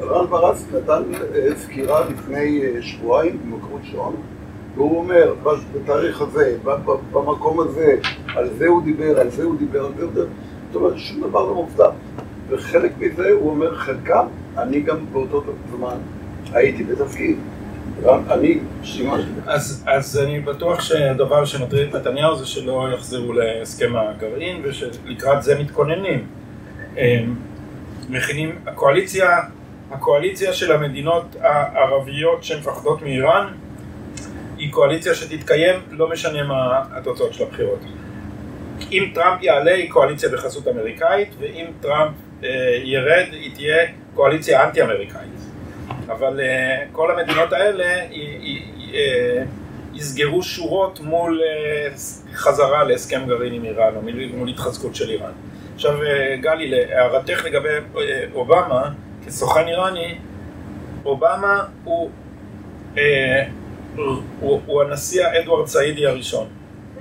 [SPEAKER 7] רן ברס נתן אה, סקירה לפני אה, שבועיים במקרות שון, והוא אומר, בתאריך הזה, במקום הזה, על זה הוא דיבר, על זה הוא דיבר, על זה הוא דיבר, זאת אומרת, שום דבר לא מובטח. וחלק מזה, הוא אומר, חלקם, אני גם באותו זמן הייתי בתפקיד. אני שימשתי.
[SPEAKER 1] אז, אני בטוח שהדבר שמטריד את נתניהו זה שלא יחזרו להסכם הגרעין ושלקראת זה מתכוננים. הם מכינים, הקואליציה, הקואליציה של המדינות הערביות שמפחדות מאיראן היא קואליציה שתתקיים לא משנה מה התוצאות של הבחירות. אם טראמפ יעלה היא קואליציה בחסות אמריקאית ואם טראמפ אה, ירד היא תהיה קואליציה אנטי אמריקאית. אבל uh, כל המדינות האלה י- יסגרו שורות מול uh, חזרה להסכם גרעין עם איראן או מול- התחזקות של איראן. עכשיו גלי, להערתך לגבי אובמה כסוכן איראני, אובמה הוא, הוא, הוא, הוא הנשיא האדוארד סעידי הראשון.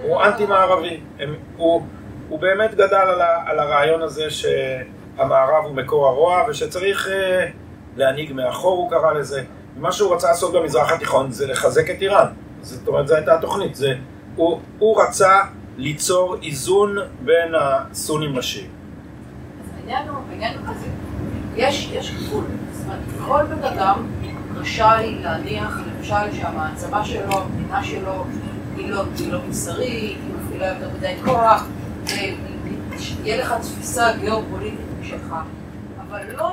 [SPEAKER 1] הוא אנטי מערבי. הם, הוא, הוא באמת גדל על, ה, על הרעיון הזה שהמערב הוא מקור הרוע ושצריך... להנהיג מאחור הוא קרא לזה. מה שהוא רצה לעשות במזרח התיכון זה לחזק את איראן. זאת אומרת, זו הייתה התוכנית. זה, הוא, הוא רצה ליצור איזון בין הסונים לשיעים.
[SPEAKER 5] העניין הוא, העניין הוא יש, יש גבול. זאת אומרת, כל בן אדם רשאי להניח, למשל, שהמעצמה שלו, המדינה שלו, היא לא, היא לא מוסרית, היא מפעילה יותר מדי כוח, יהיה לך תפיסה גיאופוליטית משלך, אבל לא.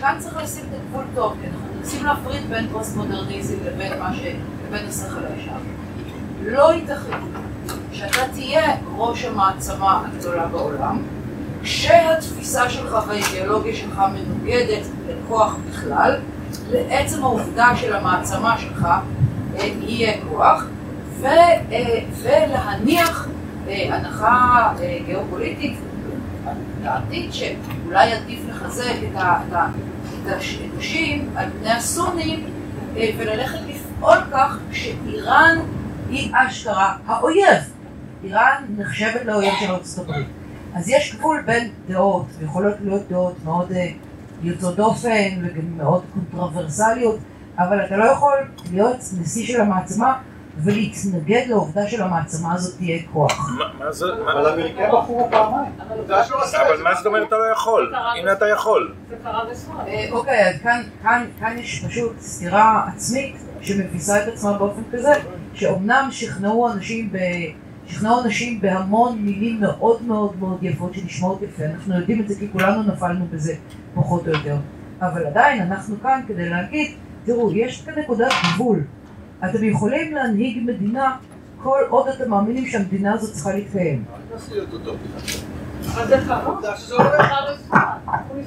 [SPEAKER 5] כאן צריך לשים את הגבול טוב, כי אנחנו רוצים להפריד בין פוסט-מודרניזם לבין מה ש... לבין השכל הישר. לא ייתכן שאתה תהיה ראש המעצמה הגדולה בעולם, כשהתפיסה שלך והאידיאולוגיה שלך מנוגדת לכוח בכלל, לעצם העובדה של המעצמה שלך אה, יהיה כוח, ו, אה, ולהניח אה, הנחה גיאופוליטית לעתיד שאולי עדיף לחזק את, השיעים על פני הסונים וללכת לפעול כך שאיראן היא אשכרה האויב. איראן נחשבת לאויב של ארצות הברית. אז יש גבול בין דעות, ויכולות להיות דעות מאוד יוצאות דופן וגם מאוד קונטרוברסליות, אבל אתה לא יכול להיות נשיא של המעצמה ולהתנגד לעובדה של המעצמה הזאת תהיה כוח.
[SPEAKER 1] מה זה?
[SPEAKER 7] אבל האמריקאים בחרו פעמיים.
[SPEAKER 1] אבל מה זאת אומרת אתה לא יכול? הנה אתה יכול.
[SPEAKER 5] אה, אוקיי, אז כאן יש פשוט סתירה עצמית שמפיסה את עצמה באופן כזה, שאומנם שכנעו אנשים ב... שכנעו אנשים בהמון מילים מאוד מאוד מאוד יפות שנשמעות יפה, אנחנו יודעים את זה כי כולנו נפלנו בזה פחות או יותר, אבל עדיין אנחנו כאן כדי להגיד, תראו, יש כאן נקודת גבול, אתם יכולים להנהיג מדינה כל עוד אתם מאמינים שהמדינה הזאת צריכה להתקיים.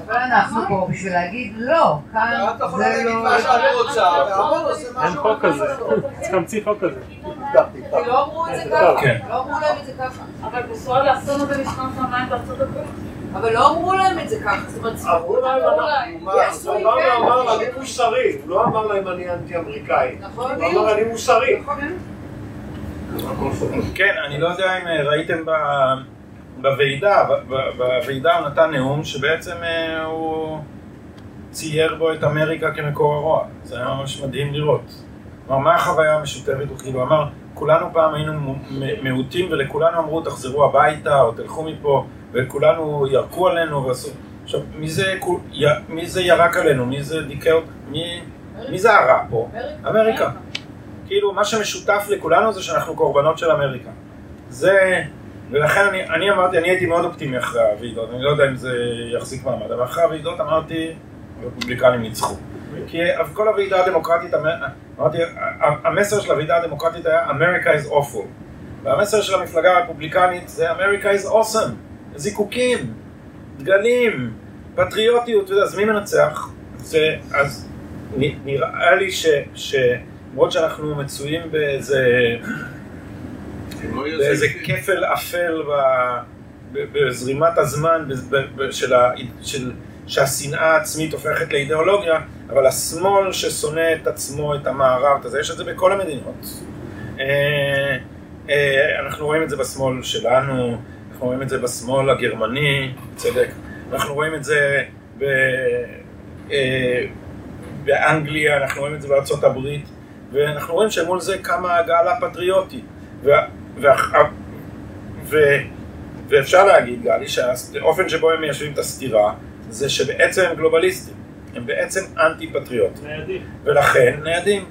[SPEAKER 5] אבל אנחנו פה בשביל להגיד לא, כאן זה לא...
[SPEAKER 2] אין חוק כזה, צריך להמציא חוק כזה. <laughs>
[SPEAKER 5] לא אמרו את זה ככה, לא אמרו להם את זה ככה.
[SPEAKER 12] אבל בסופו לאסון הזה נשמע שמיים בארצות הברית.
[SPEAKER 5] אבל לא אמרו להם את זה ככה, זאת אומרת,
[SPEAKER 2] אמרו להם, אובמה אמר אני מוסרי, הוא לא אמר להם אני אנטי אמריקאי, הוא אמר אני מוסרי.
[SPEAKER 1] כן, אני לא יודע אם ראיתם בוועידה, בוועידה הוא נתן נאום שבעצם הוא צייר בו את אמריקה כמקור הרוע, זה היה ממש מדהים לראות. כלומר, מה החוויה המשותפת? הוא כאילו אמר, כולנו פעם היינו מיעוטים ולכולנו אמרו תחזרו הביתה או תלכו מפה וכולנו ירקו עלינו ועשו... עכשיו, מי זה, מי זה ירק עלינו? מי זה דיכא אותנו? מי, מי זה הרע פה? אמריקה. כאילו, מה שמשותף לכולנו זה שאנחנו קורבנות של אמריקה. זה... ולכן אני, אני אמרתי, אני הייתי מאוד אופטימי אחרי הוועידות, אני לא יודע אם זה יחזיק מעמד, אבל אחרי הוועידות אמרתי, רפובליקנים ניצחו. כי כל הוועידה הדמוקרטית, אמרתי, המסר של הוועידה הדמוקרטית היה America is awful. והמסר של המפלגה הרפובליקנית זה America is awesome. זיקוקים, דגלים, פטריוטיות, אז מי מנצח? זה, אז נראה לי שלמרות שאנחנו מצויים באיזה, באיזה כפל אפל בזרימת הזמן של, של, שהשנאה העצמית הופכת לאידיאולוגיה, אבל השמאל ששונא את עצמו, את המערב, אז יש את זה בכל המדינות. אנחנו רואים את זה בשמאל שלנו, אנחנו רואים את זה בשמאל הגרמני, צדק, אנחנו רואים את זה ב, אה, באנגליה, אנחנו רואים את זה בארצות הברית, ואנחנו רואים שמול זה קמה הגאלה פטריוטית. ו, ו, ו, ואפשר להגיד, גלי, שהאופן שבו הם מיישבים את הסתירה, זה שבעצם הם גלובליסטים, הם בעצם אנטי פטריוטים.
[SPEAKER 2] ניידים.
[SPEAKER 1] ולכן ניידים.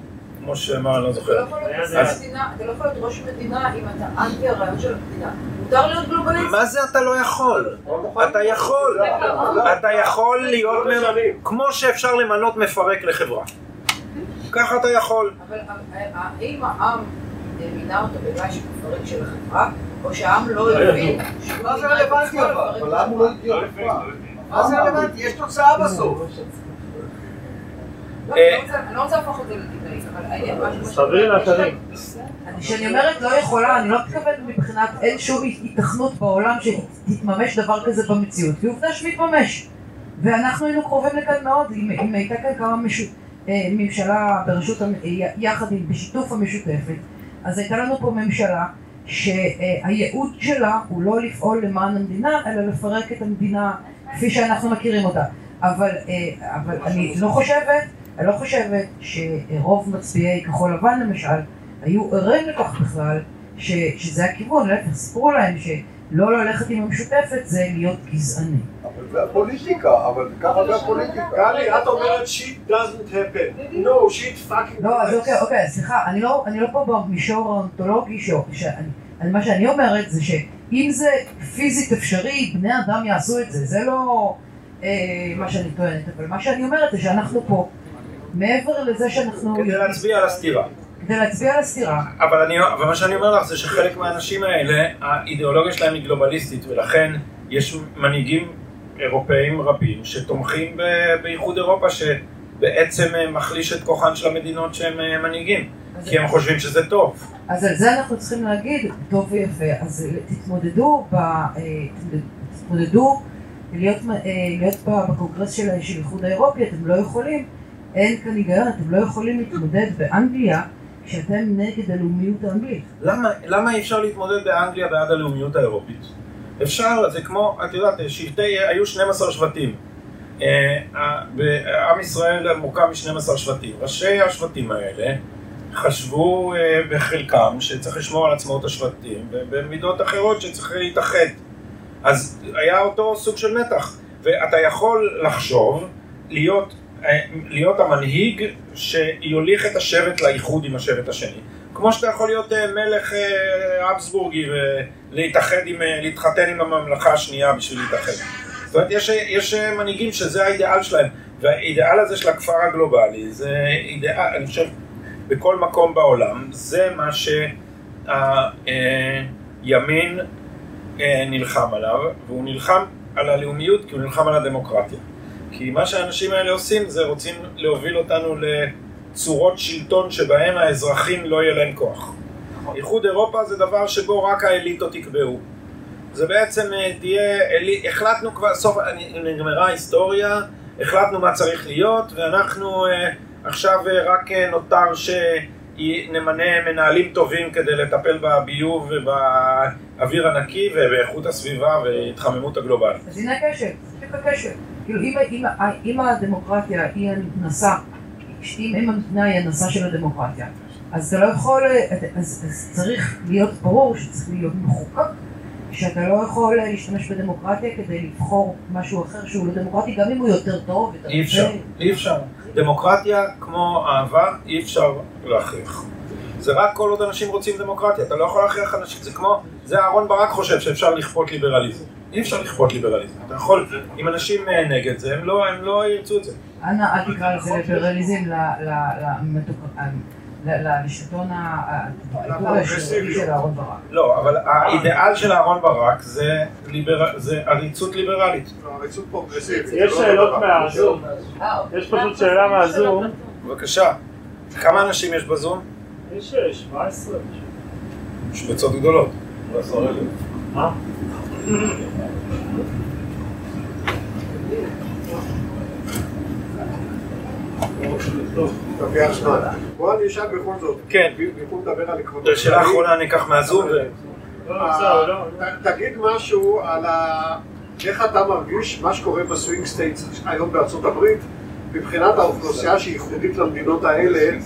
[SPEAKER 1] כמו שאמר, אני לא זוכר.
[SPEAKER 5] אתה לא יכול להיות ראש מדינה אם אתה אנטי הרעיון של המדינה. מותר להיות גלובליסט.
[SPEAKER 1] מה זה אתה לא יכול? אתה יכול. אתה יכול להיות, כמו שאפשר למנות מפרק לחברה. ככה אתה יכול.
[SPEAKER 5] אבל האם העם מינה אותו בגלל שהוא מפרק של החברה, או שהעם לא הבין
[SPEAKER 3] מה זה רלוונטי אבל? העם הוא לא אידיוט. מה זה רלוונטי? יש תוצאה בסוף.
[SPEAKER 5] אני לא רוצה להפוך את זה לדיבייט, אבל.
[SPEAKER 2] סביר לאחרים.
[SPEAKER 5] כשאני אומרת לא יכולה, אני לא מתכוונת מבחינת אין שום היתכנות בעולם שתתממש דבר כזה במציאות, כי עובדה שמתממש. ואנחנו היינו קרובים לכאן מאוד, אם הייתה כאן כמה ממשלה ברשות, יחד עם, בשיתוף המשותפת, אז הייתה לנו פה ממשלה שהייעוד שלה הוא לא לפעול למען המדינה, אלא לפרק את המדינה כפי שאנחנו מכירים אותה. אבל, אבל אני לא חושבת אני לא חושבת שרוב מצביעי כחול לבן למשל היו ערים לכך בכלל ש, שזה הכיוון, להפך סיפרו להם שלא ללכת עם המשותפת זה להיות גזעני.
[SPEAKER 7] זה הפוליטיקה, אבל ככה זה הפוליטיקה.
[SPEAKER 2] גלי, את אומרת shit doesn't happen. no, shit fucking
[SPEAKER 5] לא, אז אוקיי, אוקיי, סליחה, אני לא, אני לא פה במישור האונתולוגי, מה שאני אומרת זה שאם זה פיזית אפשרי, בני אדם יעשו את זה, זה לא אה, מה שאני טוענת, אבל מה שאני אומרת זה שאנחנו פה, מעבר לזה שאנחנו...
[SPEAKER 1] כדי להצביע על הסתירה.
[SPEAKER 5] כדי להצביע על הסתירה.
[SPEAKER 1] אבל, אני, אבל מה שאני אומר לך זה שחלק מהאנשים האלה, האידיאולוגיה שלהם היא גלובליסטית, ולכן יש מנהיגים אירופאים רבים שתומכים ב- באיחוד אירופה, שבעצם אה, מחליש את כוחן של המדינות שהם אה, מנהיגים, כי הם חושבים שזה טוב.
[SPEAKER 5] אז על זה אנחנו צריכים להגיד, טוב ויפה, אז תתמודדו, ב, אה, תתמודדו להיות, להיות בקונגרס של האיחוד האירופי, אתם לא יכולים, אין כאן היגיון, אתם לא יכולים להתמודד באנגליה כשאתם נגד הלאומיות האנגלית.
[SPEAKER 1] למה, למה אי אפשר להתמודד באנגליה בעד הלאומיות האירופית? אפשר, זה כמו, את יודעת, שבטי, היו 12 שבטים. עם ישראל מורכב מ-12 שבטים. ראשי השבטים האלה חשבו בחלקם שצריך לשמור על עצמאות השבטים, ובמידות אחרות שצריך להתאחד. אז היה אותו סוג של מתח. ואתה יכול לחשוב, להיות, להיות המנהיג שיוליך את השבט לאיחוד עם השבט השני. כמו שאתה יכול להיות מלך אבסבורגי ולהתאחד עם, להתחתן עם הממלכה השנייה בשביל להתאחד. זאת אומרת, יש, יש מנהיגים שזה האידיאל שלהם, והאידיאל הזה של הכפר הגלובלי זה אידיאל, אני חושב, בכל מקום בעולם, זה מה שהימין נלחם עליו, והוא נלחם על הלאומיות כי הוא נלחם על הדמוקרטיה. כי מה שהאנשים האלה עושים זה רוצים להוביל אותנו לצורות שלטון שבהם האזרחים לא יהיה להם כוח. איחוד אירופה זה דבר שבו רק האליטות יקבעו. זה בעצם תהיה, החלטנו כבר, סוף, נגמרה ההיסטוריה, החלטנו מה צריך להיות, ואנחנו עכשיו רק נותר שנמנה מנהלים טובים כדי לטפל בביוב ובאוויר הנקי ובאיכות הסביבה והתחממות הגלובלית.
[SPEAKER 5] אז הנה הקשר, זה הקשר. כאילו אם, אם, אם הדמוקרטיה היא הנשא, אם, אם המדינה היא הנשא של הדמוקרטיה, אז אתה לא יכול, אז, אז צריך להיות ברור שצריך להיות מחוקק שאתה לא יכול להשתמש בדמוקרטיה כדי לבחור משהו אחר שהוא לא דמוקרטי, גם אם הוא יותר טוב.
[SPEAKER 1] אי אפשר, אי אפשר. דמוקרטיה כמו אהבה, אי אפשר להכריח. זה רק כל עוד אנשים רוצים דמוקרטיה, אתה לא יכול להכריח אנשים, זה כמו, זה אהרון ברק חושב שאפשר לכפות ליברליזם. אי אפשר לכפות ליברליזם. אתה יכול, אם אנשים נגד זה, הם לא, הם לא ירצו את זה.
[SPEAKER 5] אנא, אל תקרא לזה ליברליזם לשלטון הארגוני של אהרון ברק.
[SPEAKER 1] לא, אבל האידאל של אהרון ברק זה עריצות ליברלית.
[SPEAKER 2] עריצות פרוגרסיבית.
[SPEAKER 13] יש שאלות מהזום. יש פשוט שאלה מהזום.
[SPEAKER 1] בבקשה. כמה אנשים יש בזום?
[SPEAKER 13] יש 17.
[SPEAKER 1] משבצות גדולות.
[SPEAKER 13] מה?
[SPEAKER 2] לוקח זמן. בוא אני אשאל בכל זאת.
[SPEAKER 1] כן.
[SPEAKER 2] במקום לדבר על עקרונות.
[SPEAKER 1] שאלה אחרונה אני אקח מהזום.
[SPEAKER 2] תגיד משהו על. איך אתה מרגיש מה שקורה ב swing states היום בארצות הברית מבחינת האוכלוסייה שהיא ייחודית למדינות האלה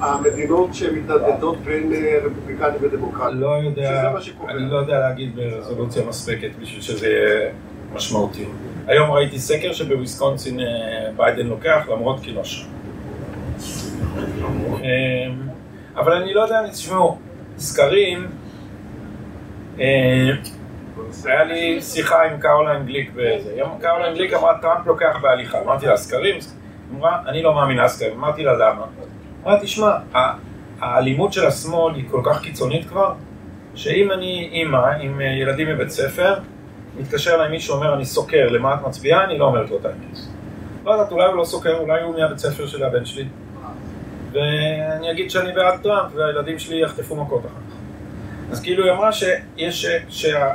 [SPEAKER 2] המדינות שמתנדנדות בין רפובליקנים ודמוקרטים.
[SPEAKER 1] לא יודע, אני לא יודע להגיד ברזולוציה מספקת בשביל שזה יהיה משמעותי. היום ראיתי סקר שבוויסקונסין ביידן לוקח למרות כי לא שם. אבל אני לא יודע, תשמעו, סקרים, היה לי שיחה עם קרוליין גליק בזה, קרוליין גליק אמרה טראמפ לוקח בהליכה, אמרתי לה סקרים, אמרה אני לא מאמינה סקרים, אמרתי לה למה? אמרתי תשמע, האלימות של השמאל היא כל כך קיצונית כבר, שאם אני אימא עם ילדים מבית ספר, מתקשר אליי מישהו שאומר אני סוקר, למה את מצביעה? אני לא אומרת לו את האמת. לא יודעת, אולי הוא לא סוקר, אולי הוא מהבית ספר של הבן שלי. ואני אגיד שאני בעד טראמפ והילדים שלי יחטפו מכות אחר כך. אז כאילו היא אמרה שיש, שה,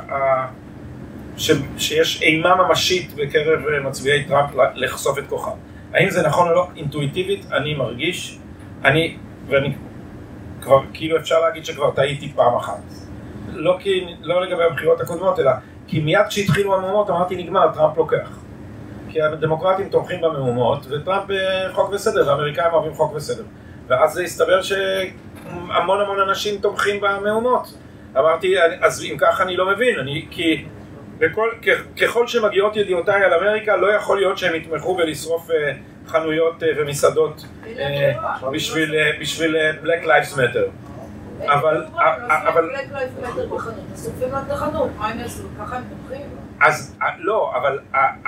[SPEAKER 1] ש, שיש אימה ממשית בקרב מצביעי טראמפ לחשוף את כוחם. האם זה נכון או לא? אינטואיטיבית אני מרגיש, אני, ואני כבר, כאילו אפשר להגיד שכבר טעיתי פעם אחת. לא, כי, לא לגבי הבחירות הקודמות, אלא כי מיד כשהתחילו המהומות אמרתי נגמר, טראמפ לוקח. כי הדמוקרטים תומכים במהומות, וטראמפ חוק וסדר, והאמריקאים אוהבים חוק וסדר. ואז זה הסתבר שהמון המון אנשים תומכים במהומות. אמרתי, אז אם ככה אני לא מבין, אני, כי וכל, כ- ככל שמגיעות ידיעותיי על אמריקה, לא יכול להיות שהם יתמכו בלשרוף אה, חנויות אה, ומסעדות אה, בשביל, בשביל אה, Black Lives Matter. אבל, אבל,
[SPEAKER 5] אז
[SPEAKER 1] לא, אבל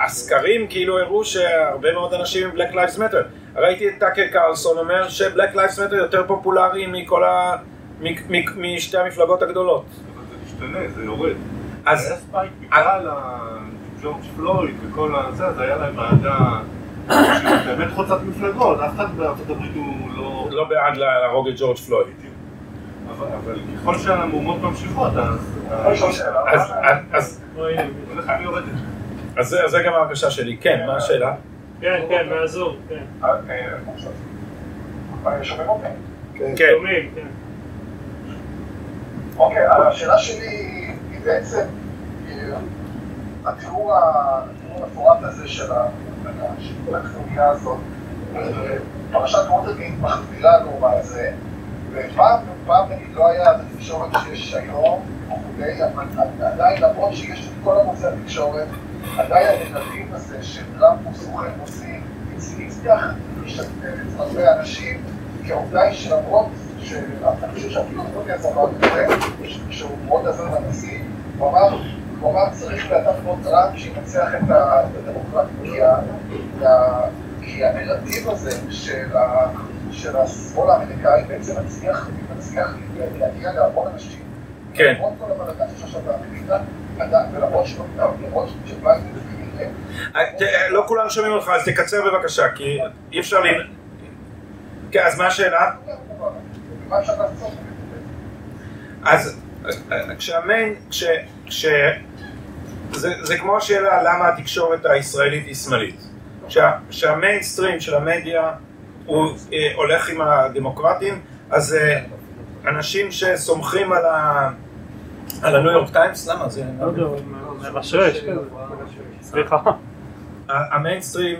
[SPEAKER 1] הסקרים כאילו הראו שהרבה מאוד אנשים עם Black Lives Matter. ראיתי את טאקר קרלסון אומר ש-Black Lives Matter יותר פופולרי מכל ה... מ- מ- משתי המפלגות הגדולות.
[SPEAKER 11] משתנה, זה יורד.
[SPEAKER 1] אז-
[SPEAKER 11] היה spike בגלל ה- ג'ורג' פלויד וכל הזה, אז היה להם אהדה שהיא באמת חוצת מפלגות, אף אחד בארצות הברית הוא לא...
[SPEAKER 1] לא בעד להרוג את ג'ורג' פלויד.
[SPEAKER 11] אבל ככל שהמהומות ממשיכות, אז...
[SPEAKER 1] אז-
[SPEAKER 11] יורדת.
[SPEAKER 1] אז זה- אז זה גם ההרגשה שלי. כן, מה השאלה?
[SPEAKER 13] כן, כן, מהזום, כן.
[SPEAKER 14] שומעים אותי?
[SPEAKER 1] כן.
[SPEAKER 13] שומעים, כן.
[SPEAKER 14] אוקיי, השאלה שלי היא בעצם, אה, התיאור המפורט הזה של ה- כל הכתוביה הזאת, אה, פרשת ווטרגייט מחבילה לנו מה זה, ופעם פעם נגיד לא היה התקשורת שיש היום, וכולי, אבל עדיין למרות שיש את כל ערוצי התקשורת, עדיין הנרטיב הזה שטראמפ הוא סוכן נוסעים, הצליח הרבה אנשים, כי העובדה היא שלמרות שאני חושב שאפילו אמר את זה, שהוא מאוד עזר לנשיא, הוא אמר, אמר צריך לאדם כמו טראמפ שינצח את הדמוקרטיה, כי הנרטיב הזה של השמאל האמריקאי בעצם מצליח להגיע להמון אנשים.
[SPEAKER 1] כן.
[SPEAKER 14] למרות כל הבלגן שיש עכשיו באמריקה, עדיין, ולמרות שביידן
[SPEAKER 1] אה, ת- לא כולם שומעים אותך, אז תקצר בבקשה, כי אי אפשר ל... כן, אז מה השאלה? אז אה, כשהמיין, כש... זה, זה כמו השאלה למה התקשורת הישראלית היא שמאלית. כשה- כשהמיינסטרים של המדיה הוא אה, הולך עם הדמוקרטים, אז אה, אנשים שסומכים על, ה... על הניו יורק טיימס, למה זה...
[SPEAKER 13] לא יודע. סליחה.
[SPEAKER 1] המיינסטרים,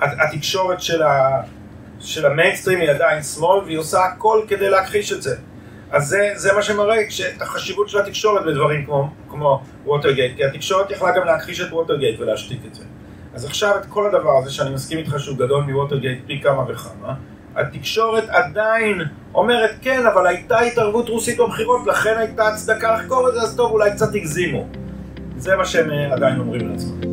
[SPEAKER 1] הת- התקשורת של המיינסטרים היא עדיין שמאל והיא עושה הכל כדי להכחיש את זה. אז זה, זה מה שמראה את החשיבות של התקשורת בדברים כמו, כמו ווטרגייט, כי התקשורת יכלה גם להכחיש את ווטרגייט ולהשתיק את זה. אז עכשיו את כל הדבר הזה שאני מסכים איתך שהוא גדול מווטרגייט פי כמה וכמה, התקשורת עדיין אומרת כן, אבל הייתה התערבות רוסית בבחירות, לכן הייתה הצדקה לחקור את זה, אז טוב, אולי קצת הגזימו. זה מה שהם אה, עדיין אומרים לעצמם.